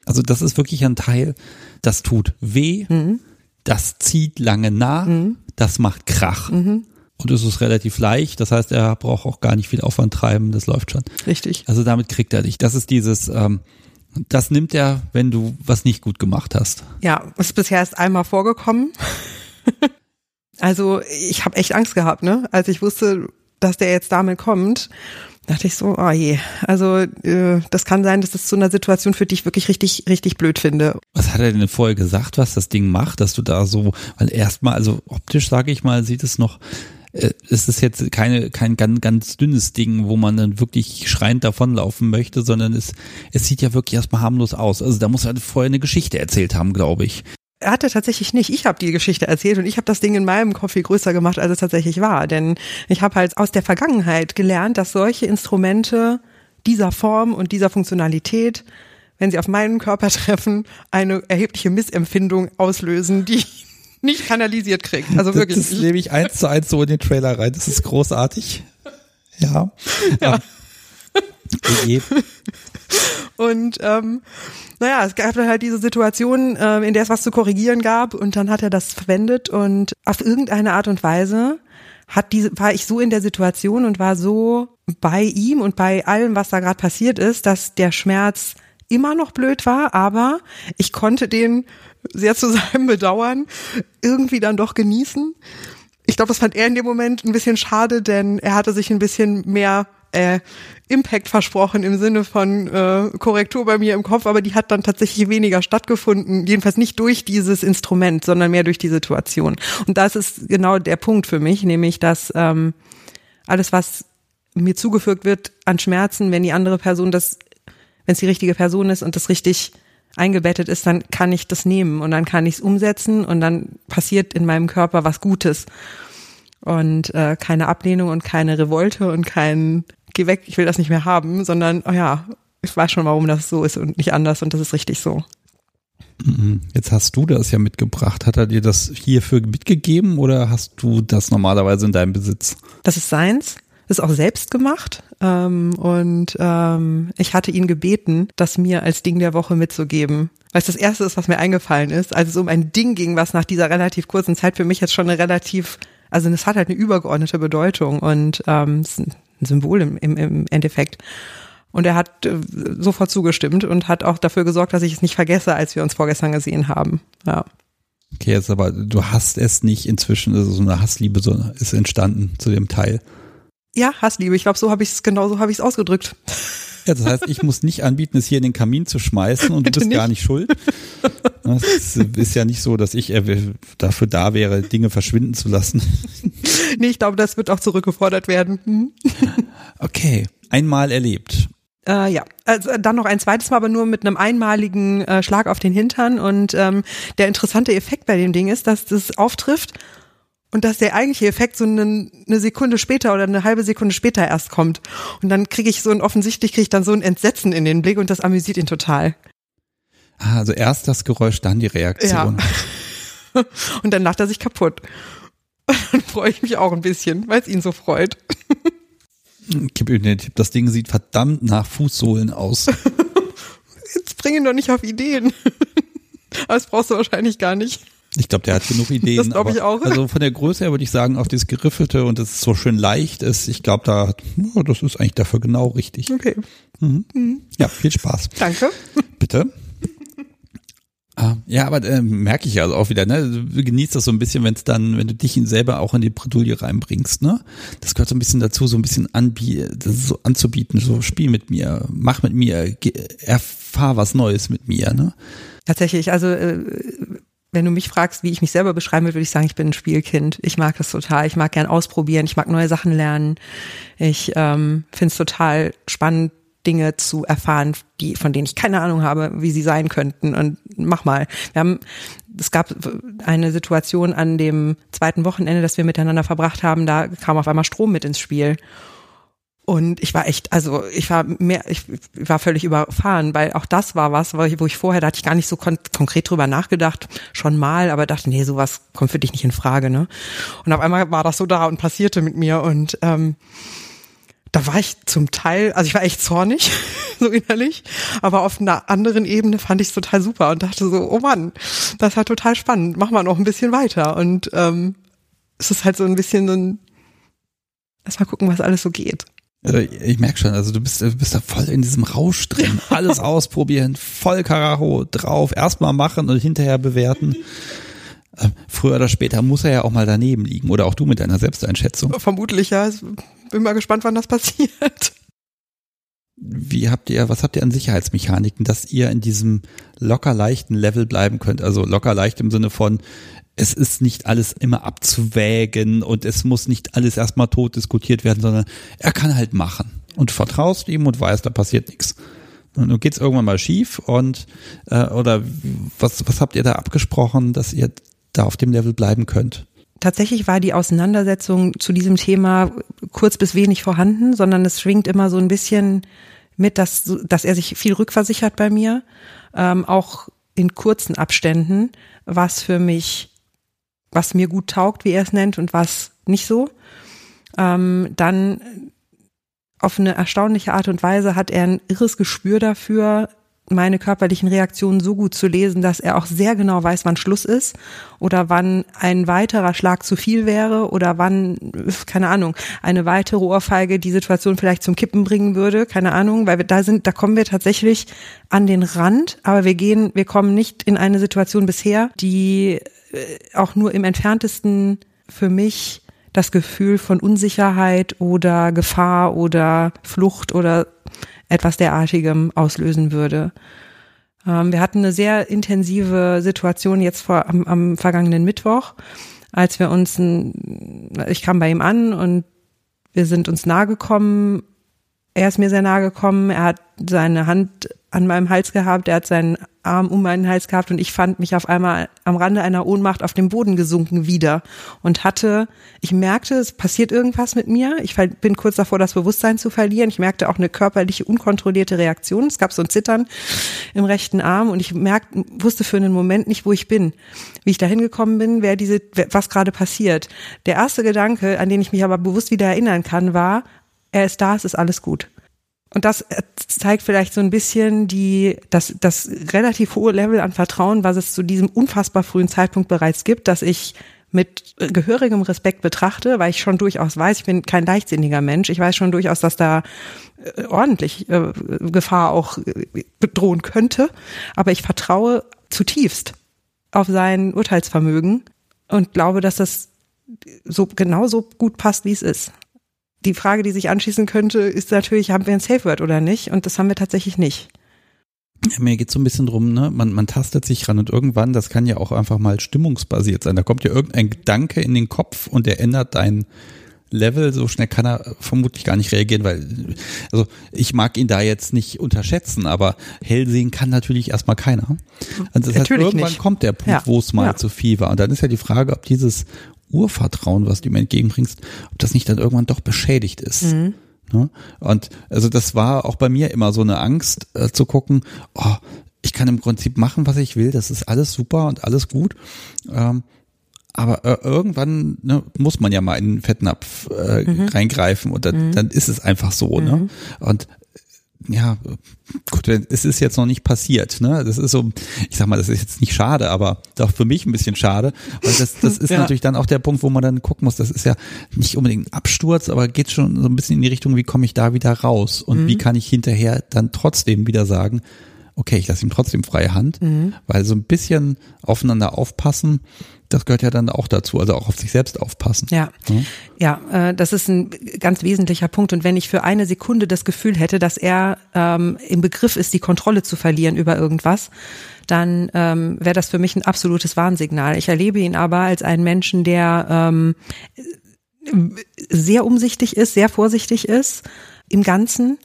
Also das ist wirklich ein Teil, das tut weh, das zieht lange nach, das macht Krach. Und es ist relativ leicht, das heißt, er braucht auch gar nicht viel Aufwand treiben, das läuft schon. Richtig. Also damit kriegt er dich. Das ist dieses, ähm, das nimmt er, wenn du was nicht gut gemacht hast. Ja, es ist bisher erst einmal vorgekommen. also ich habe echt Angst gehabt, ne? Als ich wusste, dass der jetzt damit kommt, dachte ich so, oh je. Also äh, das kann sein, dass das zu einer Situation führt, die ich wirklich richtig, richtig blöd finde. Was hat er denn vorher gesagt, was das Ding macht, dass du da so, weil erstmal, also optisch sage ich mal, sieht es noch, äh, es ist jetzt keine, kein ganz, ganz dünnes Ding, wo man dann wirklich schreiend davonlaufen möchte, sondern es, es sieht ja wirklich erstmal harmlos aus. Also da muss er vorher eine Geschichte erzählt haben, glaube ich. Er hatte tatsächlich nicht. Ich habe die Geschichte erzählt und ich habe das Ding in meinem Kopf viel größer gemacht, als es tatsächlich war. Denn ich habe halt aus der Vergangenheit gelernt, dass solche Instrumente dieser Form und dieser Funktionalität, wenn sie auf meinen Körper treffen, eine erhebliche Missempfindung auslösen, die ich nicht kanalisiert kriegt. Also wirklich. Das, das nehme ich eins zu eins so in den Trailer rein. Das ist großartig. Ja. ja. Je. Und ähm, naja, es gab dann halt diese Situation, äh, in der es was zu korrigieren gab und dann hat er das verwendet und auf irgendeine Art und Weise hat diese, war ich so in der Situation und war so bei ihm und bei allem, was da gerade passiert ist, dass der Schmerz immer noch blöd war, aber ich konnte den sehr zu seinem Bedauern irgendwie dann doch genießen. Ich glaube, das fand er in dem Moment ein bisschen schade, denn er hatte sich ein bisschen mehr äh, Impact versprochen im Sinne von äh, Korrektur bei mir im Kopf, aber die hat dann tatsächlich weniger stattgefunden, jedenfalls nicht durch dieses Instrument, sondern mehr durch die Situation. Und das ist genau der Punkt für mich, nämlich dass ähm, alles, was mir zugefügt wird an Schmerzen, wenn die andere Person das, wenn es die richtige Person ist und das richtig eingebettet ist, dann kann ich das nehmen und dann kann ich es umsetzen und dann passiert in meinem Körper was Gutes und äh, keine Ablehnung und keine Revolte und kein geh weg, ich will das nicht mehr haben, sondern, oh ja, ich weiß schon, warum das so ist und nicht anders und das ist richtig so. Mhm. Jetzt hast du das ja mitgebracht. Hat er dir das hierfür mitgegeben oder hast du das normalerweise in deinem Besitz? Das ist seins. Das ist auch selbst gemacht. Ähm, und ähm, ich hatte ihn gebeten, das mir als Ding der Woche mitzugeben. Weil es das erste ist, was mir eingefallen ist, als es um ein Ding ging, was nach dieser relativ kurzen Zeit für mich jetzt schon eine relativ, also es hat halt eine übergeordnete Bedeutung und ähm, es ist ein Symbol im, im, im Endeffekt. Und er hat äh, sofort zugestimmt und hat auch dafür gesorgt, dass ich es nicht vergesse, als wir uns vorgestern gesehen haben. Ja. Okay, jetzt aber du hast es nicht inzwischen, also so eine Hassliebe so ist entstanden zu dem Teil. Ja, Hassliebe. Ich glaube, so habe ich es genau so habe ich es ausgedrückt. Ja, das heißt, ich muss nicht anbieten, es hier in den Kamin zu schmeißen und Bitte du bist nicht. gar nicht schuld. Es ist ja nicht so, dass ich dafür da wäre, Dinge verschwinden zu lassen. Nee, ich glaube, das wird auch zurückgefordert werden. Hm? Okay, einmal erlebt. Äh, ja, also dann noch ein zweites Mal, aber nur mit einem einmaligen äh, Schlag auf den Hintern. Und ähm, der interessante Effekt bei dem Ding ist, dass das auftrifft und dass der eigentliche Effekt so eine, eine Sekunde später oder eine halbe Sekunde später erst kommt. Und dann kriege ich so ein, offensichtlich kriege ich dann so ein Entsetzen in den Blick und das amüsiert ihn total. Ah, also erst das Geräusch, dann die Reaktion. Ja. und dann lacht er sich kaputt. dann freue ich mich auch ein bisschen, weil es ihn so freut. Gib ihm den Tipp, das Ding sieht verdammt nach Fußsohlen aus. Jetzt bring ihn doch nicht auf Ideen. Aber das brauchst du wahrscheinlich gar nicht. Ich glaube, der hat genug Ideen. Das glaube ich auch. Also von der Größe her würde ich sagen, auf dieses Geriffelte und es so schön leicht ist, ich glaube, da, oh, das ist eigentlich dafür genau richtig. Okay. Mhm. Mhm. Ja, viel Spaß. Danke. Bitte. Ah, ja, aber äh, merke ich ja also auch wieder, ne? Du genießt das so ein bisschen, wenn es dann, wenn du dich selber auch in die Bredouille reinbringst, ne? Das gehört so ein bisschen dazu, so ein bisschen anbie das so anzubieten, so spiel mit mir, mach mit mir, erfahr was Neues mit mir, ne? Tatsächlich, also äh, wenn du mich fragst, wie ich mich selber beschreiben würde, würde ich sagen, ich bin ein Spielkind. Ich mag das total. Ich mag gern ausprobieren. Ich mag neue Sachen lernen. Ich ähm, finde es total spannend, Dinge zu erfahren, die, von denen ich keine Ahnung habe, wie sie sein könnten. Und mach mal. Wir haben, es gab eine Situation an dem zweiten Wochenende, das wir miteinander verbracht haben, da kam auf einmal Strom mit ins Spiel. Und ich war echt, also ich war mehr, ich war völlig überfahren, weil auch das war was, wo ich vorher, da hatte ich gar nicht so kon konkret drüber nachgedacht, schon mal, aber dachte, nee, sowas kommt für dich nicht in Frage, ne? Und auf einmal war das so da und passierte mit mir und ähm, da war ich zum Teil, also ich war echt zornig, so innerlich, aber auf einer anderen Ebene fand ich es total super und dachte so, oh Mann, das war total spannend, mach mal noch ein bisschen weiter. Und ähm, es ist halt so ein bisschen so ein, lass mal gucken, was alles so geht. Also ich merke schon, also du bist, du bist da voll in diesem Rausch drin. Alles ausprobieren, voll Karacho drauf, erstmal machen und hinterher bewerten. Äh, früher oder später muss er ja auch mal daneben liegen oder auch du mit deiner Selbsteinschätzung. Vermutlich, ja. Bin mal gespannt, wann das passiert. Wie habt ihr, was habt ihr an Sicherheitsmechaniken, dass ihr in diesem locker leichten Level bleiben könnt? Also locker leicht im Sinne von, es ist nicht alles immer abzuwägen und es muss nicht alles erstmal tot diskutiert werden, sondern er kann halt machen und vertraust ihm und weißt, da passiert nichts. Und nun geht's irgendwann mal schief und äh, oder was, was habt ihr da abgesprochen, dass ihr da auf dem Level bleiben könnt? Tatsächlich war die Auseinandersetzung zu diesem Thema kurz bis wenig vorhanden, sondern es schwingt immer so ein bisschen mit, dass, dass er sich viel rückversichert bei mir, ähm, auch in kurzen Abständen, was für mich was mir gut taugt, wie er es nennt, und was nicht so. Ähm, dann auf eine erstaunliche Art und Weise hat er ein irres Gespür dafür, meine körperlichen Reaktionen so gut zu lesen, dass er auch sehr genau weiß, wann Schluss ist oder wann ein weiterer Schlag zu viel wäre oder wann, keine Ahnung, eine weitere Ohrfeige die Situation vielleicht zum Kippen bringen würde, keine Ahnung, weil wir da sind, da kommen wir tatsächlich an den Rand, aber wir gehen, wir kommen nicht in eine Situation bisher, die auch nur im entferntesten für mich das Gefühl von Unsicherheit oder Gefahr oder Flucht oder etwas derartigem auslösen würde. Ähm, wir hatten eine sehr intensive Situation jetzt vor am, am vergangenen Mittwoch, als wir uns, ein, ich kam bei ihm an und wir sind uns nahe gekommen. Er ist mir sehr nahe gekommen. Er hat seine Hand an meinem Hals gehabt, er hat seinen Arm um meinen Hals gehabt und ich fand mich auf einmal am Rande einer Ohnmacht auf den Boden gesunken wieder und hatte, ich merkte, es passiert irgendwas mit mir. Ich bin kurz davor, das Bewusstsein zu verlieren. Ich merkte auch eine körperliche, unkontrollierte Reaktion. Es gab so ein Zittern im rechten Arm und ich merkte, wusste für einen Moment nicht, wo ich bin, wie ich da hingekommen bin, wer diese, was gerade passiert. Der erste Gedanke, an den ich mich aber bewusst wieder erinnern kann, war, er ist da, es ist alles gut. Und das äh, zeigt vielleicht so ein bisschen die, das, das relativ hohe Level an Vertrauen, was es zu diesem unfassbar frühen Zeitpunkt bereits gibt, dass ich mit gehörigem Respekt betrachte, weil ich schon durchaus weiß, ich bin kein leichtsinniger Mensch. Ich weiß schon durchaus, dass da äh, ordentlich äh, Gefahr auch äh, bedrohen könnte. Aber ich vertraue zutiefst auf sein Urteilsvermögen und glaube, dass das so genauso gut passt, wie es ist die Frage, die sich anschließen könnte, ist natürlich, haben wir ein Safe Word oder nicht? Und das haben wir tatsächlich nicht. Ja, mir geht so ein bisschen drum, ne? Man, man tastet sich ran und irgendwann, das kann ja auch einfach mal stimmungsbasiert sein. Da kommt ja irgendein Gedanke in den Kopf und der ändert dein Level. So schnell kann er vermutlich gar nicht reagieren, weil, also ich mag ihn da jetzt nicht unterschätzen, aber hell sehen kann natürlich erstmal keiner. Und das heißt, irgendwann nicht. kommt der Punkt, ja. wo es mal ja. zu viel war. Und dann ist ja die Frage, ob dieses Urvertrauen, was du mir entgegenbringst, ob das nicht dann irgendwann doch beschädigt ist. Mhm. Ne? Und also das war auch bei mir immer so eine Angst äh, zu gucken, oh, ich kann im Prinzip machen, was ich will, das ist alles super und alles gut. Ähm, aber äh, irgendwann ne, muss man ja mal in den Fettnapf äh, mhm. reingreifen und dann, mhm. dann ist es einfach so. Ne? Mhm. Und ja, gut, es ist jetzt noch nicht passiert, ne? Das ist so, ich sag mal, das ist jetzt nicht schade, aber doch für mich ein bisschen schade, weil das, das ist ja. natürlich dann auch der Punkt, wo man dann gucken muss, das ist ja nicht unbedingt ein Absturz, aber geht schon so ein bisschen in die Richtung, wie komme ich da wieder raus und mhm. wie kann ich hinterher dann trotzdem wieder sagen, okay, ich lasse ihm trotzdem freie Hand, mhm. weil so ein bisschen aufeinander aufpassen, das gehört ja dann auch dazu, also auch auf sich selbst aufpassen. Ja, mhm. ja, äh, das ist ein ganz wesentlicher Punkt. Und wenn ich für eine Sekunde das Gefühl hätte, dass er ähm, im Begriff ist, die Kontrolle zu verlieren über irgendwas, dann ähm, wäre das für mich ein absolutes Warnsignal. Ich erlebe ihn aber als einen Menschen, der ähm, sehr umsichtig ist, sehr vorsichtig ist im Ganzen,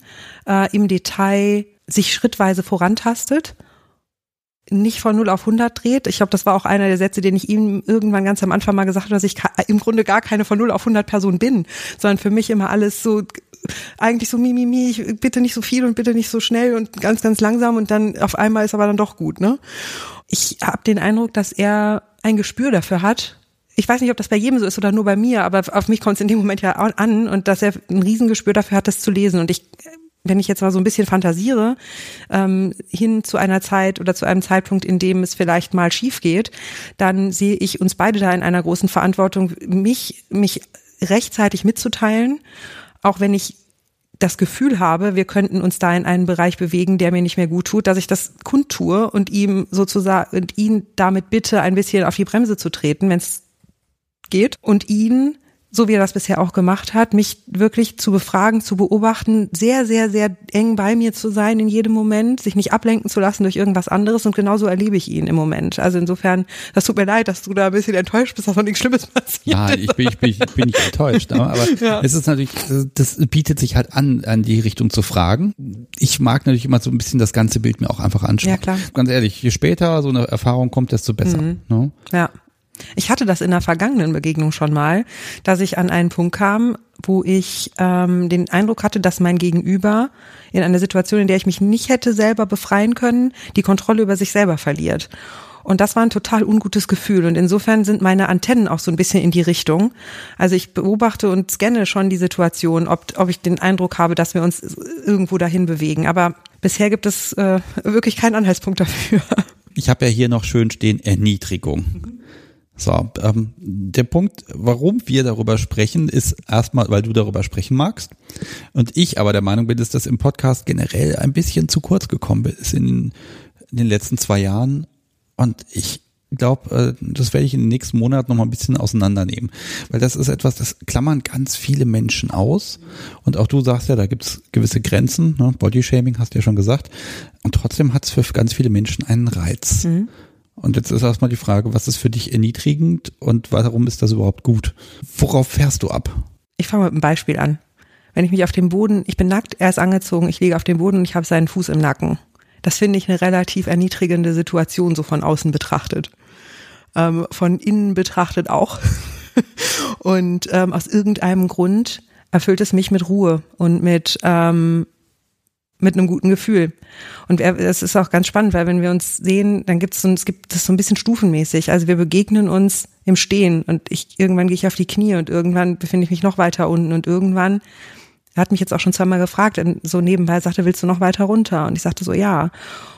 äh, im Detail sich schrittweise vorantastet nicht von 0 auf 100 dreht. Ich glaube, das war auch einer der Sätze, den ich ihm irgendwann ganz am Anfang mal gesagt habe, dass ich im Grunde gar keine von 0 auf 100 Person bin, sondern für mich immer alles so eigentlich so mimimi, mi, mi, bitte nicht so viel und bitte nicht so schnell und ganz ganz langsam und dann auf einmal ist aber dann doch gut, ne? Ich habe den Eindruck, dass er ein Gespür dafür hat. Ich weiß nicht, ob das bei jedem so ist oder nur bei mir, aber auf mich kommt es in dem Moment ja an und dass er ein Riesengespür dafür hat, das zu lesen und ich wenn ich jetzt mal so ein bisschen fantasiere, ähm, hin zu einer Zeit oder zu einem Zeitpunkt, in dem es vielleicht mal schief geht, dann sehe ich uns beide da in einer großen Verantwortung, mich, mich rechtzeitig mitzuteilen, auch wenn ich das Gefühl habe, wir könnten uns da in einen Bereich bewegen, der mir nicht mehr gut tut, dass ich das kundtue und ihm sozusagen und ihn damit bitte ein bisschen auf die Bremse zu treten, wenn es geht und ihn so wie er das bisher auch gemacht hat, mich wirklich zu befragen, zu beobachten, sehr, sehr, sehr eng bei mir zu sein in jedem Moment, sich nicht ablenken zu lassen durch irgendwas anderes und genauso erlebe ich ihn im Moment. Also insofern, das tut mir leid, dass du da ein bisschen enttäuscht bist, dass noch nichts Schlimmes passiert Nein, ich bin, ich bin, ich bin nicht enttäuscht, aber ja. es ist natürlich, das bietet sich halt an, an die Richtung zu fragen. Ich mag natürlich immer so ein bisschen das ganze Bild mir auch einfach anschauen. Ja, klar. Ganz ehrlich, je später so eine Erfahrung kommt, desto besser. Mhm. Ne? Ja. Ich hatte das in der vergangenen Begegnung schon mal, dass ich an einen Punkt kam, wo ich ähm, den Eindruck hatte, dass mein Gegenüber in einer Situation, in der ich mich nicht hätte selber befreien können, die Kontrolle über sich selber verliert. Und das war ein total ungutes Gefühl. Und insofern sind meine Antennen auch so ein bisschen in die Richtung. Also ich beobachte und scanne schon die Situation, ob, ob ich den Eindruck habe, dass wir uns irgendwo dahin bewegen. Aber bisher gibt es äh, wirklich keinen Anhaltspunkt dafür. Ich habe ja hier noch schön stehen Erniedrigung. So, ähm, der Punkt, warum wir darüber sprechen, ist erstmal, weil du darüber sprechen magst. Und ich aber der Meinung bin, dass das im Podcast generell ein bisschen zu kurz gekommen ist in, in den letzten zwei Jahren. Und ich glaube, äh, das werde ich in den nächsten Monaten noch mal ein bisschen auseinandernehmen. Weil das ist etwas, das klammern ganz viele Menschen aus. Und auch du sagst ja, da gibt es gewisse Grenzen. Ne? Bodyshaming hast du ja schon gesagt. Und trotzdem hat es für ganz viele Menschen einen Reiz. Mhm. Und jetzt ist erstmal die Frage, was ist für dich erniedrigend und warum ist das überhaupt gut? Worauf fährst du ab? Ich fange mit einem Beispiel an. Wenn ich mich auf dem Boden, ich bin nackt, er ist angezogen, ich liege auf dem Boden und ich habe seinen Fuß im Nacken. Das finde ich eine relativ erniedrigende Situation, so von außen betrachtet. Ähm, von innen betrachtet auch. und ähm, aus irgendeinem Grund erfüllt es mich mit Ruhe und mit ähm, mit einem guten Gefühl. Und es ist auch ganz spannend, weil wenn wir uns sehen, dann gibt es so, es gibt das so ein bisschen stufenmäßig. Also wir begegnen uns im Stehen und ich irgendwann gehe ich auf die Knie und irgendwann befinde ich mich noch weiter unten und irgendwann er hat mich jetzt auch schon zweimal gefragt, so nebenbei sagte, willst du noch weiter runter? Und ich sagte so, ja.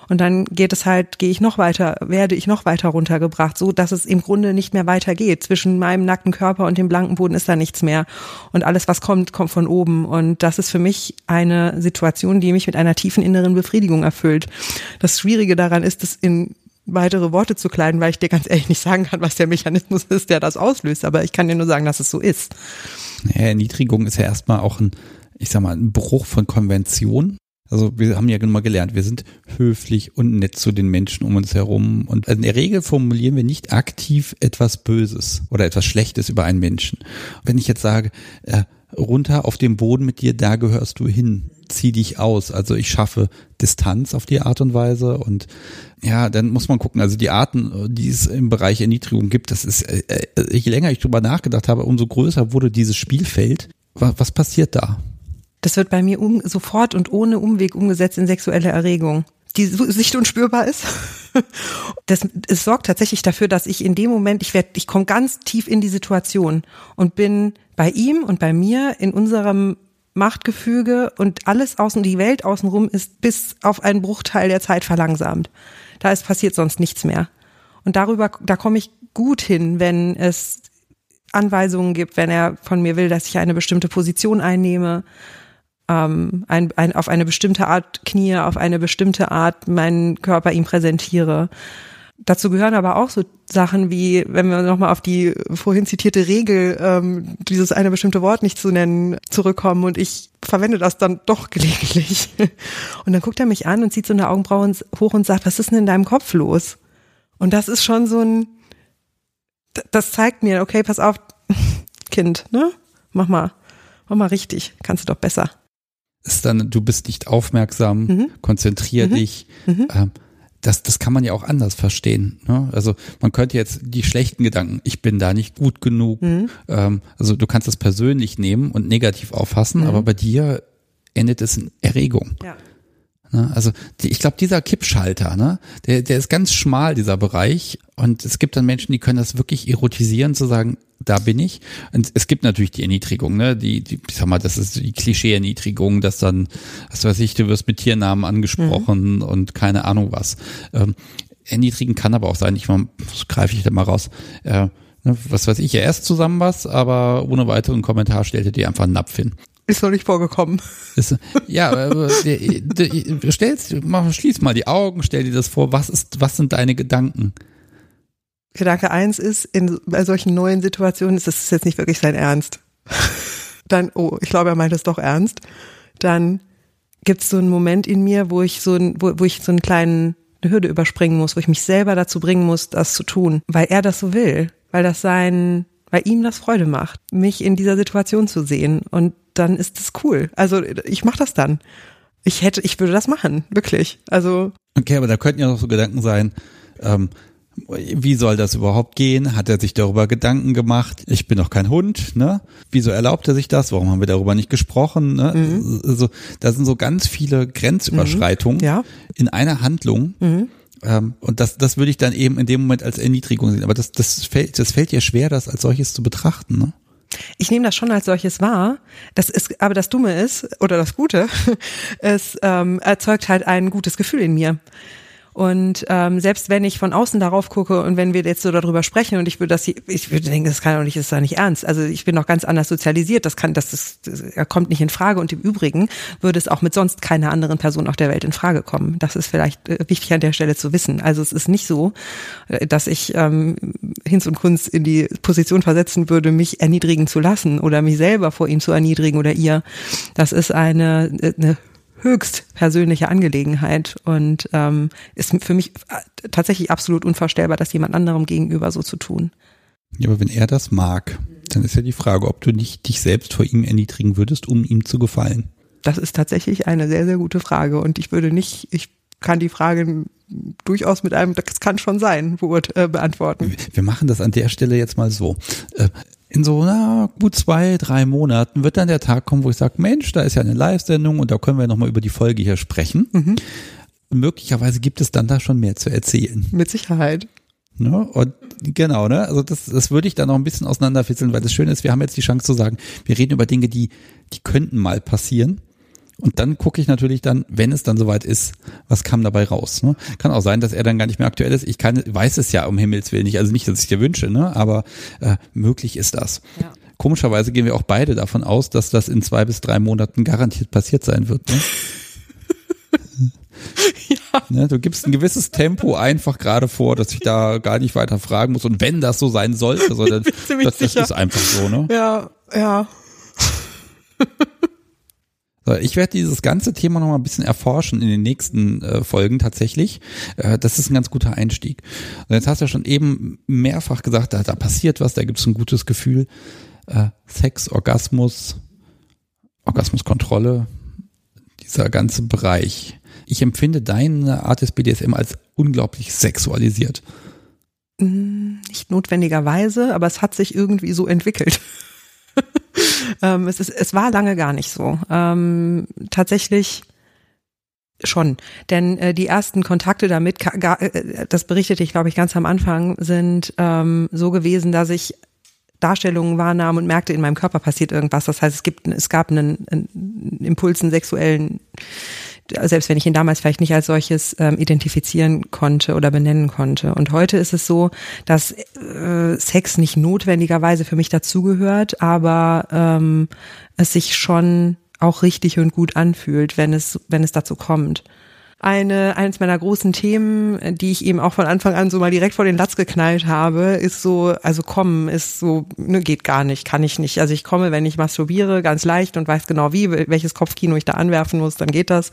Und dann geht es halt, gehe ich noch weiter, werde ich noch weiter runtergebracht, so dass es im Grunde nicht mehr weitergeht. Zwischen meinem nackten Körper und dem blanken Boden ist da nichts mehr. Und alles, was kommt, kommt von oben. Und das ist für mich eine Situation, die mich mit einer tiefen inneren Befriedigung erfüllt. Das Schwierige daran ist, es in weitere Worte zu kleiden, weil ich dir ganz ehrlich nicht sagen kann, was der Mechanismus ist, der das auslöst. Aber ich kann dir nur sagen, dass es so ist. Erniedrigung ist ja erstmal auch ein ich sag mal, ein Bruch von Konvention. Also wir haben ja immer gelernt, wir sind höflich und nett zu den Menschen um uns herum. Und in der Regel formulieren wir nicht aktiv etwas Böses oder etwas Schlechtes über einen Menschen. Wenn ich jetzt sage, äh, runter auf dem Boden mit dir, da gehörst du hin, zieh dich aus. Also ich schaffe Distanz auf die Art und Weise und ja, dann muss man gucken. Also die Arten, die es im Bereich Erniedrigung gibt, das ist, äh, äh je länger ich drüber nachgedacht habe, umso größer wurde dieses Spielfeld. Was, was passiert da? Das wird bei mir um, sofort und ohne Umweg umgesetzt in sexuelle Erregung, die sicht- unspürbar ist. Das, es sorgt tatsächlich dafür, dass ich in dem Moment, ich werde, ich komme ganz tief in die Situation und bin bei ihm und bei mir in unserem Machtgefüge und alles außen, die Welt außenrum ist bis auf einen Bruchteil der Zeit verlangsamt. Da ist passiert sonst nichts mehr. Und darüber, da komme ich gut hin, wenn es Anweisungen gibt, wenn er von mir will, dass ich eine bestimmte Position einnehme, ähm, ein, ein, auf eine bestimmte Art knie, auf eine bestimmte Art meinen Körper ihm präsentiere. Dazu gehören aber auch so Sachen wie, wenn wir nochmal auf die vorhin zitierte Regel, ähm, dieses eine bestimmte Wort nicht zu nennen, zurückkommen und ich verwende das dann doch gelegentlich. Und dann guckt er mich an und zieht so eine Augenbraue hoch und sagt, was ist denn in deinem Kopf los? Und das ist schon so ein, das zeigt mir, okay, pass auf, Kind, ne? Mach mal, mach mal richtig, kannst du doch besser ist dann, du bist nicht aufmerksam, mhm. konzentrier mhm. dich. Mhm. Ähm, das, das kann man ja auch anders verstehen. Ne? Also man könnte jetzt die schlechten Gedanken, ich bin da nicht gut genug. Mhm. Ähm, also du kannst das persönlich nehmen und negativ auffassen, mhm. aber bei dir endet es in Erregung. Ja. Ne? Also die, ich glaube, dieser Kippschalter, ne, der, der ist ganz schmal, dieser Bereich. Und es gibt dann Menschen, die können das wirklich erotisieren, zu sagen, da bin ich. Und es gibt natürlich die Erniedrigung, ne? Die, die ich sag mal, das ist die Klischee-Erniedrigung, dass dann, was weiß ich, du wirst mit Tiernamen angesprochen mhm. und keine Ahnung was. Ähm, erniedrigen kann aber auch sein, ich mal, greife ich da mal raus. Äh, ne, was weiß ich, ja erst zusammen was, aber ohne weiteren Kommentar stellte dir einfach einen Napf hin. Ist noch nicht vorgekommen. Ist, ja, aber stellst, mach, schließ mal die Augen, stell dir das vor, was ist, was sind deine Gedanken? Gedanke eins ist, in, bei solchen neuen Situationen ist das jetzt nicht wirklich sein Ernst. Dann, oh, ich glaube, er meint es doch ernst. Dann gibt es so einen Moment in mir, wo ich so, ein, wo, wo ich so einen kleinen eine Hürde überspringen muss, wo ich mich selber dazu bringen muss, das zu tun, weil er das so will, weil das sein, weil ihm das Freude macht, mich in dieser Situation zu sehen und dann ist das cool. Also ich mache das dann. Ich hätte, ich würde das machen, wirklich. Also okay, aber da könnten ja noch so Gedanken sein. Ähm, wie soll das überhaupt gehen? Hat er sich darüber Gedanken gemacht? Ich bin doch kein Hund, ne? Wieso erlaubt er sich das? Warum haben wir darüber nicht gesprochen? Ne? Mhm. Also, da sind so ganz viele Grenzüberschreitungen mhm. ja. in einer Handlung. Mhm. Ähm, und das, das würde ich dann eben in dem Moment als Erniedrigung sehen. Aber das, das fällt, das fällt dir schwer, das als solches zu betrachten, ne? Ich nehme das schon als solches wahr. Das ist, aber das Dumme ist, oder das Gute, es ähm, erzeugt halt ein gutes Gefühl in mir. Und ähm, selbst wenn ich von außen darauf gucke und wenn wir jetzt so darüber sprechen und ich würde das, ich würde denken, das kann doch nicht, das ist doch nicht ernst. Also ich bin noch ganz anders sozialisiert. Das kann, das, ist, das kommt nicht in Frage. Und im Übrigen würde es auch mit sonst keiner anderen Person auf der Welt in Frage kommen. Das ist vielleicht äh, wichtig an der Stelle zu wissen. Also es ist nicht so, äh, dass ich ähm, Hinz und Kunst in die Position versetzen würde, mich erniedrigen zu lassen oder mich selber vor ihm zu erniedrigen oder ihr. Das ist eine, eine höchst persönliche Angelegenheit und ähm, ist für mich äh, tatsächlich absolut unvorstellbar, das jemand anderem gegenüber so zu tun. Ja, aber wenn er das mag, dann ist ja die Frage, ob du nicht dich selbst vor ihm erniedrigen würdest, um ihm zu gefallen. Das ist tatsächlich eine sehr, sehr gute Frage und ich würde nicht, ich kann die Frage durchaus mit einem, das kann schon sein, äh, beantworten. Wir machen das an der Stelle jetzt mal so. In so na, gut zwei, drei Monaten wird dann der Tag kommen, wo ich sage, Mensch, da ist ja eine Live-Sendung und da können wir nochmal über die Folge hier sprechen. Mhm. möglicherweise gibt es dann da schon mehr zu erzählen. Mit Sicherheit. Ne? Und genau, ne? Also das, das würde ich dann noch ein bisschen auseinanderfitzeln, weil das Schöne ist, wir haben jetzt die Chance zu sagen, wir reden über Dinge, die, die könnten mal passieren. Und dann gucke ich natürlich dann, wenn es dann soweit ist, was kam dabei raus. Ne? Kann auch sein, dass er dann gar nicht mehr aktuell ist. Ich kann, weiß es ja um Himmels Willen nicht. Also nicht, dass ich dir wünsche, ne? aber äh, möglich ist das. Ja. Komischerweise gehen wir auch beide davon aus, dass das in zwei bis drei Monaten garantiert passiert sein wird. Ne? ja. Ne, du gibst ein gewisses Tempo einfach gerade vor, dass ich da gar nicht weiter fragen muss. Und wenn das so sein sollte, so, dann, das, das ist einfach so, ne? Ja, ja. Ich werde dieses ganze Thema noch mal ein bisschen erforschen in den nächsten äh, Folgen tatsächlich. Äh, das ist ein ganz guter Einstieg. Und jetzt hast du ja schon eben mehrfach gesagt, da, da passiert was, da gibt es ein gutes Gefühl. Äh, Sex, Orgasmus, Orgasmuskontrolle, dieser ganze Bereich. Ich empfinde deine Art des BDSM als unglaublich sexualisiert. Hm, nicht notwendigerweise, aber es hat sich irgendwie so entwickelt. ähm, es, ist, es war lange gar nicht so. Ähm, tatsächlich schon, denn äh, die ersten Kontakte damit, äh, das berichtete ich, glaube ich, ganz am Anfang, sind ähm, so gewesen, dass ich Darstellungen wahrnahm und merkte, in meinem Körper passiert irgendwas. Das heißt, es gibt, es gab einen, einen Impuls, einen sexuellen selbst wenn ich ihn damals vielleicht nicht als solches ähm, identifizieren konnte oder benennen konnte. Und heute ist es so, dass äh, Sex nicht notwendigerweise für mich dazugehört, aber ähm, es sich schon auch richtig und gut anfühlt, wenn es, wenn es dazu kommt eine, eines meiner großen Themen, die ich eben auch von Anfang an so mal direkt vor den Latz geknallt habe, ist so, also kommen ist so, ne, geht gar nicht, kann ich nicht. Also ich komme, wenn ich masturbiere, ganz leicht und weiß genau wie, welches Kopfkino ich da anwerfen muss, dann geht das.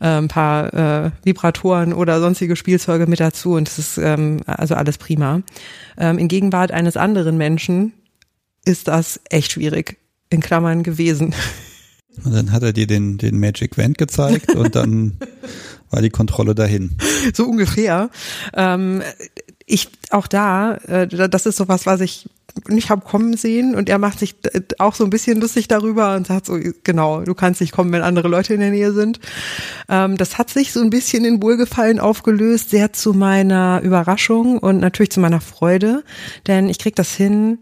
Äh, ein paar äh, Vibratoren oder sonstige Spielzeuge mit dazu und es ist ähm, also alles prima. Ähm, in Gegenwart eines anderen Menschen ist das echt schwierig, in Klammern gewesen. Und dann hat er dir den, den Magic Wand gezeigt und dann war die Kontrolle dahin. So ungefähr. Ähm, ich auch da, äh, das ist sowas, was ich nicht habe kommen sehen und er macht sich auch so ein bisschen lustig darüber und sagt so, genau, du kannst nicht kommen, wenn andere Leute in der Nähe sind. Ähm, das hat sich so ein bisschen in Wohlgefallen aufgelöst, sehr zu meiner Überraschung und natürlich zu meiner Freude, denn ich krieg das hin,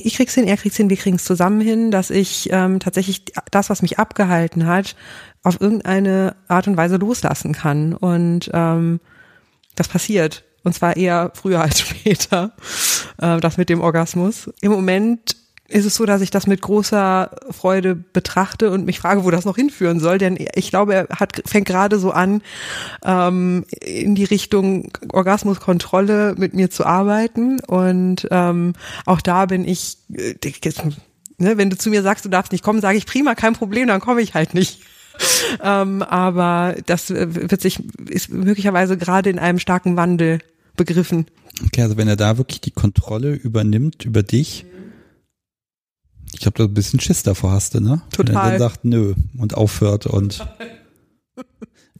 ich krieg's hin, er kriegt's hin, wir kriegen's zusammen hin, dass ich ähm, tatsächlich das, was mich abgehalten hat, auf irgendeine Art und Weise loslassen kann. Und ähm, das passiert. Und zwar eher früher als später, äh, das mit dem Orgasmus. Im Moment ist es so, dass ich das mit großer Freude betrachte und mich frage, wo das noch hinführen soll. Denn ich glaube, er hat, fängt gerade so an, ähm, in die Richtung Orgasmuskontrolle mit mir zu arbeiten. Und ähm, auch da bin ich, äh, ne, wenn du zu mir sagst, du darfst nicht kommen, sage ich prima, kein Problem, dann komme ich halt nicht. ähm, aber das äh, wird sich, ist möglicherweise gerade in einem starken Wandel begriffen. Okay, also wenn er da wirklich die Kontrolle übernimmt über dich, ich glaube, du ein bisschen Schiss davor hast, du, ne? Total. Wenn er dann sagt, nö, und aufhört und,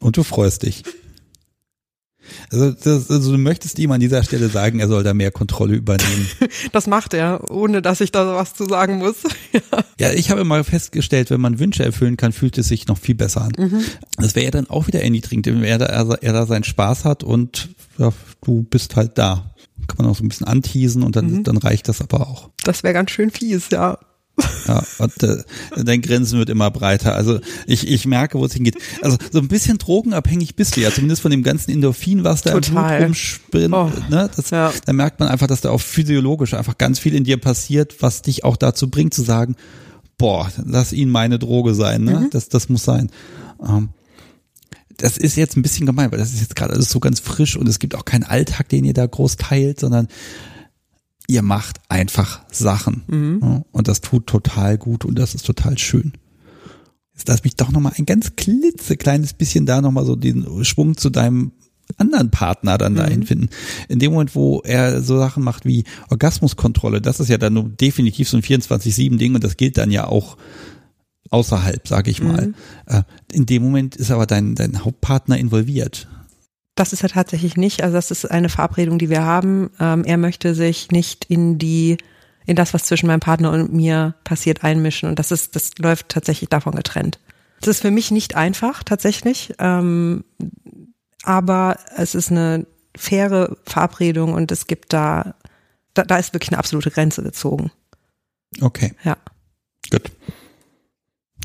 und du freust dich. Also, das, also du möchtest ihm an dieser Stelle sagen, er soll da mehr Kontrolle übernehmen. das macht er, ohne dass ich da was zu sagen muss. ja. ja, ich habe mal festgestellt, wenn man Wünsche erfüllen kann, fühlt es sich noch viel besser an. Mhm. Das wäre ja dann auch wieder erniedrigend, wenn er da, er da seinen Spaß hat und ja, du bist halt da. Kann man auch so ein bisschen anteasen und dann, mhm. dann reicht das aber auch. Das wäre ganz schön fies, ja. Ja, und äh, dein Grenzen wird immer breiter. Also ich, ich merke, wo es hingeht. Also so ein bisschen drogenabhängig bist du ja, zumindest von dem ganzen Endorphin, was da Total. im Blut rumspringt. Oh, ne? Das, ja. Da merkt man einfach, dass da auch physiologisch einfach ganz viel in dir passiert, was dich auch dazu bringt zu sagen, boah, lass ihn meine Droge sein. Ne? Mhm. Das, das muss sein. Ähm, das ist jetzt ein bisschen gemein, weil das ist jetzt gerade alles so ganz frisch und es gibt auch keinen Alltag, den ihr da groß teilt, sondern ihr macht einfach Sachen. Mhm. Und das tut total gut und das ist total schön. Jetzt lass mich doch nochmal ein ganz klitzekleines bisschen da nochmal so den Schwung zu deinem anderen Partner dann mhm. dahin finden. In dem Moment, wo er so Sachen macht wie Orgasmuskontrolle, das ist ja dann nur definitiv so ein 24-7-Ding und das gilt dann ja auch außerhalb, sage ich mal. Mhm. Äh, in dem Moment ist aber dein, dein Hauptpartner involviert. Das ist er tatsächlich nicht. Also das ist eine Verabredung, die wir haben. Ähm, er möchte sich nicht in die, in das, was zwischen meinem Partner und mir passiert, einmischen. Und das ist, das läuft tatsächlich davon getrennt. Das ist für mich nicht einfach, tatsächlich. Ähm, aber es ist eine faire Verabredung und es gibt da, da, da ist wirklich eine absolute Grenze gezogen. Okay. Ja. Gut.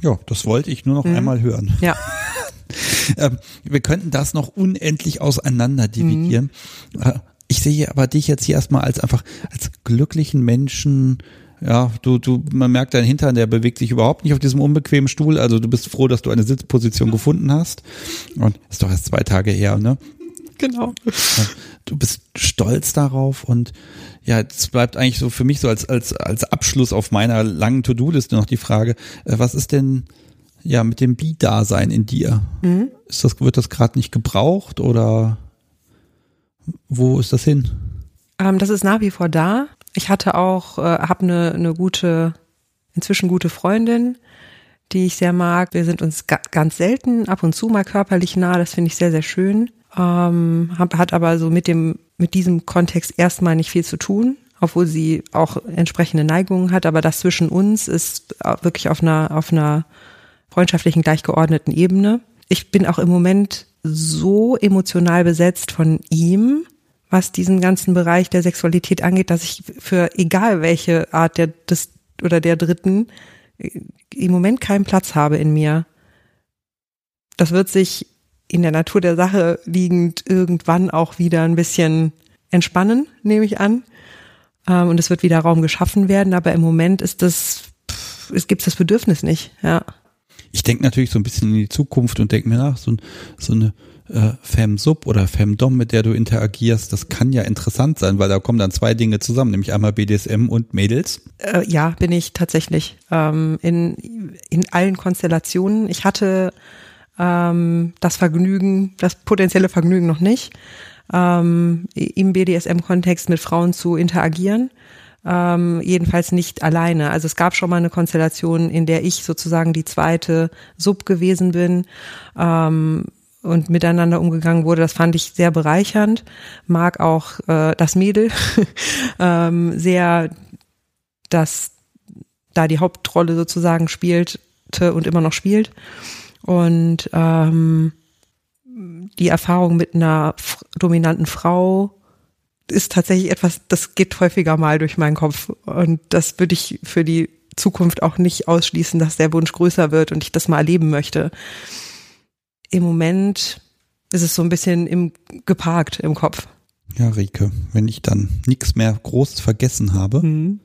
Ja, das wollte ich nur noch mhm. einmal hören. Ja. Ähm, wir könnten das noch unendlich auseinander dividieren. Mhm. Ich sehe aber dich jetzt hier erstmal als einfach als glücklichen Menschen. Ja, du, du, man merkt dein Hintern, der bewegt sich überhaupt nicht auf diesem unbequemen Stuhl. Also du bist froh, dass du eine Sitzposition gefunden hast. Und ist doch erst zwei Tage her, ne? Genau. Du bist stolz darauf und ja, es bleibt eigentlich so für mich so als, als, als Abschluss auf meiner langen To-Do-Liste noch die Frage, äh, was ist denn ja mit dem Bi-Dasein in dir? Mhm. Ist das, wird das gerade nicht gebraucht oder wo ist das hin? Ähm, das ist nach wie vor da. Ich hatte auch, äh, habe eine, eine gute, inzwischen gute Freundin, die ich sehr mag. Wir sind uns ga ganz selten ab und zu mal körperlich nah. Das finde ich sehr, sehr schön. Ähm, hab, hat aber so mit dem, mit diesem Kontext erstmal nicht viel zu tun, obwohl sie auch entsprechende Neigungen hat. Aber das zwischen uns ist wirklich auf einer, auf einer freundschaftlichen, gleichgeordneten Ebene. Ich bin auch im Moment so emotional besetzt von ihm, was diesen ganzen Bereich der Sexualität angeht, dass ich für egal welche Art der des oder der Dritten äh, im Moment keinen Platz habe in mir. Das wird sich in der Natur der Sache liegend irgendwann auch wieder ein bisschen entspannen, nehme ich an. Ähm, und es wird wieder Raum geschaffen werden, aber im Moment ist das, es gibt das Bedürfnis nicht, ja ich denke natürlich so ein bisschen in die Zukunft und denke mir nach, so, so eine äh, Fem-Sub oder Fem-Dom, mit der du interagierst, das kann ja interessant sein, weil da kommen dann zwei Dinge zusammen, nämlich einmal BDSM und Mädels. Äh, ja, bin ich tatsächlich. Ähm, in, in allen Konstellationen. Ich hatte ähm, das Vergnügen, das potenzielle Vergnügen noch nicht, ähm, im BDSM-Kontext mit Frauen zu interagieren ähm, jedenfalls nicht alleine. Also es gab schon mal eine Konstellation, in der ich sozusagen die zweite Sub gewesen bin ähm, und miteinander umgegangen wurde. Das fand ich sehr bereichernd. Mag auch äh, das Mädel ähm, sehr, dass da die Hauptrolle sozusagen spielte und immer noch spielt. Und ähm, die Erfahrung mit einer dominanten Frau ist tatsächlich etwas, das geht häufiger mal durch meinen Kopf. Und das würde ich für die Zukunft auch nicht ausschließen, dass der Wunsch größer wird und ich das mal erleben möchte. Im Moment ist es so ein bisschen im, geparkt im Kopf. Ja, Rike, wenn ich dann nichts mehr groß vergessen habe. Mhm.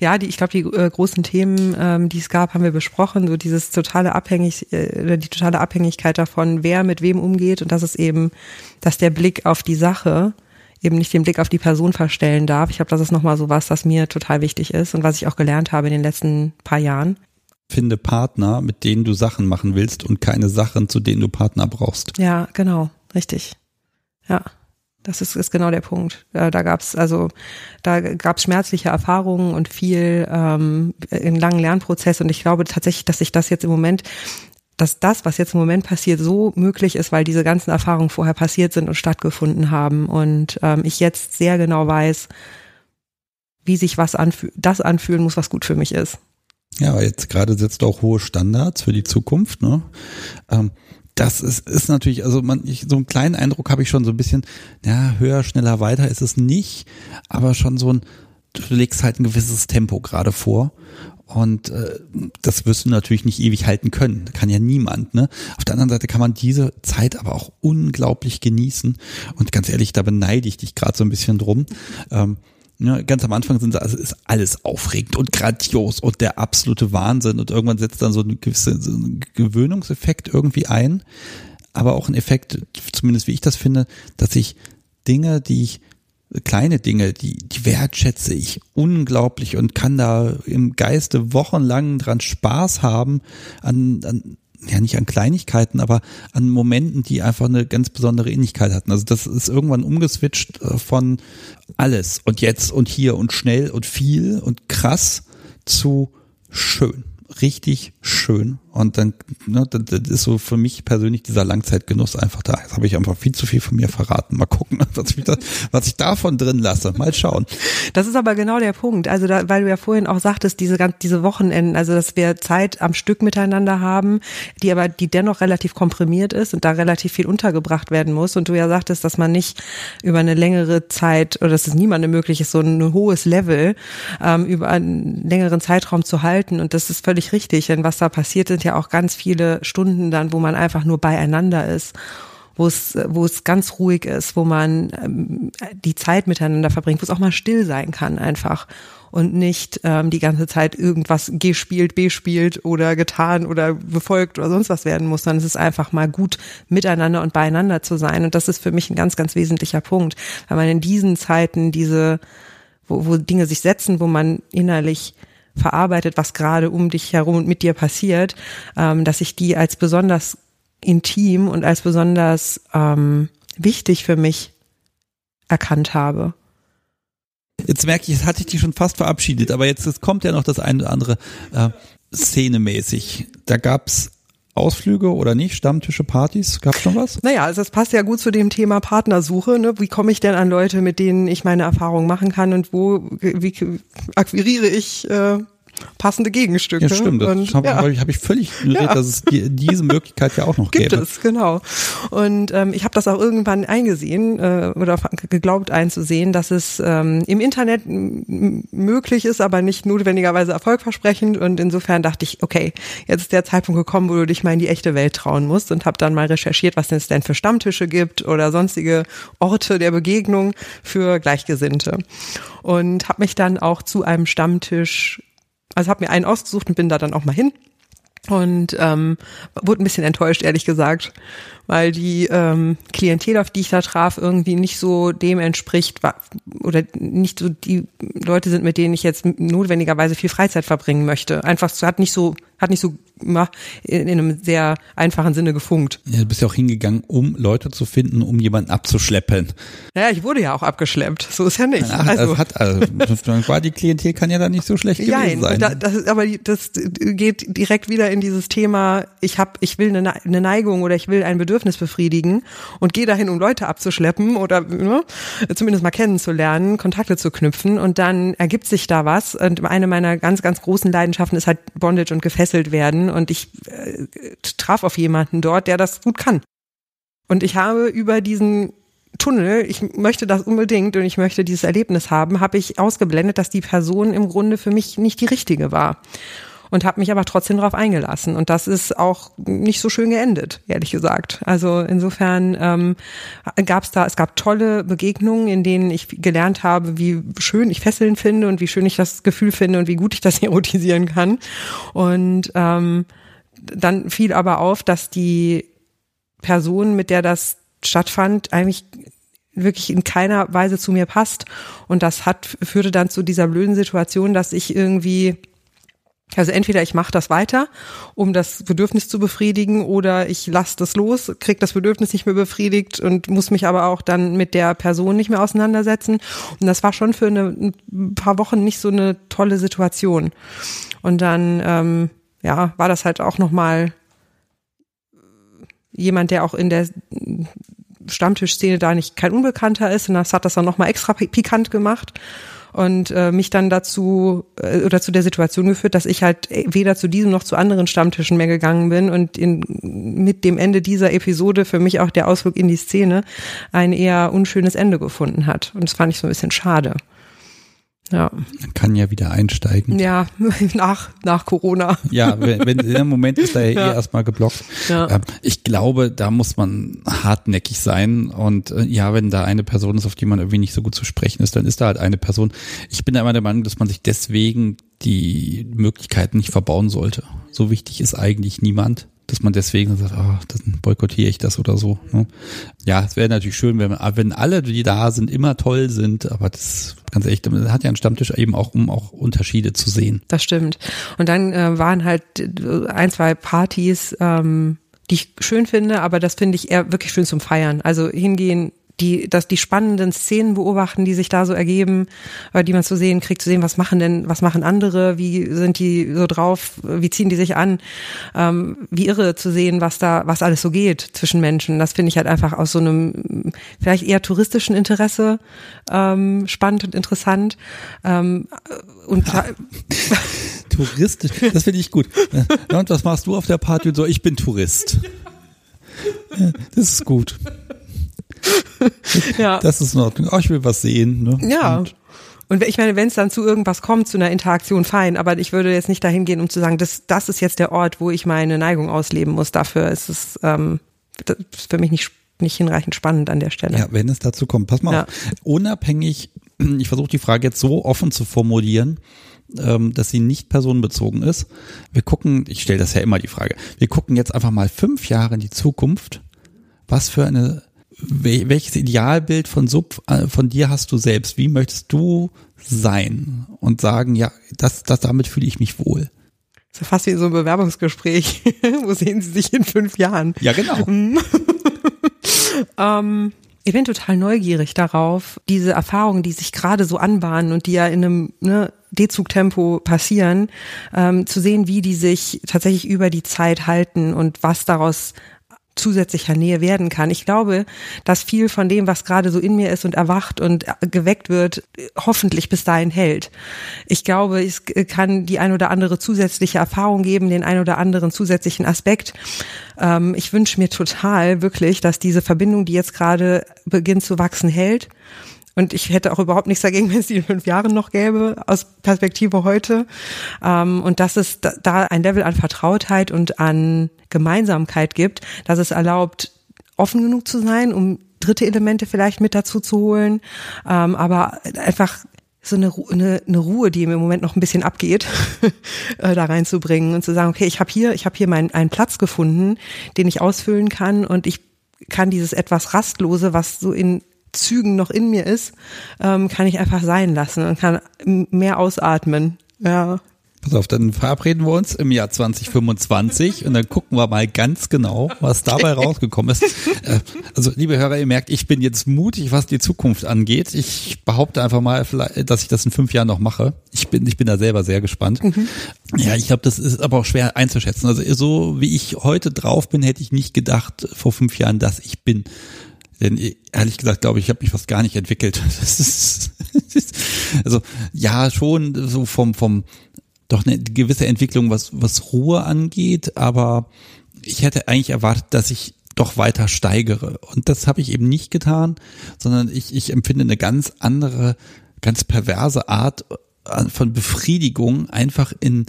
Ja, die, ich glaube, die äh, großen Themen, ähm, die es gab, haben wir besprochen. So dieses totale Abhängig, äh, die totale Abhängigkeit davon, wer mit wem umgeht und das ist eben, dass der Blick auf die Sache eben nicht den Blick auf die Person verstellen darf. Ich glaube, das ist nochmal so was, das mir total wichtig ist und was ich auch gelernt habe in den letzten paar Jahren. Finde Partner, mit denen du Sachen machen willst und keine Sachen, zu denen du Partner brauchst. Ja, genau, richtig. Ja. Das ist, ist genau der Punkt. Da, da gab es also, da gab es schmerzliche Erfahrungen und viel ähm, einen langen Lernprozess und ich glaube tatsächlich, dass sich das jetzt im Moment dass das, was jetzt im Moment passiert, so möglich ist, weil diese ganzen Erfahrungen vorher passiert sind und stattgefunden haben. Und ähm, ich jetzt sehr genau weiß, wie sich was anfühlt, das anfühlen muss, was gut für mich ist. Ja, jetzt gerade setzt auch hohe Standards für die Zukunft, ne? Ähm, das ist, ist natürlich, also man, ich, so einen kleinen Eindruck habe ich schon so ein bisschen, ja, höher, schneller, weiter ist es nicht, aber schon so ein, du legst halt ein gewisses Tempo gerade vor. Und äh, das wirst du natürlich nicht ewig halten können. Kann ja niemand. Ne? Auf der anderen Seite kann man diese Zeit aber auch unglaublich genießen. Und ganz ehrlich, da beneide ich dich gerade so ein bisschen drum. Ähm, ja, ganz am Anfang sind sie, also ist alles aufregend und grandios und der absolute Wahnsinn und irgendwann setzt dann so ein gewisser so ein Gewöhnungseffekt irgendwie ein, aber auch ein Effekt, zumindest wie ich das finde, dass ich Dinge, die ich kleine Dinge, die, die wertschätze ich unglaublich und kann da im Geiste wochenlang dran Spaß haben an, an ja nicht an Kleinigkeiten, aber an Momenten, die einfach eine ganz besondere Ähnlichkeit hatten. Also das ist irgendwann umgeswitcht äh, von alles und jetzt und hier und schnell und viel und krass zu schön richtig schön. Und dann, ne, das ist so für mich persönlich dieser Langzeitgenuss einfach da. Jetzt habe ich einfach viel zu viel von mir verraten. Mal gucken, was ich, da, was ich davon drin lasse. Mal schauen. Das ist aber genau der Punkt. Also da, weil du ja vorhin auch sagtest, diese diese Wochenenden, also dass wir Zeit am Stück miteinander haben, die aber die dennoch relativ komprimiert ist und da relativ viel untergebracht werden muss. Und du ja sagtest, dass man nicht über eine längere Zeit oder dass es niemandem möglich ist, so ein hohes Level ähm, über einen längeren Zeitraum zu halten. Und das ist völlig richtig, denn was da passiert, sind ja auch ganz viele Stunden dann, wo man einfach nur beieinander ist wo es, wo es ganz ruhig ist, wo man ähm, die Zeit miteinander verbringt, wo es auch mal still sein kann einfach und nicht ähm, die ganze Zeit irgendwas gespielt, bespielt oder getan oder befolgt oder sonst was werden muss, sondern es ist einfach mal gut miteinander und beieinander zu sein und das ist für mich ein ganz, ganz wesentlicher Punkt, weil man in diesen Zeiten diese, wo, wo Dinge sich setzen, wo man innerlich verarbeitet, was gerade um dich herum und mit dir passiert, ähm, dass ich die als besonders intim und als besonders ähm, wichtig für mich erkannt habe. Jetzt merke ich, jetzt hatte ich die schon fast verabschiedet, aber jetzt, kommt ja noch das eine oder andere äh, szenemäßig. Da gab's Ausflüge oder nicht? Stammtische, Partys? Gab schon was? Naja, also das passt ja gut zu dem Thema Partnersuche. Ne? Wie komme ich denn an Leute, mit denen ich meine Erfahrungen machen kann und wo wie akquiriere ich äh, passende Gegenstücke. Ja, stimmt. Das habe ja. hab ich völlig ignoriert, ja. dass es diese Möglichkeit ja auch noch Gibt gäbe. Gibt es, genau. Und ähm, ich habe das auch irgendwann eingesehen äh, oder geglaubt einzusehen, dass es ähm, im Internet möglich ist, aber nicht notwendigerweise erfolgversprechend. Und insofern dachte ich, okay, jetzt ist der Zeitpunkt gekommen, wo du dich mal in die echte Welt trauen musst und habe dann mal recherchiert, was es denn für Stammtische gibt oder sonstige Orte der Begegnung für Gleichgesinnte. Und habe mich dann auch zu einem Stammtisch also habe mir einen ausgesucht und bin da dann auch mal hin. Und ähm, wurde ein bisschen enttäuscht, ehrlich gesagt, weil die ähm, Klientel, auf die ich da traf, irgendwie nicht so dem entspricht oder nicht so die Leute sind, mit denen ich jetzt notwendigerweise viel Freizeit verbringen möchte. Einfach, hat nicht so hat nicht so in, in einem sehr einfachen Sinne gefunkt. Ja, du bist ja auch hingegangen, um Leute zu finden, um jemanden abzuschleppen. Naja, ich wurde ja auch abgeschleppt. So ist ja nicht. Ach, also, hat, also war die Klientel kann ja da nicht so schlecht gewesen Nein, sein. Da, das, aber das geht direkt wieder in dieses Thema, ich habe, ich will eine, eine Neigung oder ich will ein Bedürfnis befriedigen und gehe dahin, um Leute abzuschleppen oder ne, zumindest mal kennenzulernen, Kontakte zu knüpfen und dann ergibt sich da was. Und eine meiner ganz, ganz großen Leidenschaften ist halt Bondage und gefesselt werden und ich äh, traf auf jemanden dort, der das gut kann. Und ich habe über diesen Tunnel, ich möchte das unbedingt und ich möchte dieses Erlebnis haben, habe ich ausgeblendet, dass die Person im Grunde für mich nicht die richtige war. Und habe mich aber trotzdem darauf eingelassen. Und das ist auch nicht so schön geendet, ehrlich gesagt. Also insofern ähm, gab es da, es gab tolle Begegnungen, in denen ich gelernt habe, wie schön ich Fesseln finde und wie schön ich das Gefühl finde und wie gut ich das erotisieren kann. Und ähm, dann fiel aber auf, dass die Person, mit der das stattfand, eigentlich wirklich in keiner Weise zu mir passt. Und das hat, führte dann zu dieser blöden Situation, dass ich irgendwie also entweder ich mache das weiter, um das Bedürfnis zu befriedigen, oder ich lasse das los, krieg das Bedürfnis nicht mehr befriedigt und muss mich aber auch dann mit der Person nicht mehr auseinandersetzen. Und das war schon für eine, ein paar Wochen nicht so eine tolle Situation. Und dann ähm, ja war das halt auch noch mal jemand, der auch in der Stammtischszene da nicht kein Unbekannter ist und das hat das dann nochmal extra pikant gemacht und äh, mich dann dazu äh, oder zu der Situation geführt, dass ich halt weder zu diesem noch zu anderen Stammtischen mehr gegangen bin und in, mit dem Ende dieser Episode für mich auch der Ausflug in die Szene ein eher unschönes Ende gefunden hat. Und das fand ich so ein bisschen schade. Ja. Man kann ja wieder einsteigen. Ja, nach, nach Corona. Ja, wenn, wenn im Moment ist er ja, eh erstmal geblockt. Ja. Ähm, ich glaube, da muss man hartnäckig sein. Und äh, ja, wenn da eine Person ist, auf die man irgendwie nicht so gut zu sprechen ist, dann ist da halt eine Person. Ich bin da immer der Meinung, dass man sich deswegen die Möglichkeiten nicht verbauen sollte. So wichtig ist eigentlich niemand dass man deswegen sagt, oh, dann boykottiere ich das oder so. Ne? Ja, es wäre natürlich schön, wenn, wenn alle, die da sind, immer toll sind, aber das ganz ehrlich, das hat ja ein Stammtisch eben auch, um auch Unterschiede zu sehen. Das stimmt. Und dann äh, waren halt äh, ein, zwei Partys, ähm, die ich schön finde, aber das finde ich eher wirklich schön zum Feiern. Also hingehen, die, dass die spannenden Szenen beobachten, die sich da so ergeben, äh, die man zu sehen kriegt, zu sehen, was machen denn, was machen andere, wie sind die so drauf, wie ziehen die sich an, ähm, wie irre zu sehen, was da, was alles so geht zwischen Menschen. Das finde ich halt einfach aus so einem vielleicht eher touristischen Interesse ähm, spannend und interessant. Ähm, und ja. Touristisch, das finde ich gut. und was machst du auf der Party und so? Ich bin Tourist. Das ist gut ja. Das ist in Ordnung. Oh, ich will was sehen. Ne? Ja. Und, und ich meine, wenn es dann zu irgendwas kommt, zu einer Interaktion, fein. Aber ich würde jetzt nicht dahin gehen, um zu sagen, das, das ist jetzt der Ort, wo ich meine Neigung ausleben muss. Dafür ist es ähm, ist für mich nicht, nicht hinreichend spannend an der Stelle. Ja, wenn es dazu kommt. Pass mal ja. auf. Unabhängig, ich versuche die Frage jetzt so offen zu formulieren, ähm, dass sie nicht personenbezogen ist. Wir gucken, ich stelle das ja immer die Frage, wir gucken jetzt einfach mal fünf Jahre in die Zukunft. Was für eine welches Idealbild von Sub äh, von dir hast du selbst? Wie möchtest du sein und sagen, ja, das, das damit fühle ich mich wohl? Das ist ja fast wie so ein Bewerbungsgespräch. Wo sehen Sie sich in fünf Jahren? Ja, genau. ähm, ich bin total neugierig darauf, diese Erfahrungen, die sich gerade so anbahnen und die ja in einem ne, D-Zug-Tempo passieren, ähm, zu sehen, wie die sich tatsächlich über die Zeit halten und was daraus zusätzlicher Nähe werden kann. Ich glaube, dass viel von dem, was gerade so in mir ist und erwacht und geweckt wird, hoffentlich bis dahin hält. Ich glaube, es kann die ein oder andere zusätzliche Erfahrung geben, den ein oder anderen zusätzlichen Aspekt. Ähm, ich wünsche mir total wirklich, dass diese Verbindung, die jetzt gerade beginnt zu wachsen, hält. Und ich hätte auch überhaupt nichts dagegen, wenn es die in fünf Jahren noch gäbe, aus Perspektive heute. Ähm, und dass es da ein Level an Vertrautheit und an Gemeinsamkeit gibt, dass es erlaubt, offen genug zu sein, um dritte Elemente vielleicht mit dazu zu holen, ähm, aber einfach so eine, eine, eine Ruhe, die mir im Moment noch ein bisschen abgeht, äh, da reinzubringen und zu sagen, okay, ich habe hier, ich habe hier meinen einen Platz gefunden, den ich ausfüllen kann und ich kann dieses etwas rastlose, was so in Zügen noch in mir ist, ähm, kann ich einfach sein lassen und kann mehr ausatmen. Ja. Pass auf, dann verabreden wir uns im Jahr 2025 und dann gucken wir mal ganz genau, was dabei rausgekommen ist. Äh, also, liebe Hörer, ihr merkt, ich bin jetzt mutig, was die Zukunft angeht. Ich behaupte einfach mal, dass ich das in fünf Jahren noch mache. Ich bin, ich bin da selber sehr gespannt. Mhm. Ja, ich glaube, das ist aber auch schwer einzuschätzen. Also, so wie ich heute drauf bin, hätte ich nicht gedacht vor fünf Jahren, dass ich bin. Denn ehrlich gesagt, glaube ich, ich habe mich fast gar nicht entwickelt. Ist, also ja, schon so vom, vom, doch eine gewisse Entwicklung, was, was Ruhe angeht, aber ich hätte eigentlich erwartet, dass ich doch weiter steigere. Und das habe ich eben nicht getan, sondern ich, ich empfinde eine ganz andere, ganz perverse Art äh, von Befriedigung einfach in,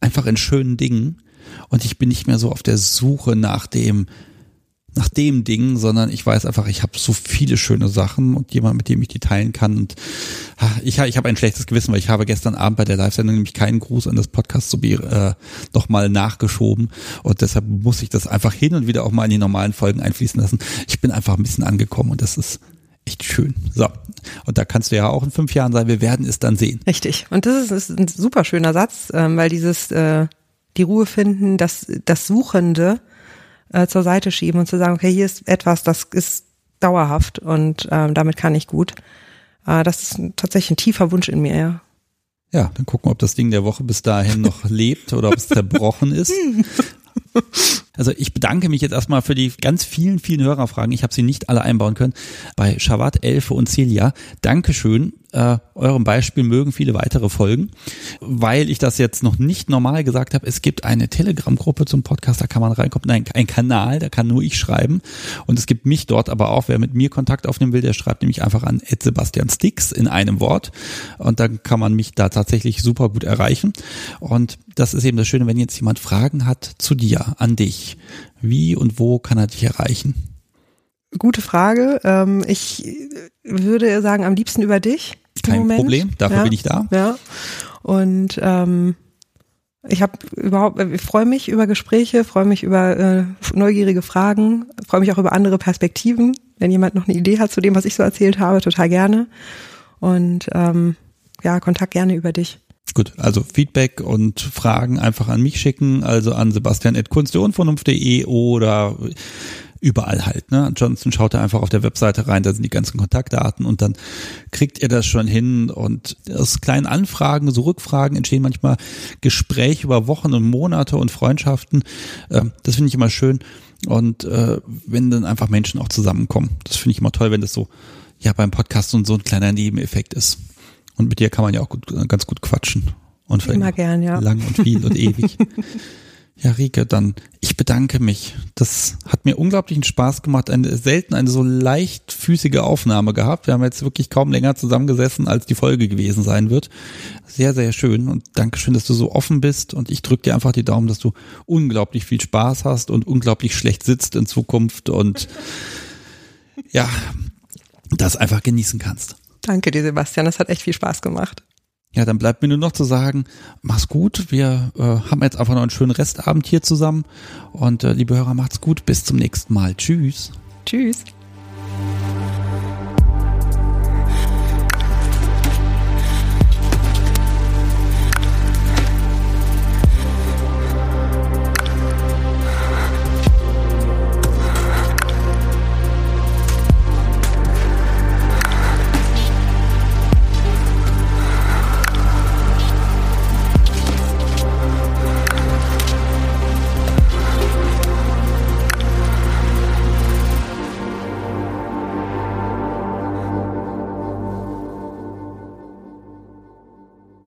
einfach in schönen Dingen. Und ich bin nicht mehr so auf der Suche nach dem, nach dem Ding, sondern ich weiß einfach, ich habe so viele schöne Sachen und jemand, mit dem ich die teilen kann. Und ich, ich habe ein schlechtes Gewissen, weil ich habe gestern Abend bei der Live-Sendung nämlich keinen Gruß an das Podcast so äh, nochmal nachgeschoben. Und deshalb muss ich das einfach hin und wieder auch mal in die normalen Folgen einfließen lassen. Ich bin einfach ein bisschen angekommen und das ist echt schön. So. Und da kannst du ja auch in fünf Jahren sein, wir werden es dann sehen. Richtig. Und das ist, ein super schöner Satz, ähm, weil dieses äh, die Ruhe finden, das, das Suchende, äh, zur Seite schieben und zu sagen, okay, hier ist etwas, das ist dauerhaft und ähm, damit kann ich gut. Äh, das ist tatsächlich ein tiefer Wunsch in mir, ja. Ja, dann gucken wir, ob das Ding der Woche bis dahin noch lebt oder ob es zerbrochen ist. Also ich bedanke mich jetzt erstmal für die ganz vielen, vielen Hörerfragen. Ich habe sie nicht alle einbauen können. Bei Shavat, Elfe und Celia. Dankeschön. Äh, eurem Beispiel mögen viele weitere folgen. Weil ich das jetzt noch nicht normal gesagt habe, es gibt eine Telegram-Gruppe zum Podcast, da kann man reinkommen. Nein, ein Kanal, da kann nur ich schreiben. Und es gibt mich dort aber auch. Wer mit mir Kontakt aufnehmen will, der schreibt nämlich einfach an Sebastian Sticks in einem Wort. Und dann kann man mich da tatsächlich super gut erreichen. Und das ist eben das Schöne, wenn jetzt jemand Fragen hat zu dir, an dich. Wie und wo kann er dich erreichen? Gute Frage. Ähm, ich würde sagen, am liebsten über dich. Kein Problem, dafür ja, bin ich da. Ja. Und ähm, ich habe überhaupt, ich freue mich über Gespräche, freue mich über äh, neugierige Fragen, freue mich auch über andere Perspektiven. Wenn jemand noch eine Idee hat zu dem, was ich so erzählt habe, total gerne. Und ähm, ja, Kontakt gerne über dich. Gut, also Feedback und Fragen einfach an mich schicken, also an sebastian.kunsteunvernunft.de oder überall halt. Ne? Ansonsten schaut ihr einfach auf der Webseite rein, da sind die ganzen Kontaktdaten und dann kriegt ihr das schon hin. Und aus kleinen Anfragen, so Rückfragen entstehen manchmal Gespräche über Wochen und Monate und Freundschaften. Ähm, das finde ich immer schön. Und äh, wenn dann einfach Menschen auch zusammenkommen. Das finde ich immer toll, wenn das so ja beim Podcast und so ein kleiner Nebeneffekt ist. Und mit dir kann man ja auch gut, ganz gut quatschen. Und Immer gern, ja. Lang und viel und ewig. Ja, Rike, dann ich bedanke mich. Das hat mir unglaublichen Spaß gemacht. Eine, selten eine so leichtfüßige Aufnahme gehabt. Wir haben jetzt wirklich kaum länger zusammengesessen, als die Folge gewesen sein wird. Sehr, sehr schön und danke schön, dass du so offen bist und ich drücke dir einfach die Daumen, dass du unglaublich viel Spaß hast und unglaublich schlecht sitzt in Zukunft und ja, das einfach genießen kannst. Danke dir, Sebastian. Das hat echt viel Spaß gemacht. Ja, dann bleibt mir nur noch zu sagen, mach's gut. Wir äh, haben jetzt einfach noch einen schönen Restabend hier zusammen. Und äh, liebe Hörer, macht's gut. Bis zum nächsten Mal. Tschüss. Tschüss.